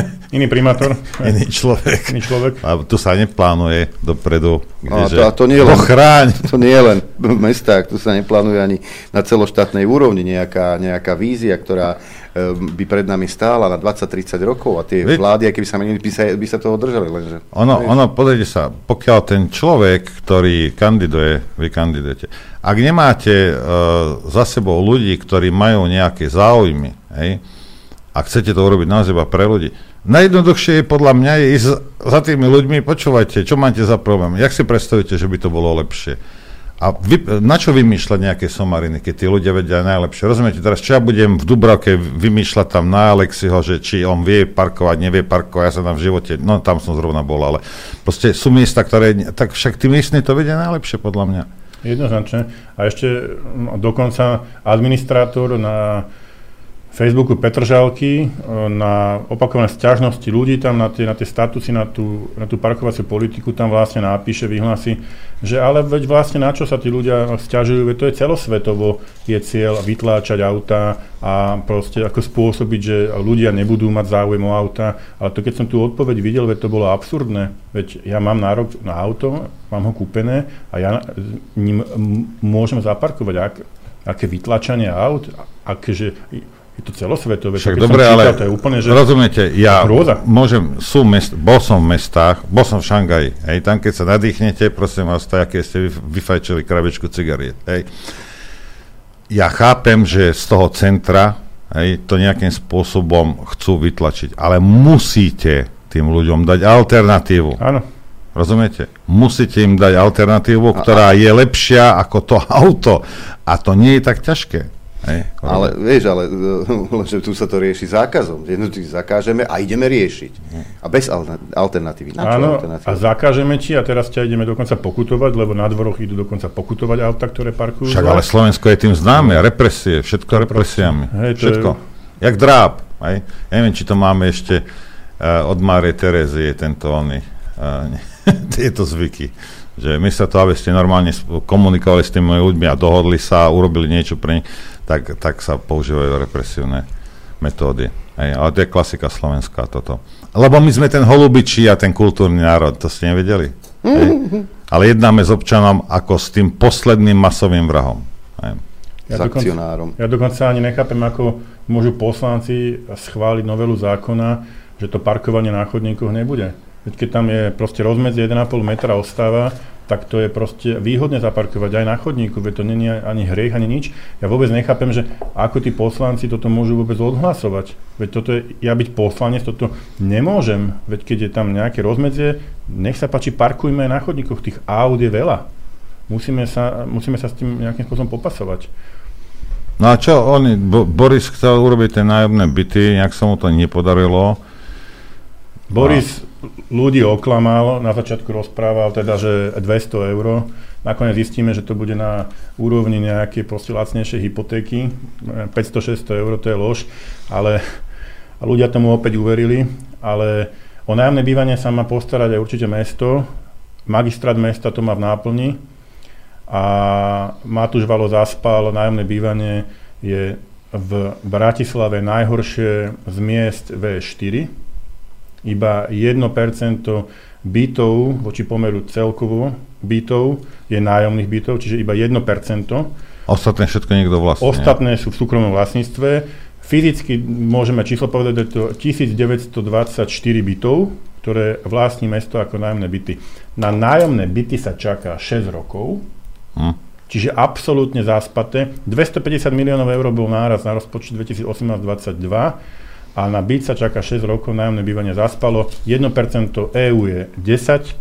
Iný primátor. Iný človek. Iný človek. A tu sa neplánuje dopredu. Kde, no, to, a to nie, len, to nie je len v mestách, tu sa neplánuje ani na celoštátnej úrovni nejaká, nejaká vízia, ktorá by pred nami stála na 20-30 rokov a tie Vy... vlády, aké by sa menili, by sa, by sa toho držali. Lenže, ono, ono, pozrite sa, pokiaľ ten človek, ktorý kandiduje, vy kandidujete, ak nemáte uh, za sebou ľudí, ktorí majú nejaké záujmy, hej, a chcete to urobiť naozaj pre ľudí, najjednoduchšie je podľa mňa je ísť za tými ľuďmi, počúvajte, čo máte za problém, jak si predstavíte, že by to bolo lepšie a vy, na čo vymýšľať nejaké somariny, keď tí ľudia vedia najlepšie? Rozumiete, teraz čo ja budem v Dubravke vymýšľať tam na Alexiho, že či on vie parkovať, nevie parkovať, ja sa tam v živote, no tam som zrovna bol, ale proste sú miesta, ktoré, tak však tí miestni to vedia najlepšie podľa mňa. Jednoznačne. A ešte no, dokonca administrátor na Facebooku Petržalky e, na opakované sťažnosti ľudí tam na tie, na tie statusy, na tú, na tú parkovaciu politiku tam vlastne napíše, vyhlási, že ale veď vlastne na čo sa tí ľudia sťažujú, veď to je celosvetovo je cieľ vytláčať auta a proste ako spôsobiť, že ľudia nebudú mať záujem o auta, ale to keď som tú odpoveď videl, veď to bolo absurdné, veď ja mám nárok na auto, mám ho kúpené a ja ním môžem zaparkovať, ak, aké vytlačanie aut, akéže je to celosvetové. Však dobre, ale čítal, to je úplne, že rozumiete, ja hrôza. môžem, sú mest, bol som v mestách, bol som v Šangaji, hej, tam keď sa nadýchnete, prosím vás, tak, keď ste vyfajčili krabičku cigariet, hej. Ja chápem, že z toho centra, hej, to nejakým spôsobom chcú vytlačiť, ale musíte tým ľuďom dať alternatívu. Áno. Rozumiete? Musíte im dať alternatívu, ktorá je lepšia ako to auto. A to nie je tak ťažké. Hej, ale vieš, ale že tu sa to rieši zákazom. Jednoducho zakážeme a ideme riešiť. A bez alternatívy. Na Áno, a zakážeme ti a teraz ťa ideme dokonca pokutovať, lebo na dvoroch idú dokonca pokutovať auta, ktoré parkujú. Však ale Slovensko je tým známe, represie, všetko represiami. Hej, všetko. Je... Jak dráb. Hej. Ja neviem, či to máme ešte uh, od Márie Terezy, je tento oný, uh, tieto zvyky že my sa to, aby ste normálne komunikovali s tými ľuďmi a dohodli sa a urobili niečo pre nich, tak, tak sa používajú represívne metódy. Hej, ale to je klasika slovenská toto. Lebo my sme ten holubičí a ten kultúrny národ, to ste nevedeli. Hej? Ale jednáme s občanom ako s tým posledným masovým vrahom. Hej. Ja dokonca, ja dokonca ani nechápem, ako môžu poslanci schváliť novelu zákona, že to parkovanie na chodníkoch nebude. Veď keď tam je proste rozmedzie 1,5 metra ostáva, tak to je proste výhodne zaparkovať aj na chodníku, veď to není ani hriech, ani nič. Ja vôbec nechápem, že ako tí poslanci toto môžu vôbec odhlasovať. Veď toto je, ja byť poslanec, toto nemôžem. Veď keď je tam nejaké rozmedzie, nech sa páči, parkujme na chodníkoch, tých aut je veľa. Musíme sa, musíme sa s tým nejakým spôsobom popasovať. No a čo, on, Bo, Boris chcel urobiť tie nájomné byty, nejak sa mu to nepodarilo. Boris ľudí oklamal, na začiatku rozprával teda, že 200 eur. Nakoniec zistíme, že to bude na úrovni nejakej proste lacnejšej hypotéky. 500-600 eur to je lož, ale a ľudia tomu opäť uverili, ale o nájomné bývanie sa má postarať aj určite mesto, magistrát mesta to má v náplni a Matúš Valo zaspal, nájomné bývanie je v Bratislave najhoršie z miest V4. Iba 1% bytov voči pomeru celkovo bytov je nájomných bytov, čiže iba 1%. Ostatné všetko niekto vlastní. Ostatné sú v súkromnom vlastníctve. Fyzicky môžeme číslo povedať, že to 1924 bytov, ktoré vlastní mesto ako nájomné byty. Na nájomné byty sa čaká 6 rokov, hm. čiže absolútne zaspaté. 250 miliónov eur bol náraz na rozpočet 2018-2022 a na byt sa čaká 6 rokov, nájomné bývanie zaspalo. 1% EU je 10%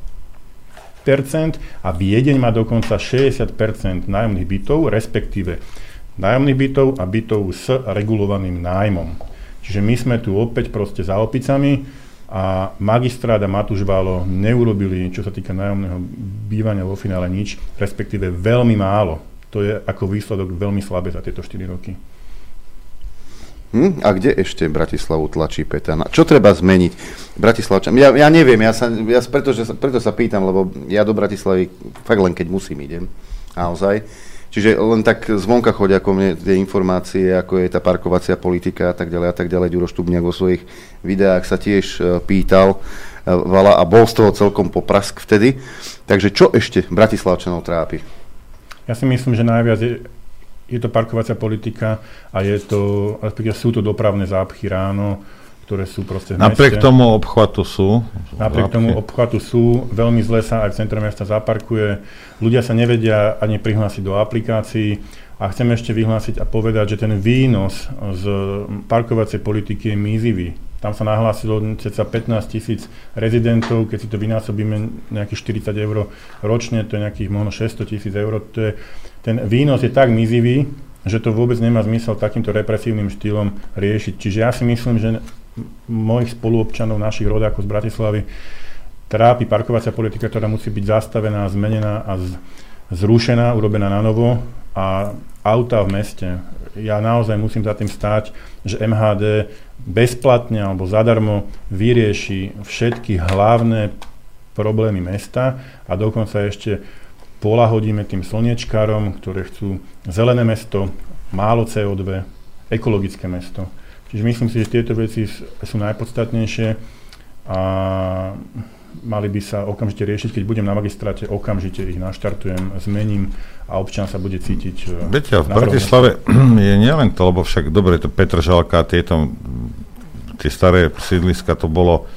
a Viedeň má dokonca 60% nájomných bytov, respektíve nájomných bytov a bytov s regulovaným nájmom. Čiže my sme tu opäť proste za opicami a magistrát a Matúš Válo neurobili, čo sa týka nájomného bývania vo finále nič, respektíve veľmi málo. To je ako výsledok veľmi slabé za tieto 4 roky. Hm? A kde ešte Bratislavu tlačí Petana? Čo treba zmeniť? Bratislavčan, ja, ja neviem, ja sa, ja preto, že, preto sa pýtam, lebo ja do Bratislavy fakt len keď musím idem. Naozaj. Čiže len tak zvonka chodia ako mne tie informácie, ako je tá parkovacia politika a tak ďalej a tak ďalej. Ďuro Štubňák vo svojich videách sa tiež e, pýtal e, vala a bol z toho celkom poprask vtedy. Takže čo ešte Bratislavčanov trápi? Ja si myslím, že najviac je to parkovacia politika a je to, respektíve sú to dopravné zápchy ráno, ktoré sú proste v Napriek meste. tomu obchvatu sú. Napriek zápchy. tomu obchvatu sú. Veľmi zle sa aj v centre mesta zaparkuje. Ľudia sa nevedia ani prihlásiť do aplikácií. A chcem ešte vyhlásiť a povedať, že ten výnos z parkovacej politiky je mizivý. Tam sa nahlásilo cca 15 tisíc rezidentov, keď si to vynásobíme nejakých 40 eur ročne, to je nejakých možno 600 tisíc eur. To je, ten výnos je tak mizivý, že to vôbec nemá zmysel takýmto represívnym štýlom riešiť. Čiže ja si myslím, že mojich spoluobčanov, našich rodákov z Bratislavy trápi parkovacia politika, ktorá musí byť zastavená, zmenená a zrušená, urobená na novo a auta v meste. Ja naozaj musím za tým stáť, že MHD bezplatne alebo zadarmo vyrieši všetky hlavné problémy mesta a dokonca ešte polahodíme tým slniečkárom, ktoré chcú zelené mesto, málo CO2, ekologické mesto. Čiže myslím si, že tieto veci sú najpodstatnejšie a mali by sa okamžite riešiť, keď budem na magistráte, okamžite ich naštartujem, zmením a občan sa bude cítiť... E, Viete, v Bratislave je nielen to, lebo však dobre, to Petržalka, tieto tie staré sídliska, to bolo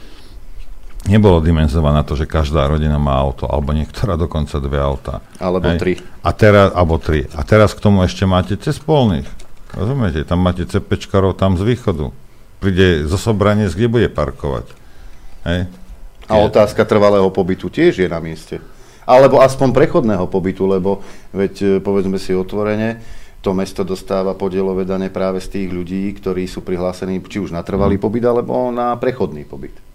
nebolo dimenzované na to, že každá rodina má auto, alebo niektorá dokonca dve auta. Alebo Hej. tri. A teraz, alebo tri. A teraz k tomu ešte máte cez polných. Rozumiete? Tam máte cepečkarov tam z východu. Príde zo Sobranec, kde bude parkovať. Hej? A otázka trvalého pobytu tiež je na mieste. Alebo aspoň prechodného pobytu, lebo veď e, povedzme si otvorene, to mesto dostáva podielové dane práve z tých ľudí, ktorí sú prihlásení či už na trvalý mm. pobyt, alebo na prechodný pobyt.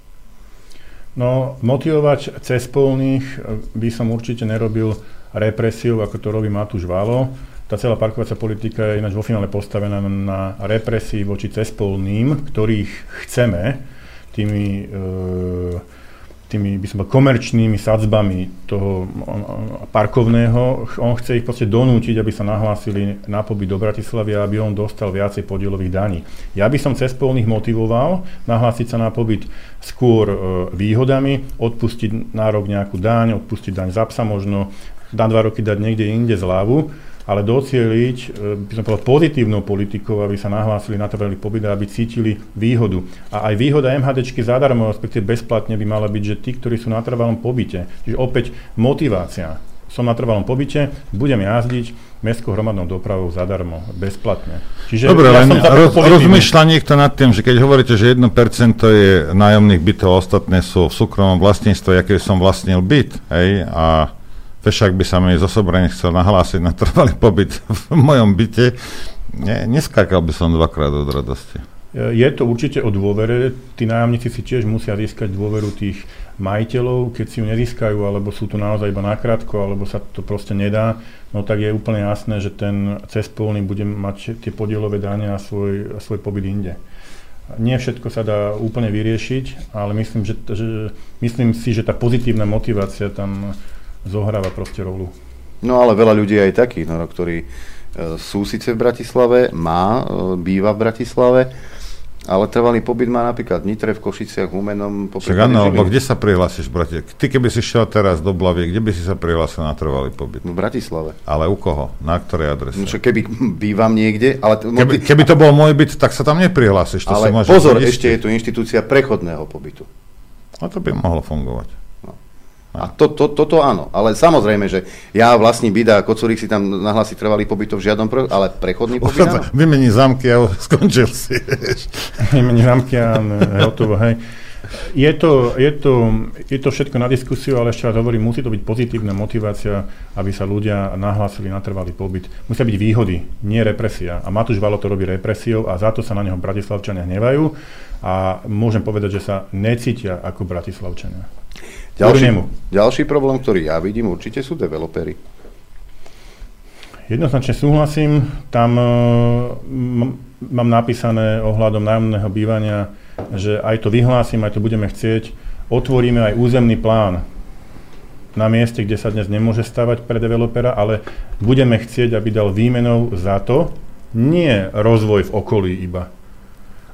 No, motivovať cez polných e, by som určite nerobil represiou, ako to robí Matúš Valo. Tá celá parkovacia politika je ináč vo finále postavená na represii voči cespolným, ktorých chceme tými e, tými, by som bol, komerčnými sadzbami toho parkovného. On chce ich proste donútiť, aby sa nahlásili na pobyt do Bratislavy, aby on dostal viacej podielových daní. Ja by som cez polných motivoval nahlásiť sa na pobyt skôr e, výhodami, odpustiť nárok nejakú daň, odpustiť daň za psa možno, na dva roky dať niekde inde zľavu ale docieliť, e, by som povedal, pozitívnou politikou, aby sa nahlásili na trvalý pobyt a aby cítili výhodu. A aj výhoda MHDčky zadarmo, respektíve bezplatne by mala byť, že tí, ktorí sú na trvalom pobyte, čiže opäť motivácia. Som na trvalom pobyte, budem jazdiť mestskou hromadnou dopravou zadarmo, bezplatne. Čiže Dobre, ja len roz, rozmýšľa niekto nad tým, že keď hovoríte, že 1% je nájomných bytov, ostatné sú v súkromnom vlastníctve, aké som vlastnil byt, hej, a Fešák by sa mi zo Sobrane chcel nahlásiť na trvalý pobyt v mojom byte, ne, neskákal by som dvakrát od radosti. Je to určite o dôvere. Tí nájomníci si tiež musia získať dôveru tých majiteľov. Keď si ju nezískajú, alebo sú tu naozaj iba nakrátko, alebo sa to proste nedá, no tak je úplne jasné, že ten cespolný bude mať tie podielové dane a svoj, svoj pobyt inde. Nie všetko sa dá úplne vyriešiť, ale myslím, že, že, myslím si, že tá pozitívna motivácia tam zohráva proste rolu. No ale veľa ľudí aj takých, no, ktorí e, sú síce v Bratislave, má, e, býva v Bratislave, ale trvalý pobyt má napríklad v Nitre, v Košiciach, v Humenom. Však áno, alebo kde sa prihlásiš, bratie? Ty keby si šiel teraz do Blavie, kde by si sa prihlásil na trvalý pobyt? V Bratislave. Ale u koho? Na ktorej adrese? No, keby bývam niekde, ale... T- keby, keby to bol môj byt, tak sa tam neprihlásiš. To ale pozor, ešte je tu inštitúcia prechodného pobytu. A to by mohlo fungovať. A to, to, toto áno, ale samozrejme, že ja vlastní byt a Kocurík si tam nahlási trvalý pobyt v žiadnom pro, ale prechodný pobyt áno. Vymení zámky a skončil si. Vymení zámky a hotovo, hej. Je to, je, to, je to všetko na diskusiu, ale ešte raz hovorím, musí to byť pozitívna motivácia, aby sa ľudia nahlásili na trvalý pobyt. Musia byť výhody, nie represia. A Matúš Valo to robí represiou a za to sa na neho Bratislavčania hnevajú a môžem povedať, že sa necítia ako Bratislavčania. Ďalší, ďalší problém, ktorý ja vidím, určite sú developery. Jednoznačne súhlasím. Tam uh, m- mám napísané ohľadom nájomného bývania, že aj to vyhlásim, aj to budeme chcieť. Otvoríme aj územný plán na mieste, kde sa dnes nemôže stavať pre developera, ale budeme chcieť, aby dal výmenou za to, nie rozvoj v okolí iba,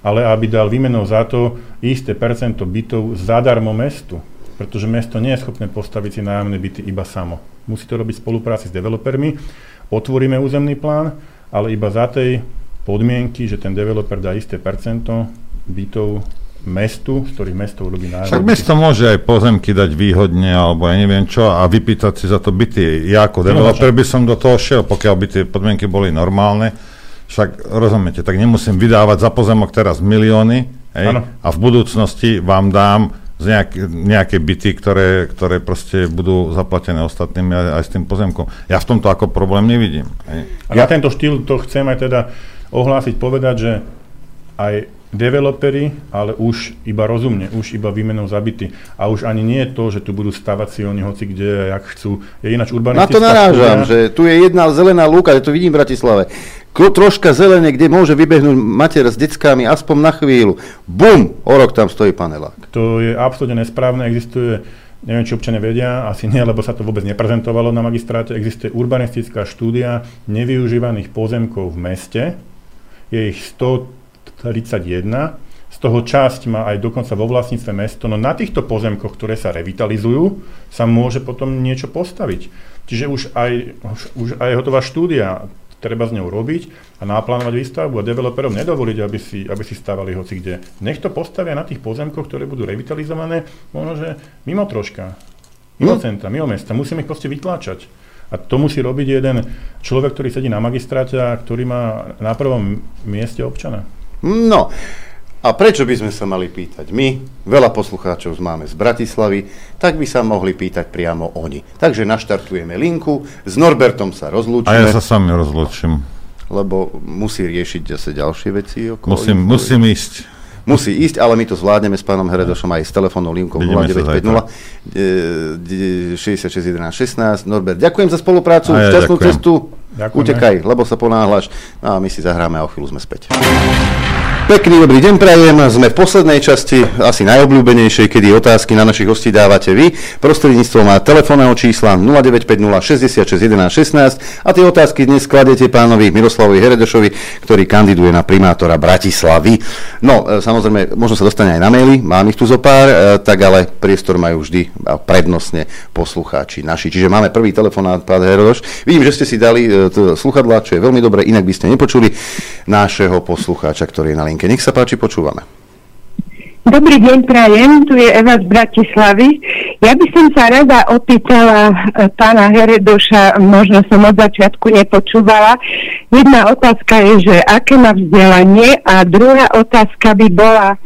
ale aby dal výmenou za to isté percento bytov zadarmo mestu pretože mesto nie je schopné postaviť si nájomné byty iba samo. Musí to robiť v spolupráci s developermi. Otvoríme územný plán, ale iba za tej podmienky, že ten developer dá isté percento bytov mestu, z ktorých mesto urobí nájomné. Však mesto môže aj pozemky dať výhodne, alebo ja neviem čo, a vypýtať si za to byty. Ja ako developer by som do toho šiel, pokiaľ by tie podmienky boli normálne. Však rozumiete, tak nemusím vydávať za pozemok teraz milióny, hej, a v budúcnosti vám dám z nejak, nejaké byty, ktoré, ktoré proste budú zaplatené ostatnými aj, aj s tým pozemkom. Ja v tomto ako problém nevidím. A na tento štýl to chcem aj teda ohlásiť, povedať, že aj developery, ale už iba rozumne, už iba výmenou zabity. A už ani nie je to, že tu budú stavať si oni hoci kde, jak chcú. Je ináč urbanistická Na to narážam, že tu je jedna zelená lúka, že to vidím v Bratislave troška zelene, kde môže vybehnúť mater s deckami aspoň na chvíľu. Bum, o rok tam stojí panelák. To je absolútne nesprávne, existuje neviem, či občania vedia, asi nie, lebo sa to vôbec neprezentovalo na magistráte, existuje urbanistická štúdia nevyužívaných pozemkov v meste, je ich 131, z toho časť má aj dokonca vo vlastníctve mesto, no na týchto pozemkoch, ktoré sa revitalizujú, sa môže potom niečo postaviť. Čiže už aj, už, už aj hotová štúdia treba s ňou robiť a naplánovať výstavbu a developerov nedovoliť, aby si, aby si stavali hoci kde. Nech to postavia na tých pozemkoch, ktoré budú revitalizované, možno, že mimo troška, mimo no. centra, mimo mesta. Musíme ich proste vytláčať. A to musí robiť jeden človek, ktorý sedí na magistráte a ktorý má na prvom mieste občana. No, a prečo by sme sa mali pýtať my? Veľa poslucháčov máme z Bratislavy, tak by sa mohli pýtať priamo oni. Takže naštartujeme linku, s Norbertom sa rozlúčime. A ja sa sami rozlúčim. Lebo musí riešiť zase ďalšie veci. Okolo musím, musím ísť. Musí ísť, ale my to zvládneme s pánom Heredošom aj s telefónnou linkou 0950 66 11 16. Norbert, ďakujem za spoluprácu, ja šťastnú ďakujem. cestu. Ďakujem. Utekaj, lebo sa ponáhľaš. No a my si zahráme a o chvíľu sme späť. Pekný dobrý deň prajem, sme v poslednej časti, asi najobľúbenejšej, kedy otázky na našich hostí dávate vy, prostredníctvom telefónneho čísla 0950 66 11 16 a tie otázky dnes skladete pánovi Miroslavovi Heredešovi, ktorý kandiduje na primátora Bratislavy. No, e, samozrejme, možno sa dostane aj na maily, mám ich tu zo pár, e, tak ale priestor majú vždy prednostne poslucháči naši. Čiže máme prvý telefonát, pán Heredoš. Vidím, že ste si dali e, sluchadlá, čo je veľmi dobré, inak by ste nepočuli nášho poslucháča, ktorý je na linke linke. Nech sa páči, počúvame. Dobrý deň, prajem. Tu je Eva z Bratislavy. Ja by som sa rada opýtala e, pána Heredoša, možno som od začiatku nepočúvala. Jedna otázka je, že aké má vzdelanie a druhá otázka by bola,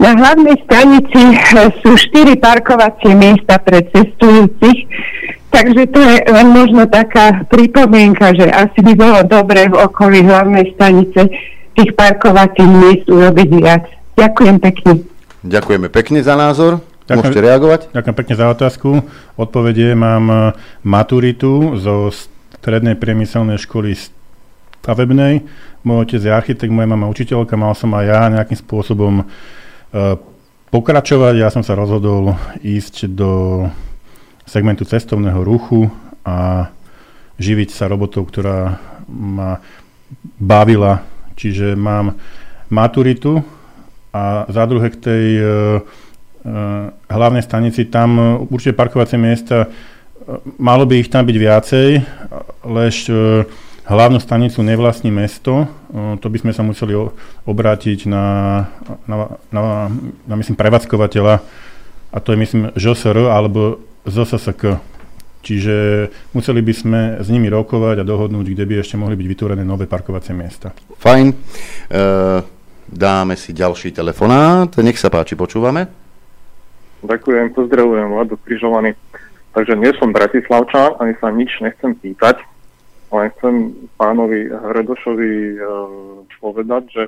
na hlavnej stanici e, sú štyri parkovacie miesta pre cestujúcich, takže to je len možno taká pripomienka, že asi by bolo dobre v okolí hlavnej stanice tých parkovacích miest urobiť viac. Ďakujem pekne. Ďakujeme pekne za názor. Ďakujem, Môžete reagovať? Ďakujem pekne za otázku. Odpovedie mám e, maturitu zo strednej priemyselnej školy stavebnej. Môj otec je architekt, moja mama učiteľka, mal som aj ja nejakým spôsobom pokračovať. Ja som sa rozhodol ísť do segmentu cestovného ruchu a živiť sa robotou, ktorá ma bavila. Čiže mám maturitu a za druhé k tej uh, uh, hlavnej stanici, tam určite parkovacie miesta, uh, malo by ich tam byť viacej, lež uh, hlavnú stanicu nevlastní mesto, uh, to by sme sa museli obrátiť na, na, na, na myslím, prevádzkovateľa, a to je myslím ŽSR alebo ZSSK. Čiže museli by sme s nimi rokovať a dohodnúť, kde by ešte mohli byť vytvorené nové parkovacie miesta. Fajn. E, dáme si ďalší telefonát. Nech sa páči, počúvame. Ďakujem, pozdravujem, Vlado Križovaný. Takže nie som Bratislavčan, ani sa nič nechcem pýtať, len chcem pánovi Hredošovi e, povedať, že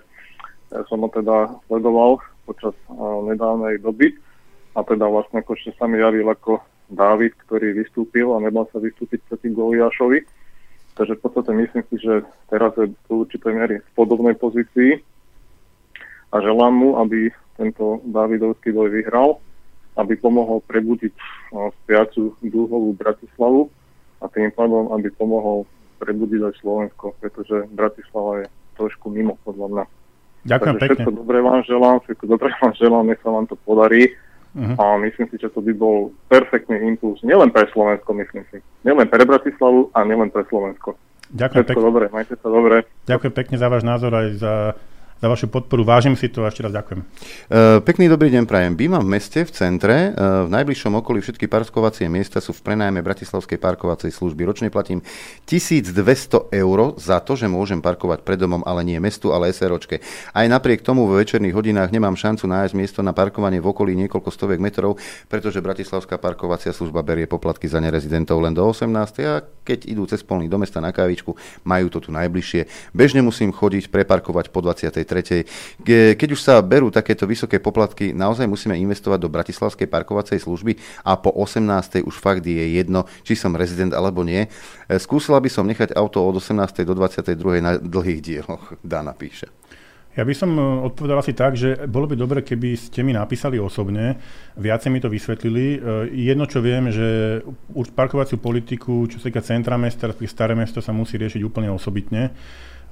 som ho teda sledoval počas e, nedávnej doby a teda vlastne akože sa mi javil ako Dávid, ktorý vystúpil a nemal sa vystúpiť proti Goliášovi. Takže v podstate myslím si, že teraz je do určitej miery v podobnej pozícii a želám mu, aby tento Dávidovský boj vyhral, aby pomohol prebudiť no, spiacu dúhovú Bratislavu a tým pádom, aby pomohol prebudiť aj Slovensko, pretože Bratislava je trošku mimo podľa mňa. Ďakujem Takže pekne. Všetko dobré vám želám, všetko dobré vám želám, nech sa vám to podarí Uh-huh. A myslím si, že to by bol perfektný impuls, nielen pre Slovensko, myslím si. Nielen pre Bratislavu a nielen pre Slovensko. Ďakujem pekne. dobre, majte sa dobre. Ďakujem pekne za váš názor aj za za vašu podporu. Vážim si to a ešte raz ďakujem. Uh, pekný dobrý deň prajem. Bývam v meste, v centre. Uh, v najbližšom okolí všetky parkovacie miesta sú v prenajme Bratislavskej parkovacej služby. Ročne platím 1200 eur za to, že môžem parkovať pred domom, ale nie mestu, ale SROčke. Aj napriek tomu vo večerných hodinách nemám šancu nájsť miesto na parkovanie v okolí niekoľko stoviek metrov, pretože Bratislavská parkovacia služba berie poplatky za nerezidentov len do 18. a keď idú cez polný do mesta na kávičku, majú to tu najbližšie. Bežne musím chodiť preparkovať po 23 keď už sa berú takéto vysoké poplatky, naozaj musíme investovať do bratislavskej parkovacej služby a po 18. už fakt je jedno, či som rezident alebo nie. E, skúsila by som nechať auto od 18. do 22. na dlhých dieloch, Dana píše. Ja by som e, odpovedal asi tak, že bolo by dobre, keby ste mi napísali osobne, viacej mi to vysvetlili. E, jedno, čo viem, že parkovaciu politiku, čo sa týka centra mesta, staré mesto sa musí riešiť úplne osobitne.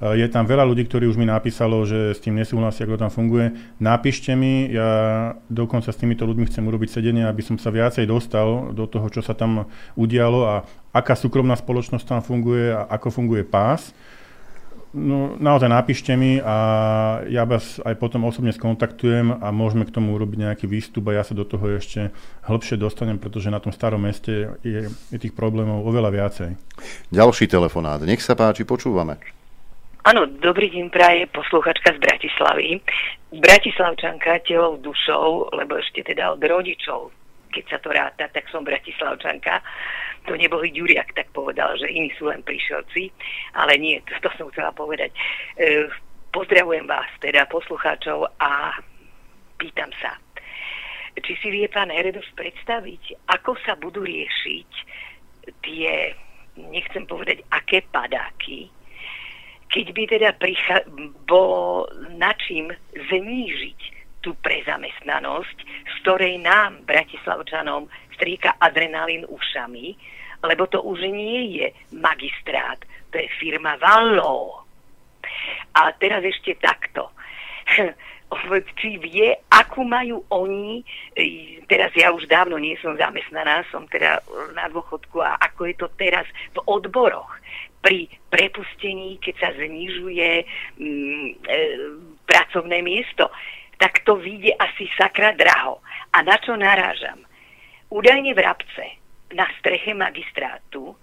Eh, je tam veľa ľudí, ktorí už mi napísalo, že s tým nesúhlasia, ako tam funguje. Napíšte mi, ja dokonca s týmito ľuďmi chcem urobiť sedenie, aby som sa viacej dostal do toho, čo sa tam udialo a aká súkromná spoločnosť tam funguje a ako funguje pás. No, naozaj napíšte mi a ja vás aj potom osobne skontaktujem a môžeme k tomu urobiť nejaký výstup a ja sa do toho ešte hĺbšie dostanem, pretože na tom starom meste je, je tých problémov oveľa viacej. Ďalší telefonát. Nech sa páči, počúvame. Áno, dobrý deň praje posluchačka z Bratislavy. Bratislavčanka telou dušou, lebo ešte teda od rodičov, keď sa to ráta, tak som Bratislavčanka. To neboli Ďuriak, tak povedal, že iní sú len prišelci, ale nie, to, to som chcela povedať. E, pozdravujem vás, teda poslucháčov a pýtam sa, či si vie pán Heredos predstaviť, ako sa budú riešiť tie, nechcem povedať, aké padáky, keď by teda pricha- bolo na čím znížiť tú prezamestnanosť, z ktorej nám, Bratislavčanom, stríka adrenalín ušami, lebo to už nie je magistrát, to je firma Vallo. A teraz ešte takto. či vie, akú majú oni, e, teraz ja už dávno nie som zamestnaná, som teda na dôchodku a ako je to teraz v odboroch pri prepustení, keď sa znižuje mm, e, pracovné miesto, tak to vyjde asi sakra draho. A na čo narážam? Údajne v Rabce, na streche magistrátu,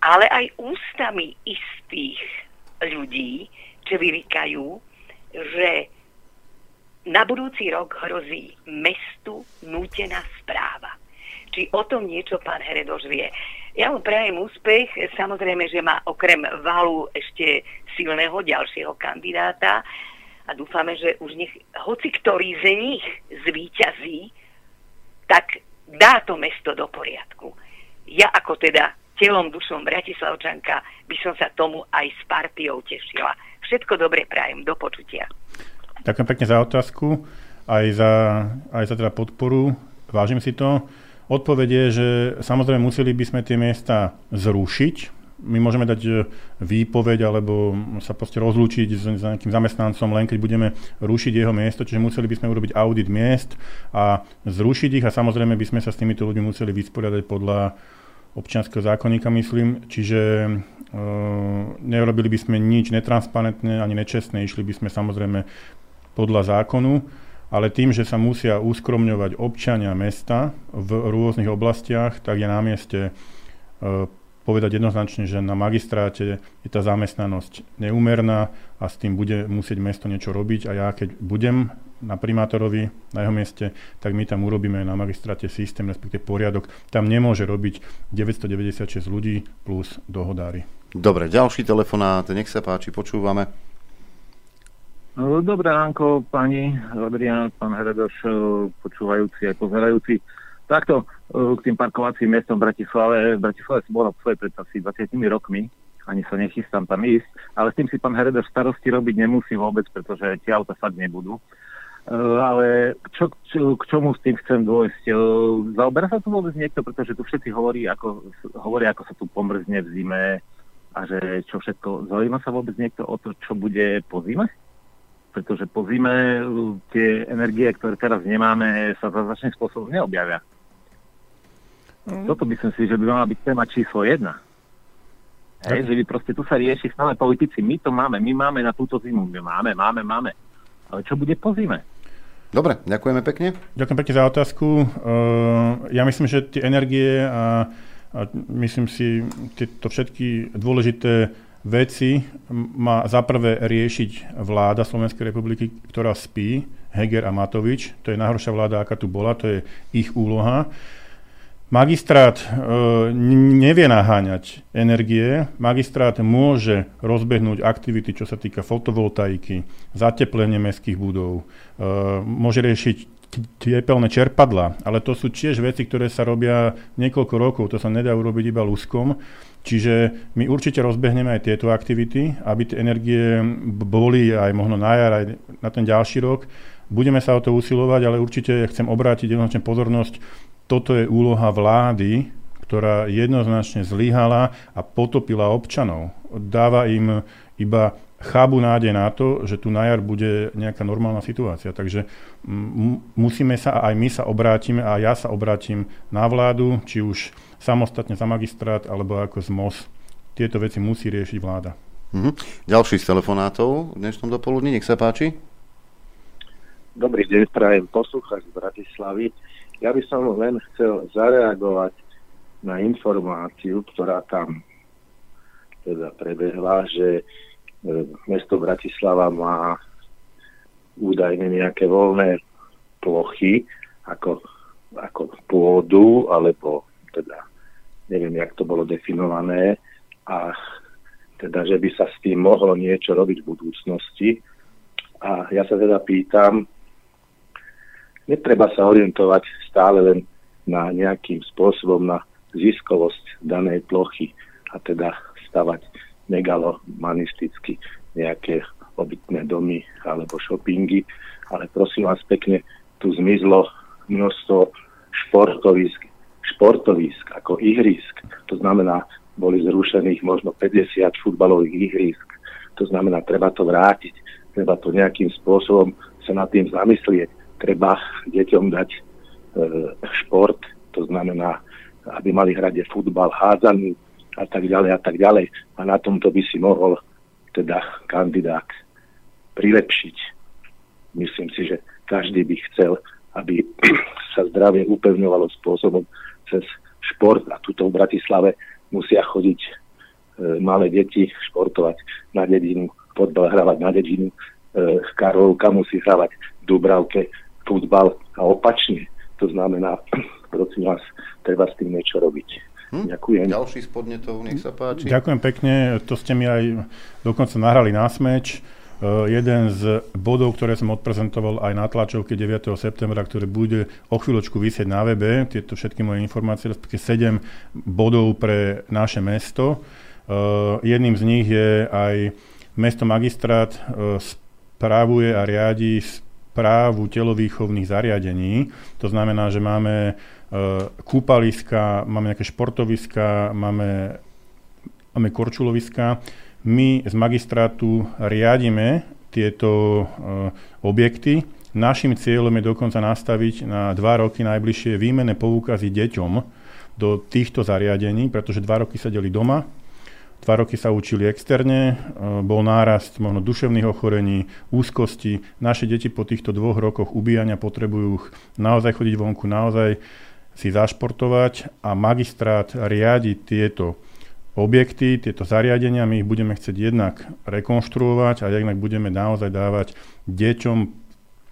ale aj ústami istých ľudí, čo vyrikajú, že na budúci rok hrozí mestu nútená správa. Či o tom niečo pán Heredoš vie. Ja mu prajem úspech. Samozrejme, že má okrem valu ešte silného ďalšieho kandidáta a dúfame, že už nech hoci ktorý z nich zvíťazí, tak dá to mesto do poriadku. Ja ako teda telom, dušom Bratislavčanka by som sa tomu aj s partiou tešila. Všetko dobre prajem, do počutia. Ďakujem pekne za otázku, aj za, aj za teda podporu. Vážim si to. Odpoveď je, že samozrejme museli by sme tie miesta zrušiť, my môžeme dať e, výpoveď alebo sa proste rozlúčiť s, s nejakým zamestnancom len keď budeme rušiť jeho miesto, čiže museli by sme urobiť audit miest a zrušiť ich a samozrejme by sme sa s týmito ľuďmi museli vysporiadať podľa občianského zákonníka, myslím, čiže e, nerobili by sme nič netransparentné ani nečestné, išli by sme samozrejme podľa zákonu, ale tým, že sa musia uskromňovať občania mesta v rôznych oblastiach, tak je na mieste e, povedať jednoznačne, že na magistráte je tá zamestnanosť neúmerná a s tým bude musieť mesto niečo robiť a ja keď budem na primátorovi, na jeho mieste, tak my tam urobíme na magistráte systém, respektíve poriadok. Tam nemôže robiť 996 ľudí plus dohodári. Dobre, ďalší telefonát, nech sa páči, počúvame. No, dobré ránko, pani Adrián, pán Hredoš, počúvajúci aj pozerajúci. Takto, k tým parkovacím miestom v Bratislave. V Bratislave som bol na svojej predstavci 20 rokmi, ani sa nechystám tam ísť, ale s tým si pán Heredor starosti robiť nemusí vôbec, pretože tie auta fakt nebudú. Uh, ale čo, čo, k čomu s tým chcem dôjsť? Zaoberá sa tu vôbec niekto, pretože tu všetci hovorí, ako, hovorí, ako sa tu pomrzne v zime a že čo všetko. Zaujíma sa vôbec niekto o to, čo bude po zime? Pretože po zime uh, tie energie, ktoré teraz nemáme, sa záznačným spôsobom neobjavia. Mm. Toto myslím si, že by mala byť téma číslo jedna. Hej, že by proste tu sa rieši stále politici. My to máme, my máme na túto zimu. My máme, máme, máme. Ale čo bude po zime? Dobre, ďakujeme pekne. Ďakujem pekne za otázku. Uh, ja myslím, že tie energie a, a myslím si, tieto všetky dôležité veci má zaprvé riešiť vláda Slovenskej republiky, ktorá spí, Heger a Matovič. To je najhoršia vláda, aká tu bola, to je ich úloha. Magistrát e, nevie naháňať energie, magistrát môže rozbehnúť aktivity, čo sa týka fotovoltaiky, zateplenie mestských budov, e, môže riešiť tepelné čerpadla, ale to sú tiež veci, ktoré sa robia niekoľko rokov, to sa nedá urobiť iba luskom, čiže my určite rozbehneme aj tieto aktivity, aby tie energie boli aj možno na jar, aj na ten ďalší rok. Budeme sa o to usilovať, ale určite chcem obrátiť jednoznačne pozornosť toto je úloha vlády, ktorá jednoznačne zlyhala a potopila občanov. Dáva im iba chábu nádej na to, že tu na jar bude nejaká normálna situácia. Takže musíme sa, aj my sa obrátime a ja sa obrátim na vládu, či už samostatne za magistrát alebo ako z MOS. Tieto veci musí riešiť vláda. Mhm. Ďalší z telefonátov v dnešnom dopoludní, nech sa páči. Dobrý deň, prajem poslucháč z Bratislavy. Ja by som len chcel zareagovať na informáciu, ktorá tam teda prebehla, že e, mesto Bratislava má údajne nejaké voľné plochy ako, ako pôdu, alebo teda neviem, jak to bolo definované a teda, že by sa s tým mohlo niečo robiť v budúcnosti. A ja sa teda pýtam, Netreba sa orientovať stále len na nejakým spôsobom na ziskovosť danej plochy a teda stavať megalomanisticky nejaké obytné domy alebo shoppingy, ale prosím vás pekne, tu zmizlo množstvo športovisk, športovisk ako ihrisk. To znamená, boli zrušených možno 50 futbalových ihrisk. To znamená, treba to vrátiť, treba to nejakým spôsobom sa nad tým zamyslieť treba deťom dať e, šport, to znamená, aby mali hrať futbal, hádzanú a tak ďalej a tak ďalej. A na tomto by si mohol teda kandidát prilepšiť. Myslím si, že každý by chcel, aby sa zdravie upevňovalo spôsobom cez šport a tuto v Bratislave musia chodiť e, malé deti športovať na dedinu, fotbal hravať na dedinu, e, Karlovka musí hravať v Dubravke futbal a opačne. To znamená, prosím vás, treba s tým niečo robiť. Hm? Ďakujem. Ďalší z podnetov, nech sa páči. Ďakujem pekne, to ste mi aj dokonca nahrali na smeč. Jeden z bodov, ktoré som odprezentoval aj na tlačovke 9. septembra, ktoré bude o chvíľočku vysieť na webe, tieto všetky moje informácie, respektíve 7 bodov pre naše mesto. Jedným z nich je aj mesto magistrát spravuje a riadi správu telovýchovných zariadení. To znamená, že máme kúpaliska, máme nejaké športoviska, máme, máme korčuloviska, my z magistrátu riadime tieto uh, objekty. Našim cieľom je dokonca nastaviť na dva roky najbližšie výmene poukazy deťom do týchto zariadení, pretože dva roky sedeli doma, dva roky sa učili externe, uh, bol nárast možno duševných ochorení, úzkosti. Naše deti po týchto dvoch rokoch ubíjania potrebujú naozaj chodiť vonku, naozaj si zašportovať a magistrát riadi tieto objekty, tieto zariadenia, my ich budeme chcieť jednak rekonštruovať a jednak budeme naozaj dávať deťom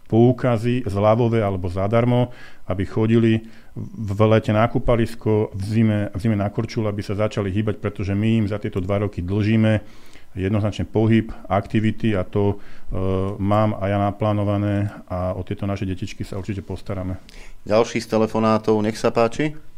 poukazy zľavové alebo zadarmo, aby chodili v lete na kúpalisko, v zime, v zime na korčul, aby sa začali hýbať, pretože my im za tieto dva roky dlžíme jednoznačne pohyb, aktivity a to e, mám aj ja naplánované a o tieto naše detičky sa určite postaráme. Ďalší z telefonátov, nech sa páči.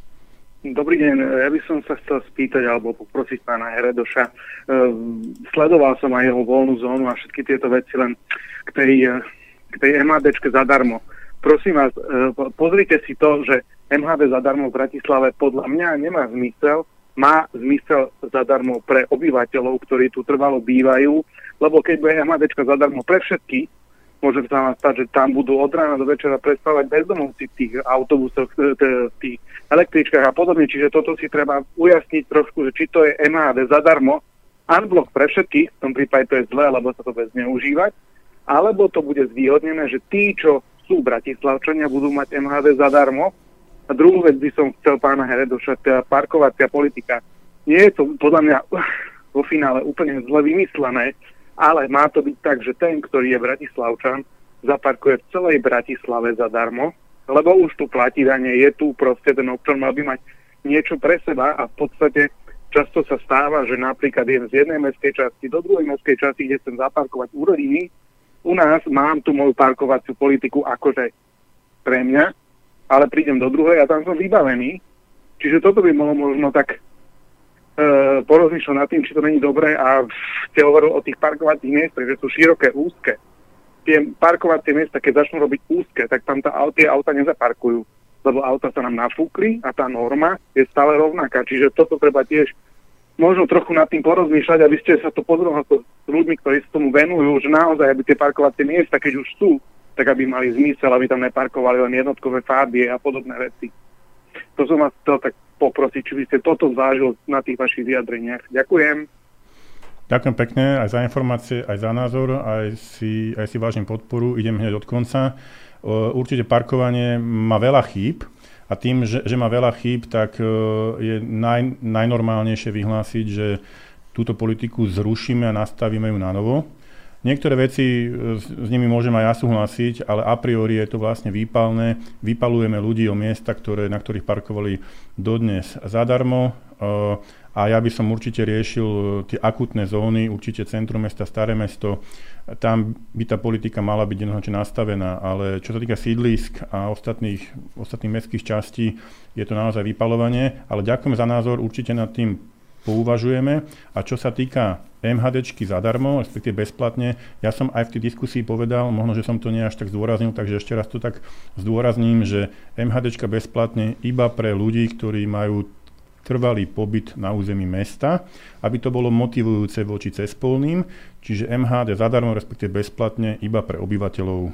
Dobrý deň, ja by som sa chcel spýtať alebo poprosiť pána Heredoša. Ehm, sledoval som aj jeho voľnú zónu a všetky tieto veci len k tej, eh, k tej MHDčke zadarmo. Prosím vás, eh, pozrite si to, že MHD zadarmo v Bratislave podľa mňa nemá zmysel, má zmysel zadarmo pre obyvateľov, ktorí tu trvalo bývajú, lebo keď bude MHDčka zadarmo pre všetkých, môže sa vám stať, že tam budú od rána do večera prespávať bezdomovci v tých autobusoch, v tých električkách a podobne. Čiže toto si treba ujasniť trošku, že či to je MHD zadarmo, unblock pre všetkých, v tom prípade to je zlé, lebo sa to bude zneužívať, alebo to bude zvýhodnené, že tí, čo sú Bratislavčania, budú mať MHD zadarmo. A druhú vec by som chcel pána Heredoša, tá parkovacia politika. Nie je to podľa mňa vo finále úplne zle vymyslené, ale má to byť tak, že ten, ktorý je Bratislavčan, zaparkuje v celej Bratislave zadarmo, lebo už tu platí dane, je tu proste ten občan mal by mať niečo pre seba a v podstate často sa stáva, že napríklad idem z jednej mestskej časti do druhej mestskej časti, kde chcem zaparkovať u rodiny, u nás mám tu moju parkovaciu politiku akože pre mňa, ale prídem do druhej a tam som vybavený. Čiže toto by bolo možno tak porozmýšľal nad tým, či to není dobré a ste hovoril o tých parkovacích miestach, že sú široké, úzke. Tie parkovacie miesta, keď začnú robiť úzke, tak tam tá, tie auta nezaparkujú, lebo auta sa nám nafúkli a tá norma je stále rovnaká. Čiže toto treba tiež možno trochu nad tým porozmýšľať, aby ste sa to pozreli s ľuďmi, ktorí sa tomu venujú, že naozaj, aby tie parkovacie miesta, keď už sú, tak aby mali zmysel, aby tam neparkovali len jednotkové fábie a podobné veci. To som vás chcel tak poprosiť, či by ste toto zvážil na tých vašich vyjadreniach. Ďakujem. Ďakujem pekne aj za informácie, aj za názor, aj si, aj si vážim podporu. Idem hneď od konca. Určite parkovanie má veľa chýb a tým, že, že má veľa chýb, tak je naj, najnormálnejšie vyhlásiť, že túto politiku zrušíme a nastavíme ju na novo. Niektoré veci e, s, s nimi môžem aj ja súhlasiť, ale a priori je to vlastne výpalné. Vypalujeme ľudí o miesta, ktoré, na ktorých parkovali dodnes zadarmo. E, a ja by som určite riešil e, tie akutné zóny, určite centrum mesta, staré mesto. Tam by tá politika mala byť jednoznačne nastavená, ale čo sa týka sídlisk a ostatných, ostatných mestských častí, je to naozaj vypalovanie. Ale ďakujem za názor, určite nad tým pouvažujeme. A čo sa týka MHDčky zadarmo, respektíve bezplatne, ja som aj v tej diskusii povedal, možno, že som to nie až tak zdôraznil, takže ešte raz to tak zdôrazním, že MHDčka bezplatne iba pre ľudí, ktorí majú trvalý pobyt na území mesta, aby to bolo motivujúce voči cespolným, čiže MHD zadarmo, respektíve bezplatne iba pre obyvateľov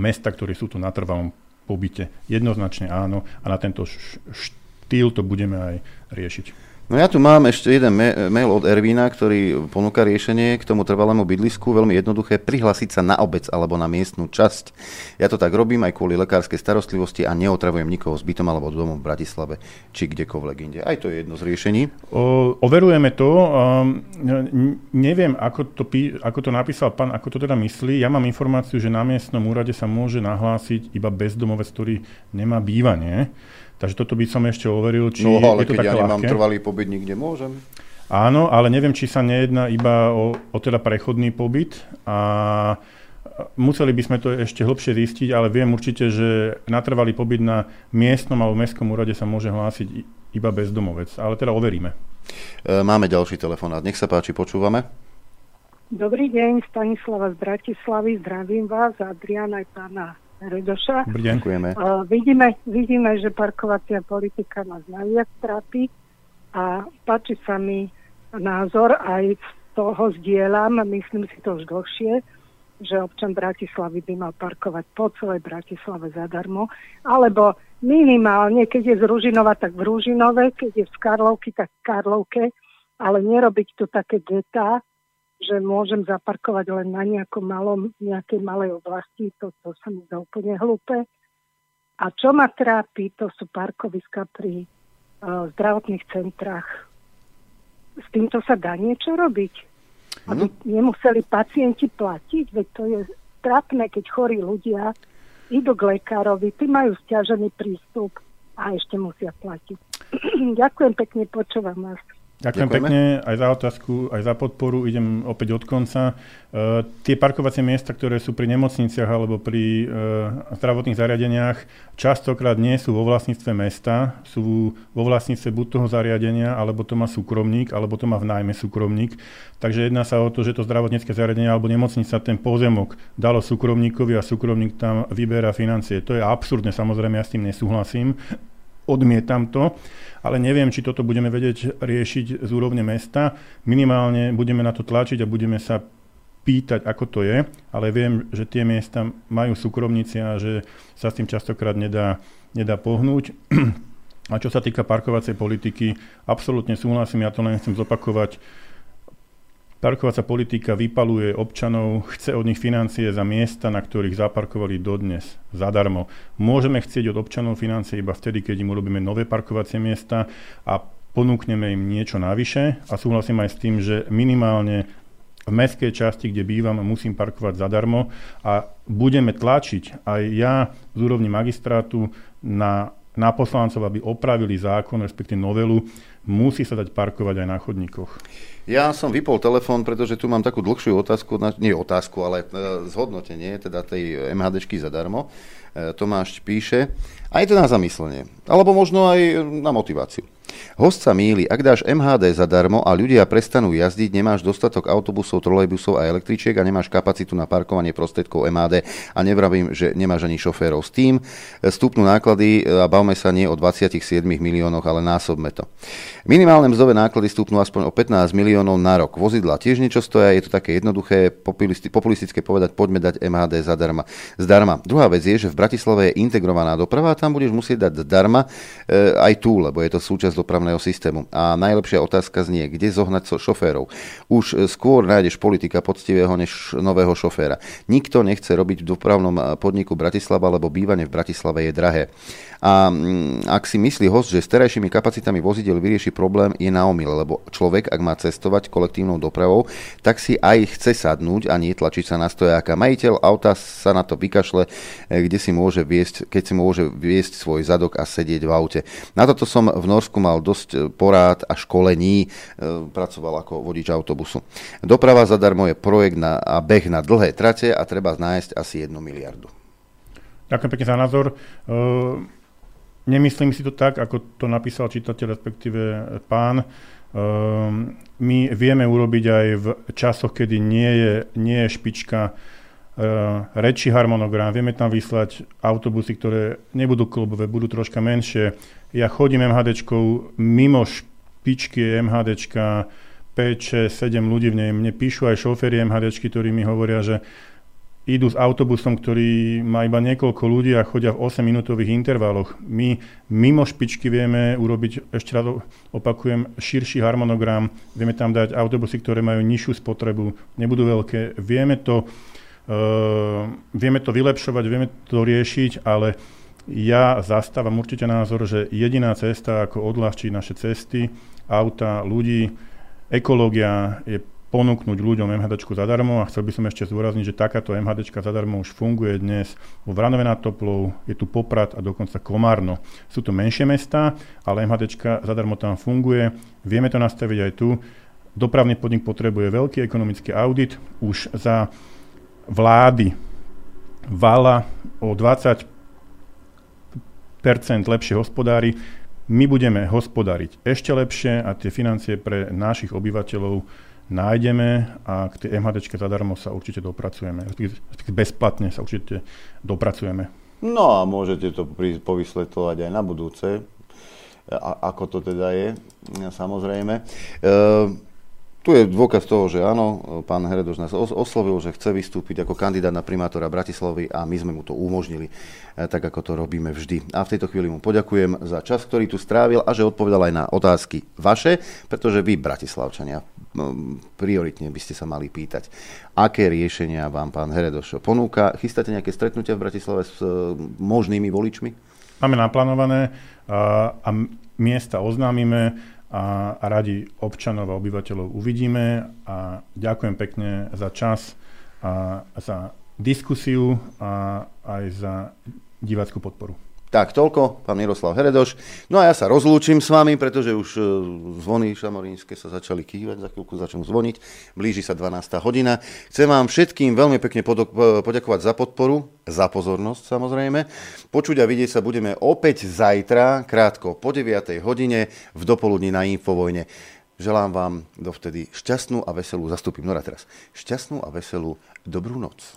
mesta, ktorí sú tu na trvalom pobyte. Jednoznačne áno a na tento štýl to budeme aj riešiť. No ja tu mám ešte jeden mail od Ervína, ktorý ponúka riešenie k tomu trvalému bydlisku. Veľmi jednoduché, prihlasiť sa na obec alebo na miestnu časť. Ja to tak robím aj kvôli lekárskej starostlivosti a neotravujem nikoho s bytom alebo domom v Bratislave či kdekoľvek inde. Aj to je jedno z riešení. O, overujeme to. Um, neviem, ako to, ako to napísal pán, ako to teda myslí. Ja mám informáciu, že na miestnom úrade sa môže nahlásiť iba bezdomovec, ktorý nemá bývanie. Takže toto by som ešte overil, či no, ale je to keď také ja nemám ľahké. trvalý pobyt, nikde môžem. Áno, ale neviem, či sa nejedná iba o, o teda prechodný pobyt a museli by sme to ešte hlbšie zistiť, ale viem určite, že natrvalý pobyt na miestnom alebo mestskom úrade sa môže hlásiť iba bezdomovec, ale teda overíme. E, máme ďalší telefonát. Nech sa páči, počúvame. Dobrý deň, Stanislava z Bratislavy, zdravím vás, Adrian aj pána Redoša. Dobrý deň. Ďakujeme. Uh, vidíme, vidíme, že parkovacia politika nás najviac trápi a páči sa mi názor, aj z toho zdieľam, myslím si to už dlhšie, že občan Bratislavy by mal parkovať po celej Bratislave zadarmo, alebo minimálne, keď je z Ružinova, tak v Ružinove, keď je z Karlovky, tak v Karlovke, ale nerobiť tu také getá, že môžem zaparkovať len na nejakom malom, nejakej malej oblasti, to, to sa mi zdá úplne hlúpe. A čo ma trápi, to sú parkoviska pri uh, zdravotných centrách. S týmto sa dá niečo robiť? Aby mm. nemuseli pacienti platiť, veď to je trápne, keď chorí ľudia idú k lekárovi, tí majú stiažený prístup a ešte musia platiť. Ďakujem pekne, počúvam vás. Ďakujem Ďakujeme. pekne aj za otázku, aj za podporu. Idem opäť od konca. E, tie parkovacie miesta, ktoré sú pri nemocniciach alebo pri e, zdravotných zariadeniach, častokrát nie sú vo vlastníctve mesta, sú vo vlastníctve buď toho zariadenia, alebo to má súkromník, alebo to má v nájme súkromník. Takže jedná sa o to, že to zdravotnícke zariadenie alebo nemocnica ten pozemok dalo súkromníkovi a súkromník tam vyberá financie. To je absurdné, samozrejme ja s tým nesúhlasím odmietam to, ale neviem, či toto budeme vedieť riešiť z úrovne mesta. Minimálne budeme na to tlačiť a budeme sa pýtať, ako to je, ale viem, že tie miesta majú súkromníci a že sa s tým častokrát nedá, nedá pohnúť. A čo sa týka parkovacej politiky, absolútne súhlasím, ja to len chcem zopakovať. Parkovacia politika vypaluje občanov, chce od nich financie za miesta, na ktorých zaparkovali dodnes zadarmo. Môžeme chcieť od občanov financie iba vtedy, keď im urobíme nové parkovacie miesta a ponúkneme im niečo navyše a súhlasím aj s tým, že minimálne v mestskej časti, kde bývam, musím parkovať zadarmo a budeme tlačiť aj ja z úrovni magistrátu na, na poslancov, aby opravili zákon, respektíve novelu, musí sa dať parkovať aj na chodníkoch. Ja som vypol telefón, pretože tu mám takú dlhšiu otázku, nie otázku, ale e, zhodnotenie teda tej MHDčky zadarmo. E, Tomáš píše, aj to na zamyslenie, alebo možno aj na motiváciu. Host sa míli, ak dáš MHD zadarmo a ľudia prestanú jazdiť, nemáš dostatok autobusov, trolejbusov a električiek a nemáš kapacitu na parkovanie prostriedkov MHD a nevravím, že nemáš ani šoférov. S tým stupnú náklady a bavme sa nie o 27 miliónoch, ale násobme to. Minimálne mzdové náklady stupnú aspoň o 15 miliónov na rok. Vozidla tiež niečo stoja, je to také jednoduché, populistické povedať, poďme dať MHD zadarma. Zdarma. Druhá vec je, že v Bratislave je integrovaná doprava a tam budeš musieť dať zdarma e, aj tu, lebo je to súčasť dopravného systému. A najlepšia otázka znie, kde zohnať šoférov. Už skôr nájdeš politika poctivého než nového šoféra. Nikto nechce robiť v dopravnom podniku Bratislava, lebo bývanie v Bratislave je drahé. A mm, ak si myslí host, že s terajšími kapacitami vozidel vyrieši problém, je na omyle, lebo človek, ak má cestovať kolektívnou dopravou, tak si aj chce sadnúť a nie tlačiť sa na stojáka. Majiteľ auta sa na to vykašle, e, kde si môže viesť, keď si môže viesť svoj zadok a sedieť v aute. Na toto som v Norsku mal dosť e, porád a školení, e, pracoval ako vodič autobusu. Doprava zadarmo je projekt na, a beh na dlhé trate a treba nájsť asi jednu miliardu. Ďakujem pekne za názor. Uh Nemyslím si to tak, ako to napísal čitateľ, respektíve pán. Um, my vieme urobiť aj v časoch, kedy nie je, nie je špička uh, rečí harmonogram, vieme tam vyslať autobusy, ktoré nebudú klubové, budú troška menšie. Ja chodím MHDčkou, mimo špičky MHDčka 5, 6, 7 ľudí v nej. Mne píšu aj šoféry MHDčky, ktorí mi hovoria, že idú s autobusom, ktorý má iba niekoľko ľudí a chodia v 8-minútových intervaloch. My mimo špičky vieme urobiť, ešte raz opakujem, širší harmonogram, vieme tam dať autobusy, ktoré majú nižšiu spotrebu, nebudú veľké. Vieme to, uh, vieme to vylepšovať, vieme to riešiť, ale ja zastávam určite názor, že jediná cesta, ako odľahčiť naše cesty, auta, ľudí, ekológia je ponúknuť ľuďom MHD zadarmo a chcel by som ešte zdôrazniť, že takáto MHD zadarmo už funguje dnes vo Vranove nad Toplou, je tu Poprad a dokonca Komárno. Sú to menšie mesta, ale MHD zadarmo tam funguje. Vieme to nastaviť aj tu. Dopravný podnik potrebuje veľký ekonomický audit. Už za vlády Vala o 20% lepšie hospodári. My budeme hospodáriť ešte lepšie a tie financie pre našich obyvateľov nájdeme a k tej MHD zadarmo sa určite dopracujeme. Bezplatne sa určite dopracujeme. No a môžete to povysletovať aj na budúce, a, ako to teda je, samozrejme. E, tu je dôkaz toho, že áno, pán Heredoš nás oslovil, že chce vystúpiť ako kandidát na primátora Bratislavy a my sme mu to umožnili, eh, tak ako to robíme vždy. A v tejto chvíli mu poďakujem za čas, ktorý tu strávil a že odpovedal aj na otázky vaše, pretože vy, Bratislavčania, prioritne by ste sa mali pýtať, aké riešenia vám pán Heredoš ponúka. Chystáte nejaké stretnutia v Bratislave s eh, možnými voličmi? Máme naplánované a, a miesta oznámime a, a radi občanov a obyvateľov uvidíme a ďakujem pekne za čas a za diskusiu a aj za diváckú podporu. Tak, toľko, pán Miroslav Heredoš. No a ja sa rozlúčim s vami, pretože už e, zvony šamorínske sa začali kývať, za chvíľku začnú zvoniť. Blíži sa 12. hodina. Chcem vám všetkým veľmi pekne poďakovať za podporu, za pozornosť samozrejme. Počuť a vidieť sa budeme opäť zajtra, krátko po 9. hodine v dopoludní na Infovojne. Želám vám dovtedy šťastnú a veselú, zastúpim Nora teraz, šťastnú a veselú dobrú noc.